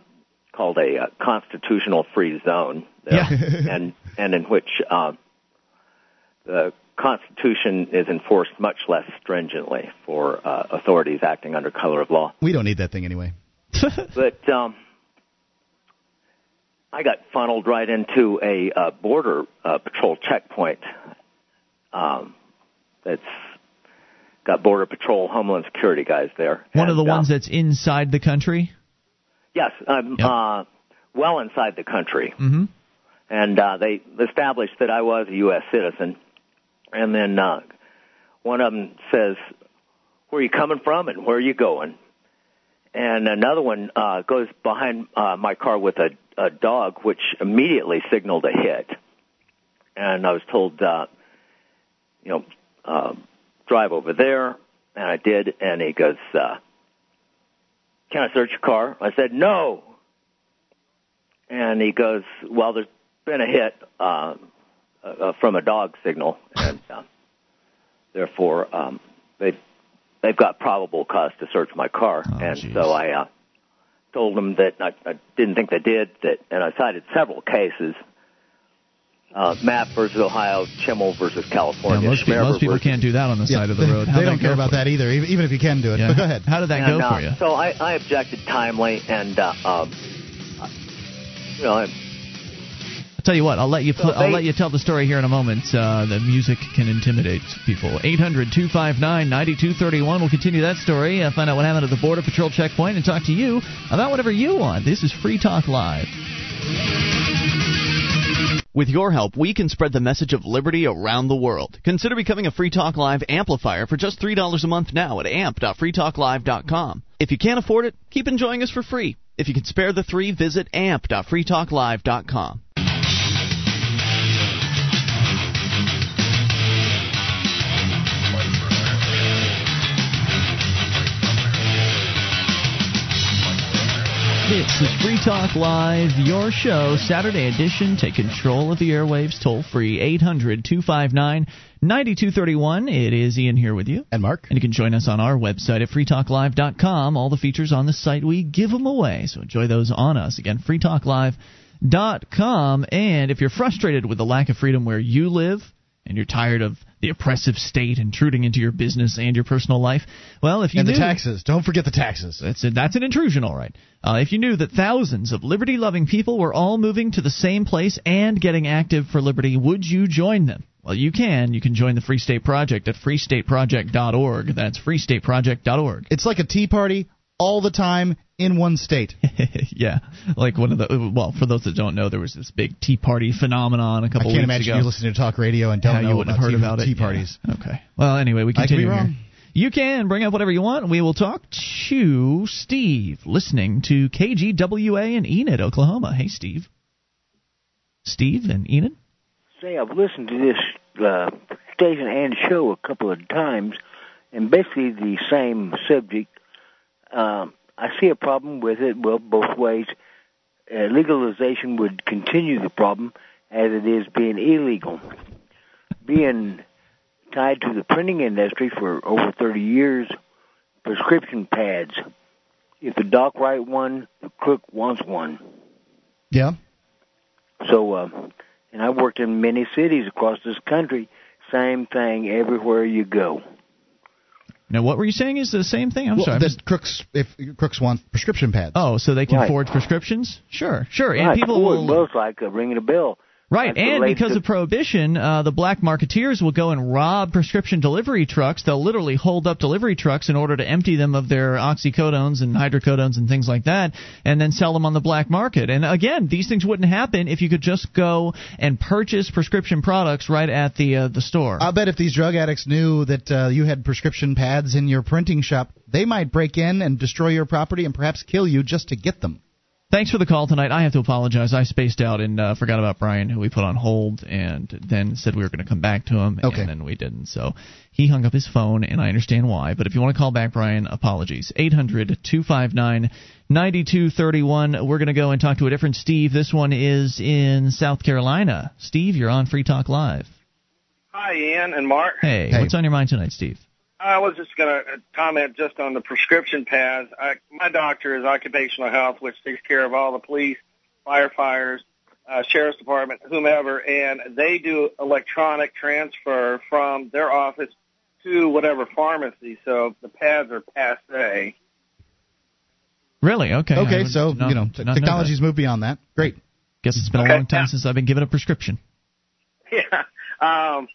called a uh, constitutional free zone, there, [LAUGHS] and and in which uh, the Constitution is enforced much less stringently for uh, authorities acting under color of law. We don't need that thing anyway. [LAUGHS] but um, I got funneled right into a uh, border uh, patrol checkpoint um, that's got border patrol, homeland security guys there. One of the ones um, that's inside the country. yes, I'm uh, well inside the country, Mm-hmm. and uh, they established that I was a U.S. citizen, and then uh, one of them says, "Where are you coming from, and where are you going?" and another one uh, goes behind uh, my car with a, a dog, which immediately signaled a hit. And I was told, uh, you know, uh, drive over there, and I did. And he goes, uh, "Can I search your car?" I said, "No." And he goes, "Well, there's been a hit uh, uh, from a dog signal, and uh, therefore um, they they've got probable cause to search my car, Oh, and geez. so I uh, told them that I, I didn't think they did. That, and I cited several cases. Uh, Mapp versus Ohio, Chimel versus Yeah, California. most, people, most people versus- can't do that on the Yeah, side of the they, road. they How'd don't care about that either, even even if you can do it. Yeah. But go ahead. How did that And, go uh, for you? So I, I objected timely, and uh, um, you know, I, I'll tell you what. I'll let you. Pl- So I'll let you tell the story here in a moment. Uh, the music can intimidate people. 800-259-9231. We'll continue that story. Uh, find out what happened at the border patrol checkpoint and talk to you about whatever you want. This is Free Talk Live. With your help, we can spread the message of liberty around the world. Consider becoming a Free Talk Live amplifier for just $3 a month now at amp.freetalklive.com. If you can't afford it, keep enjoying us for free. If you can spare the three, visit amp.freetalklive.com. This is Free Talk Live, your show, Saturday edition. Take control of the airwaves toll free, 800 259 9231. It is Ian here with you. And Mark. And you can join us on our website at freetalklive.com. All the features on the site, we give them away. So enjoy those on us. Again, freetalklive.com. And if you're frustrated with the lack of freedom where you live, and you're tired of the oppressive state intruding into your business and your personal life, well, if you knew And the taxes. Don't forget the taxes. that's a, that's an intrusion, all right. Uh, if you knew that thousands of liberty-loving people were all moving to the same place and getting active for liberty, would you join them? Well, you can. You can join the Free State Project at freestateproject.org. That's freestateproject.org. It's like a tea party all the time in one state. [LAUGHS] yeah, like one of the well, for those that don't know, there was this big Tea Party phenomenon a couple I can't weeks imagine ago. you listening to talk radio and don't Yeah, know you wouldn't about have heard tea, about it. tea Yeah. parties. Okay. Well, anyway, we I could be continue here. wrong. You can bring up whatever you want. We will talk to Steve, listening to KGWA in Enid, Oklahoma. Hey, Steve. Steve and Enid. say I've listened to this uh, station and show a couple of times, and basically the same subject. Um, I see a problem with it. Well, both ways. Uh, legalization would continue the problem as it is being illegal. Being tied to the printing industry for over 30 years, prescription pads. If the doc write one, the crook wants one. Yeah. So, uh, and I've worked in many cities across this country. Same thing everywhere you go. Now, what were you saying is the same thing? I'm well, sorry. I the crooks, if crooks want prescription pads. Oh, so they can Right. forge prescriptions? Sure, sure. And people Well, will. well, it's like uh, ringing a bell. Right, and because to- of prohibition, uh, the black marketeers will go and rob prescription delivery trucks. They'll literally hold up delivery trucks in order to empty them of their oxycodones and hydrocodones and things like that, and then sell them on the black market. And again, these things wouldn't happen if you could just go and purchase prescription products right at the uh, the store. I'll bet if these drug addicts knew that uh, you had prescription pads in your printing shop, they might break in and destroy your property and perhaps kill you just to get them. Thanks for the call tonight. I have to apologize. I spaced out and uh, forgot about Brian, who we put on hold, and then said we were going to come back to him, Okay. and then we didn't. So he hung up his phone, and I understand why. But if you want to call back, Brian, apologies. 800 259 9231. We're going to go and talk to a different Steve. This one is in South Carolina. Steve, you're on Free Talk Live. Hi, Ian and Mark. Hey, what's on your mind tonight, Steve? I was just going to comment just on the prescription pads. I, my doctor is occupational health, which takes care of all the police, firefighters, uh, sheriff's department, whomever, and they do electronic transfer from their office to whatever pharmacy. So the pads are passe. Really? Okay. Okay, so not- you know, not t- know technology's moved beyond that. Great. Guess it's been a long time yeah. since I've been given a prescription. [LAUGHS] Yeah. Um,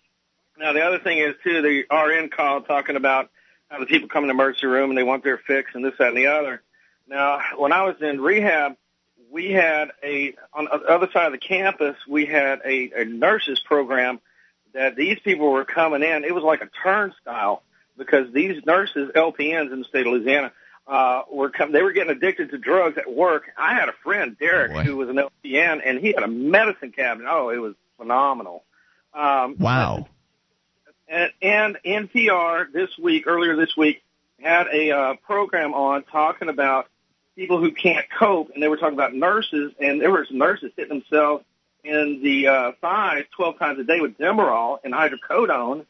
now the other thing is too, the RN call talking about how the people come in the emergency room and they want their fix and this, that, and the other. Now, when I was in rehab, we had a on the other side of the campus, we had a, a nurses program that these people were coming in. It was like a turnstile because these nurses, LPNs in the state of Louisiana, uh, were com- they were getting addicted to drugs at work. I had a friend, Derek, who was an LPN, and he had a medicine cabinet. Oh, it was phenomenal. Um, Wow. And, NPR this week, earlier this week, had a uh, program on talking about people who can't cope, and they were talking about nurses, and there were some nurses hitting themselves in the uh, thighs 12 times a day with Demerol and hydrocodone,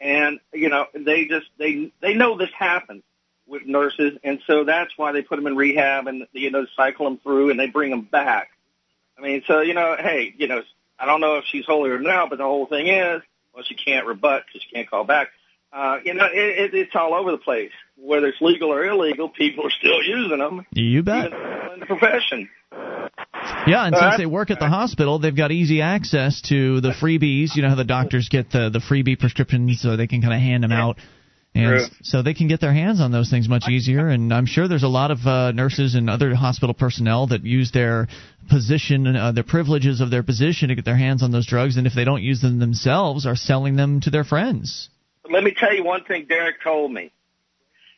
and you know they just they they know this happens with nurses, and so that's why they put them in rehab and you know cycle them through and they bring them back. I mean, so you know, hey, you know, I don't know if she's holier now, but the whole thing is, well, she can't rebut because you can't call back. Uh, you know, it, it, it's all over the place. Whether it's legal or illegal, people are still using them. You bet. In the profession. Yeah, and since they work at the hospital, they've got easy access to the freebies. You know how the doctors get the the freebie prescriptions, so they can kind of hand them out, and True. so they can get their hands on those things much easier. And I'm sure there's a lot of uh, nurses and other hospital personnel that use their position, uh, their privileges of their position to get their hands on those drugs, and if they don't use them themselves, are selling them to their friends. Let me tell you one thing Derek told me.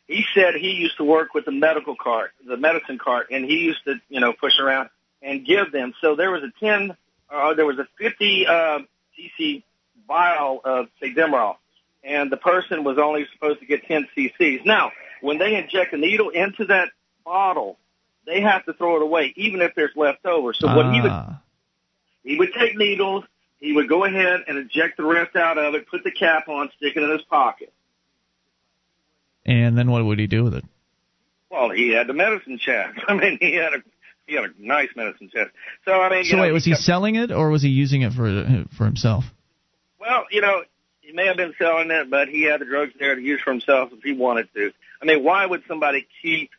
He said he used to work with the medical cart, the medicine cart, and he used to, you know, push around and give them. So there was a 10, uh, there was a 50 uh, cc vial of, say, Demerol, and the person was only supposed to get 10 cc's. Now, when they inject a needle into that bottle, they have to throw it away, even if there's leftover. So what he would Ah. he would take needles, he would go ahead and inject the rest out of it, put the cap on, stick it in his pocket. And then what would he do with it? Well, he had the medicine chest. [LAUGHS] I mean, he had a he had a nice medicine chest. So I mean, So know, wait, was he kept- selling it or was he using it for for himself? Well, you know, he may have been selling it, but he had the drugs there to use for himself if he wanted to. I mean, why would somebody keep,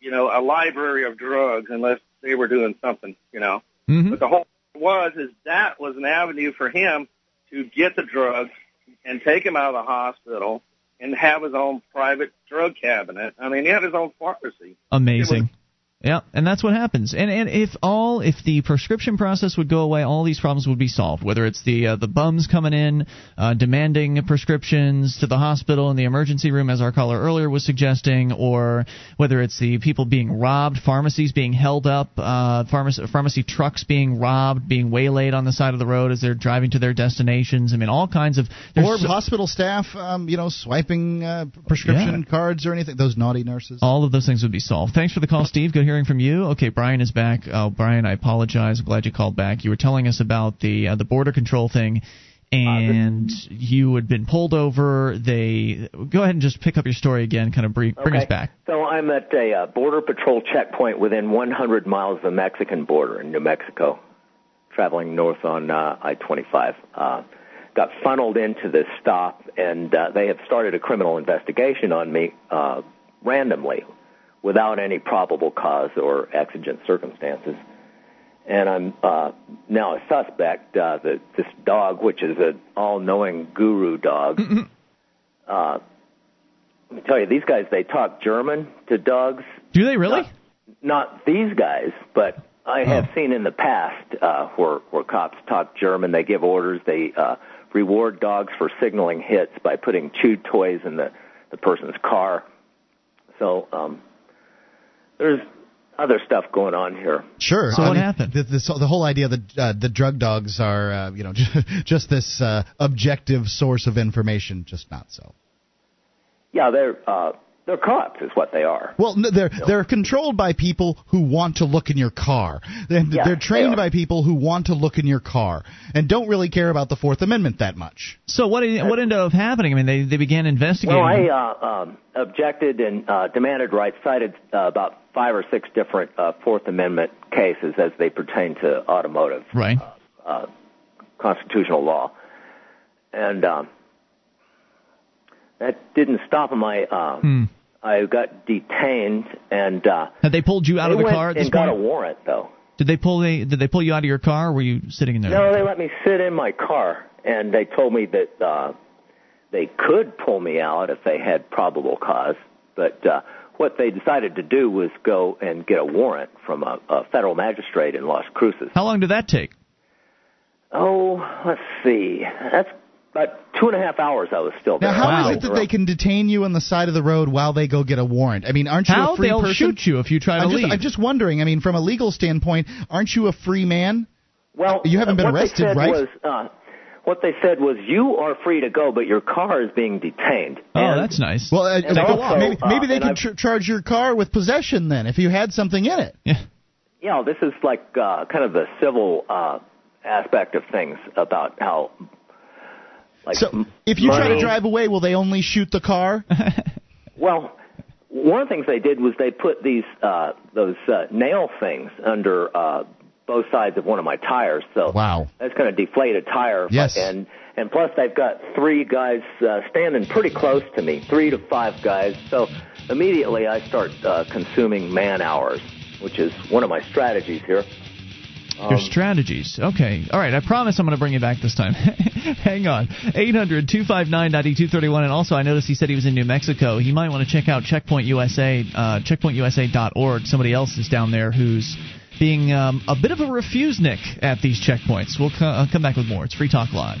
you know, a library of drugs unless they were doing something, you know? Mm-hmm. But the whole was is that was an avenue for him to get the drugs and take him out of the hospital and have his own private drug cabinet. I mean, he had his own pharmacy. Amazing. Yeah, and that's what happens. And and if all if the prescription process would go away, all these problems would be solved. Whether it's the uh, the bums coming in uh, demanding prescriptions to the hospital in the emergency room, as our caller earlier was suggesting, or whether it's the people being robbed, pharmacies being held up, uh, pharmacy pharmacy trucks being robbed, being waylaid on the side of the road as they're driving to their destinations. I mean, all kinds of Or so- hospital staff, um, you know, swiping uh, prescription cards or anything. Those naughty nurses. All of those things would be solved. Thanks for the call, Steve. Good hearing from you. Okay, Brian is back. Uh, Brian, I apologize. I'm glad you called back. You were telling us about the uh, the border control thing, and you had been pulled over. They go ahead and just pick up your story again. Kind of bring, bring us back. So I'm at a uh, border patrol checkpoint within 100 miles of the Mexican border in New Mexico, traveling north on uh, I-25. Uh, got funneled into this stop, and uh, they have started a criminal investigation on me uh, randomly, without any probable cause or exigent circumstances. And I'm uh, now a suspect. Uh, that this dog, which is an all-knowing guru dog, uh, let me tell you, these guys, they talk German to dogs. Do they really? Not these guys, but I have seen in the past uh, where, where cops talk German. They give orders. They uh, reward dogs for signaling hits by putting chewed toys in the, the person's car. So um, there's other stuff going on here. Sure. So I what mean, happened? The, the, the whole idea that uh, the drug dogs are, uh, you know, [LAUGHS] just this uh, objective source of information, just not so. Yeah, they're uh, they're cops, is what they are. Well, they're they're controlled by people who want to look in your car. And Yeah, they're trained are. by people who want to look in your car and don't really care about the Fourth Amendment that much. So what what ended up happening? I mean, they they began investigating. Well, I uh, um, objected and uh, demanded rights, cited uh, about five or six different uh, Fourth Amendment cases as they pertain to automotive right. uh, constitutional law, and um, that didn't stop my. Uh, Hmm. I got detained, and uh, Had they pulled you out of the car at this and this got a warrant though. Did they pull they did they pull you out of your car? Or were you sitting in there? No, they let me sit in my car, and they told me that uh, they could pull me out if they had probable cause. But uh, what they decided to do was go and get a warrant from a, a federal magistrate in Las Cruces. How long did that take? Oh, let's see. That's about two and a half hours. I was still there. Now, how is I it that they can detain you on the side of the road while they go get a warrant? I mean, aren't you How a free they'll person? shoot you if you try to I'm leave? just, I'm just wondering. I mean, from a legal standpoint, aren't you a free man? Well, You haven't been what arrested, they said right? Was, uh, what they said was, you are free to go, but your car is being detained. Oh, And- that's nice. Well, uh, also, maybe, uh, maybe they and could ch- charge your car with possession then, if you had something in it. Yeah. you know, this is like uh, kind of the civil uh, aspect of things about how Like so, if you try to drive away, will they only shoot the car? [LAUGHS] Well, one of the things they did was they put these uh, those uh, nail things under uh, both sides of one of my tires. So wow, that's going to deflate a tire. Yes. And and plus they've got three guys uh, standing pretty close to me, three to five guys. So immediately I start uh, consuming man hours, which is one of my strategies here. Your strategies. Okay. All right. I promise I'm going to bring you back this time. [LAUGHS] Hang on. 800 259 9231. And also, I noticed he said he was in New Mexico. He might want to check out Checkpoint USA, uh, checkpointusa.org. Somebody else is down there who's being um, a bit of a refusenik at these checkpoints. We'll co- uh, come back with more. It's Free Talk Live.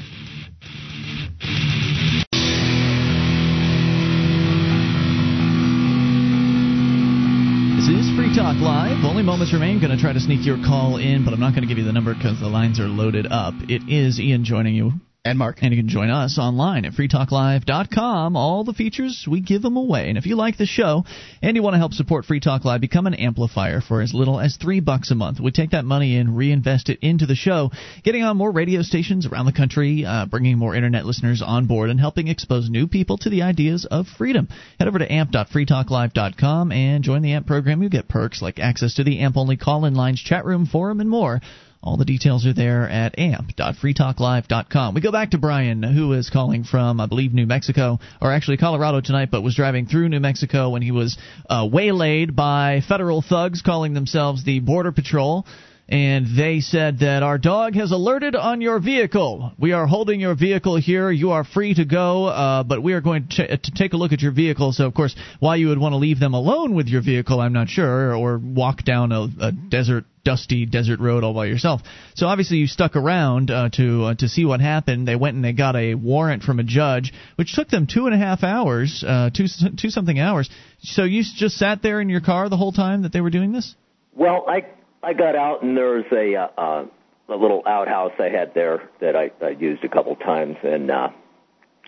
Free Talk Live. Only moments remain. Going to try to sneak your call in, but I'm not going to give you the number because the lines are loaded up. It is Ian joining you. And Mark. And you can join us online at freetalklive.com. All the features, we give them away. And if you like the show and you want to help support Free Talk Live, become an amplifier for as little as three bucks a month. We take that money and reinvest it into the show, getting on more radio stations around the country, uh, bringing more internet listeners on board, and helping expose new people to the ideas of freedom. Head over to amp.freetalklive.com and join the AMP program. You get perks like access to the AMP only call in lines, chat room, forum, and more. All the details are there at amp.freetalklive.com. We go back to Brian, who is calling from, I believe, New Mexico, or actually Colorado tonight, but was driving through New Mexico when he was uh, waylaid by federal thugs calling themselves the Border Patrol. And they said that our dog has alerted on your vehicle. We are holding your vehicle here. You are free to go, uh, but we are going to, to take a look at your vehicle. So, of course, why you would want to leave them alone with your vehicle, I'm not sure, or walk down a, a desert dusty desert road all by yourself. So obviously you stuck around uh, to uh, to see what happened. They went and they got a warrant from a judge, which took them two and a half hours, uh, two two something hours. So you just sat there in your car the whole time that they were doing this. Well, I I got out and there was a uh, uh, a little outhouse I had there that I, I used a couple times, and uh,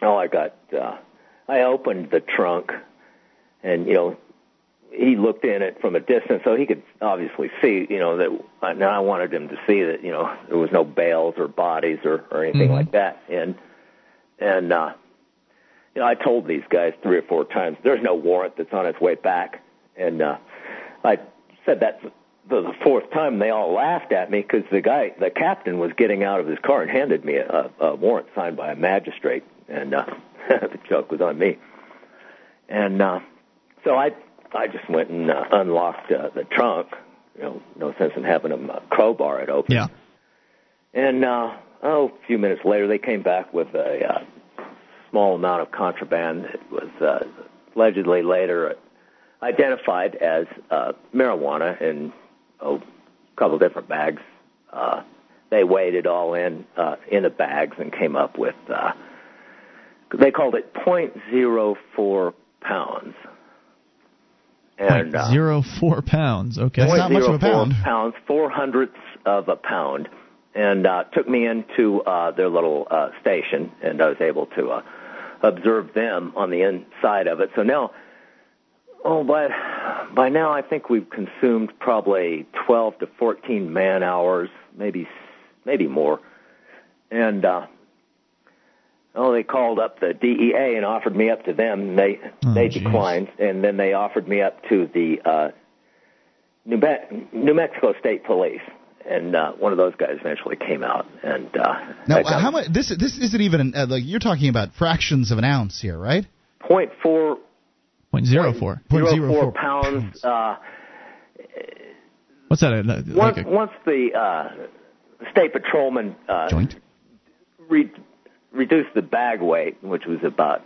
oh, I got uh, I opened the trunk, and you know he looked in it from a distance, so he could obviously see, you know, that. Now I wanted him to see that, you know, there was no bales or bodies or or anything Mhm. like that, and and uh, you know, I told these guys three or four times, there's no warrant that's on its way back, and uh, I said that the the fourth time they all laughed at me because the guy, the captain, was getting out of his car and handed me a, a warrant signed by a magistrate, and uh, [LAUGHS] the joke was on me. And uh, so I, I just went and uh, unlocked uh, the trunk. You know, no sense in having uh, crowbar it open. Yeah. And uh, oh, a few minutes later, they came back with a uh, small amount of contraband that was uh, allegedly later identified as uh, marijuana oh, a couple different bags. Uh, they weighed it all in uh, in the bags and came up with uh, they called it point zero four pounds. And uh, Zero four pounds. Okay, Point zero four Pounds, four hundredths of a pound, and uh, took me into uh, their little uh, station, and I was able to uh, observe them on the inside of it. So now, oh, by by now, I think we've consumed probably twelve to fourteen man hours, maybe maybe more, and. uh Oh, they called up the DEA and offered me up to them. And they Oh, they declined, and then they offered me up to the uh, New, Be- New Mexico State Police, and uh, one of those guys eventually came out. And uh, Now, how much? This this isn't even an, uh, like you're talking about fractions of an ounce here, right? point four Point zero four. zero four pounds. Uh, What's that? uh, once a, once the uh, state patrolman uh, Joint? Re- reduced the bag weight, which was about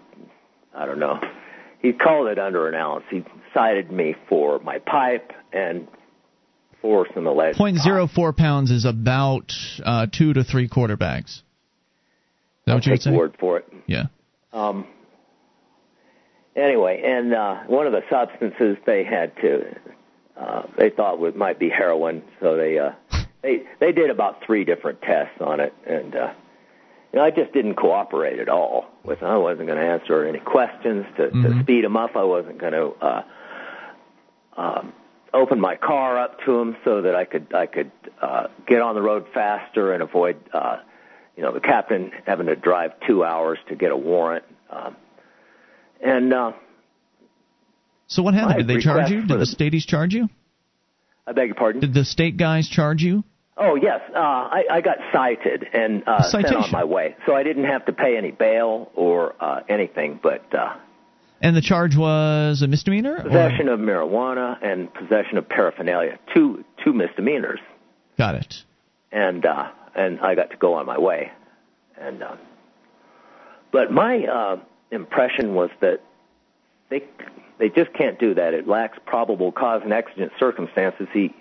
I don't know. He called it under an ounce. He cited me for my pipe and for some alleged point zero four pounds is about uh, two to three quarter bags. Is that I'll what you would take say? your word for it. Yeah. Um, anyway, and uh, one of the substances they had to, uh, they thought was might be heroin, so they uh, they they did about three different tests on it, and uh, you know, I just didn't cooperate at all with. I wasn't going to answer any questions to, to speed them up. I wasn't going to. Uh, um, open my car up to them so that I could I could uh, get on the road faster and avoid uh, you know, the captain having to drive two hours to get a warrant. Um, and uh, So what happened? Did they charge you? Did the the- charge you? I beg your pardon. Did the state guys charge you? Oh yes, uh, I, I got cited and uh, sent on my way, so I didn't have to pay any bail or uh, anything, but uh, And the charge was a misdemeanor? or- possession of marijuana and possession of paraphernalia, two two misdemeanors, Got it. and uh, and I got to go on my way, and uh, but my uh, impression was that they they just can't do that. It lacks probable cause and exigent circumstances. He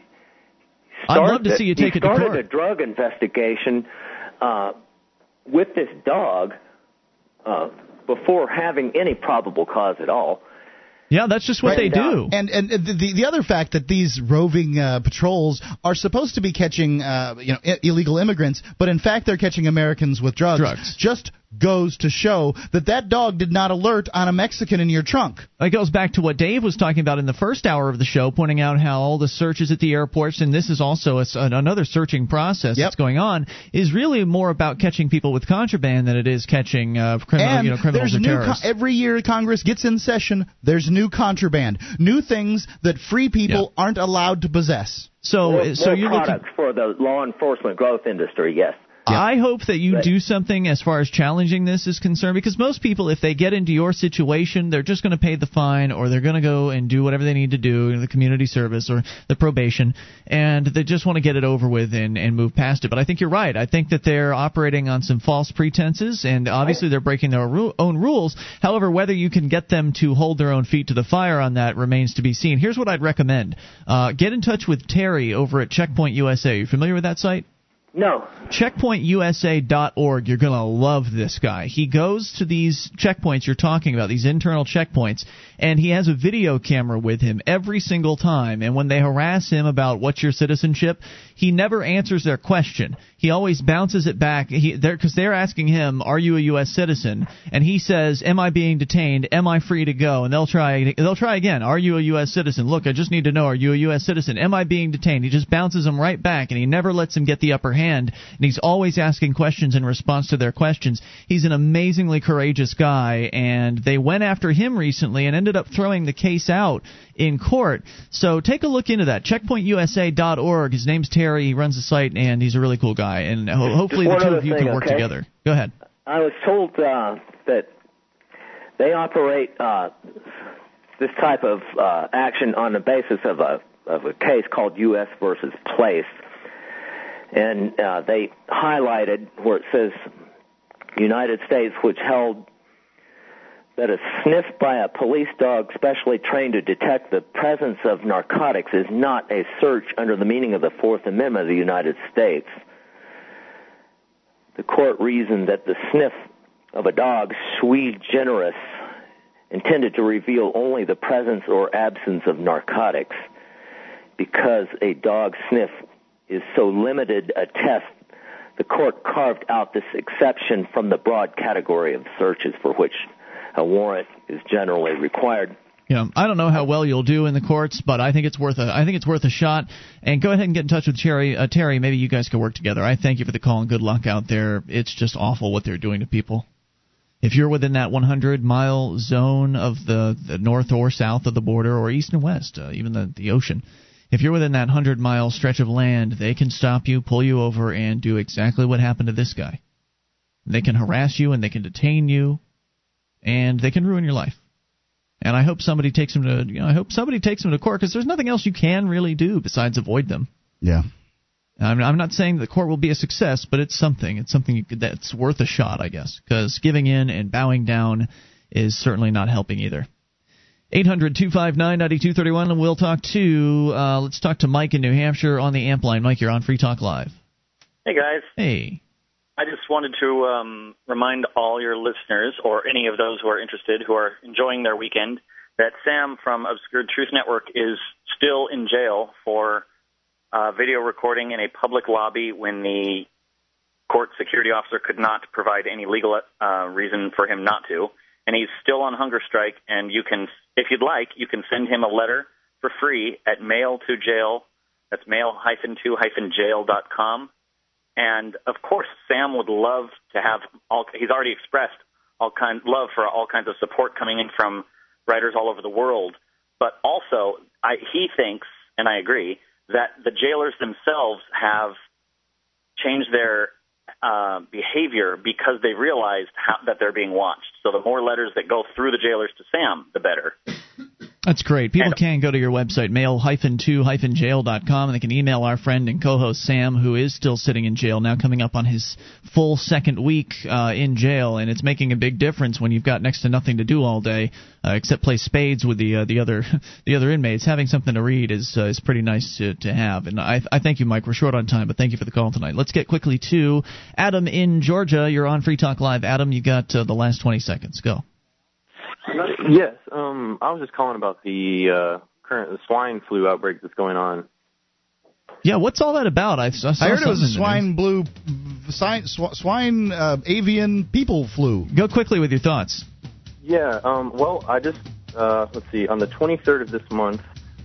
started, I'd love started- to see you take he it to started court. a drug investigation uh, with this dog uh, before having any probable cause at all. Yeah, that's just what Right. they do. And and the the, the other fact that these roving uh, patrols are supposed to be catching uh, you know I- illegal immigrants, but in fact they're catching Americans with drugs. Drugs. Just goes to show that that dog did not alert on a Mexican in your trunk. It goes back to what Dave was talking about in the first hour of the show, pointing out how all the searches at the airports, and this is also a s another searching process that's going on, is really more about catching people with contraband than it is catching uh, criminal, and you know, criminals there's or new terrorists. co- every year Congress gets in session. There's new contraband, new things that free people aren't allowed to possess. So, more, so more you're looking. products for the law enforcement growth industry. Yes. I hope that you do something as far as challenging this is concerned because most people, if they get into your situation, they're just going to pay the fine or they're going to go and do whatever they need to do, the community service or the probation, and they just want to get it over with and, and move past it. But I think you're right. I think that they're operating on some false pretenses and obviously they're breaking their ru- own rules. However, whether you can get them to hold their own feet to the fire on that remains to be seen. Here's what I'd recommend uh, get in touch with Terry over at Checkpoint USA. Are you familiar with that site? No. checkpointusa.org you're going to love this guy. He goes to these checkpoints you're talking about these internal checkpoints and he has a video camera with him every single time. And when they harass him about what's your citizenship he never answers their question. He always bounces it back. He they're because they're asking him are you a US citizen? And he says am I being detained? Am I free to go? And they'll try they'll try again are you a US citizen? Look I just need to know are you a US citizen? Am I being detained? He just bounces them right back and he never lets him get the upper hand and he's always asking questions in response to their questions. He's an amazingly courageous guy and they went after him recently and ended up throwing the case out in court. So take a look into that. Checkpointusa.org his name's Terry. He runs the site and he's a really cool guy. And ho- hopefully the two of you thing, can work okay? together. Go ahead. I was told uh, that they operate uh, this type of uh, action on the basis of a of a case called U.S. versus Place, and uh, they highlighted where it says United States, which held that a sniff by a police dog specially trained to detect the presence of narcotics is not a search under the meaning of the Fourth Amendment of the United States. The court reasoned that the sniff of a dog sui generis intended to reveal only the presence or absence of narcotics because a dog sniff is so limited a test the court carved out this exception from the broad category of searches for which a warrant is generally required. Yeah, I don't know how well you'll do in the courts, but I think it's worth a I think it's worth a shot. And go ahead and get in touch with Terry. Uh, Terry, maybe you guys can work together. I thank you for the call and good luck out there. It's just awful what they're doing to people. If you're within that 100 mile zone of the, the north or south of the border, or east and west, uh, even the the ocean, if you're within that 100 mile stretch of land, they can stop you, pull you over, and do exactly what happened to this guy. They can harass you and they can detain you, and they can ruin your life. And I hope somebody takes them to you know I hope somebody takes him to court because there's nothing else you can really do besides avoid them. Yeah. I'm, I'm not saying the court will be a success, but it's something. It's something you could, that's worth a shot, I guess, because giving in and bowing down is certainly not helping either. 800-259-9231, and we'll talk to uh, let's talk to Mike in New Hampshire on the amp line. Mike, you're on Free Talk Live. Hey guys, Hey. I just wanted to um, remind all your listeners, or any of those who are interested, who are enjoying their weekend, that Sam from Obscured Truth Network is still in jail for uh, video recording in a public lobby when the court security officer could not provide any legal uh, reason for him not to. And he's still on hunger strike, and you can, if you'd like, you can send him a letter for free at mail to jail. That's mail-to-jail.com. And of course, Sam would love to have all. He's already expressed all kind love for all kinds of support coming in from writers all over the world. But also, I, he thinks, and I agree, that the jailers themselves have changed their uh, behavior because they realized how, that they're being watched. So the more letters that go through the jailers to Sam, the better. That's great. People can go to your website, mail-2-jail.com, and they can email our friend and co-host Sam, who is still sitting in jail now, coming up on his full second week uh, in jail, and it's making a big difference when you've got next to nothing to do all day uh, except play spades with the uh, the other [LAUGHS] the other inmates. Having something to read is uh, is pretty nice to, to have. And I, I thank you, Mike. We're short on time, but thank you for the call tonight. Let's get quickly to Adam in Georgia. You're on Free Talk Live. Adam, you got uh, the last 20 seconds. Go. Yes, um, I was just calling about the uh, current the swine flu outbreak that's going on. Yeah, what's all that about? I, I, I heard it was a swine blue, swine, swine uh, avian people flu. Go quickly with your thoughts. Yeah, um, well, I just uh, let's see. On the 23rd of this month,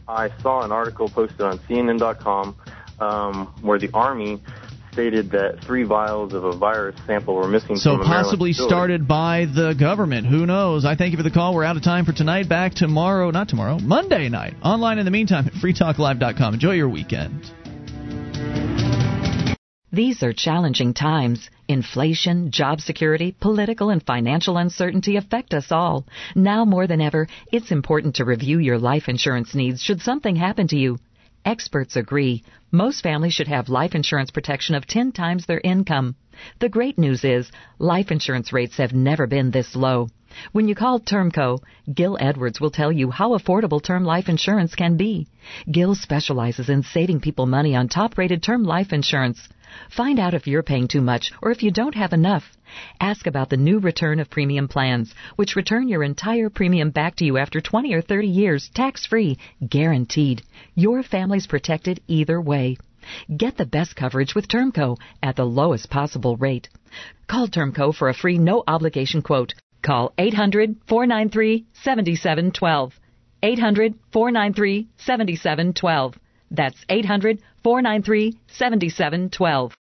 I saw an article posted on CNN.com um, where the Army stated that three vials of a virus sample were missing so from possibly started by the government. Who knows? I thank you for the call. We're out of time for tonight. Back tomorrow, not tomorrow, Monday night. Online in the meantime at freetalklive.com. Enjoy your weekend. These are challenging times. Inflation, job security, political and financial uncertainty affect us all. Now more than ever, it's important to review your life insurance needs should something happen to you. Experts agree. Most families should have life insurance protection of 10 times their income. The great news is life insurance rates have never been this low. When you call Termco, Gil Edwards will tell you how affordable term life insurance can be. Gil specializes in saving people money on top rated term life insurance. Find out if you're paying too much or if you don't have enough. Ask about the new return of premium plans, which return your entire premium back to you after 20 or 30 years, tax free, guaranteed. Your family's protected either way. Get the best coverage with Termco at the lowest possible rate. Call Termco for a free no obligation quote. Call 800 493 7712. 800 493 7712. That's 800 493 7712.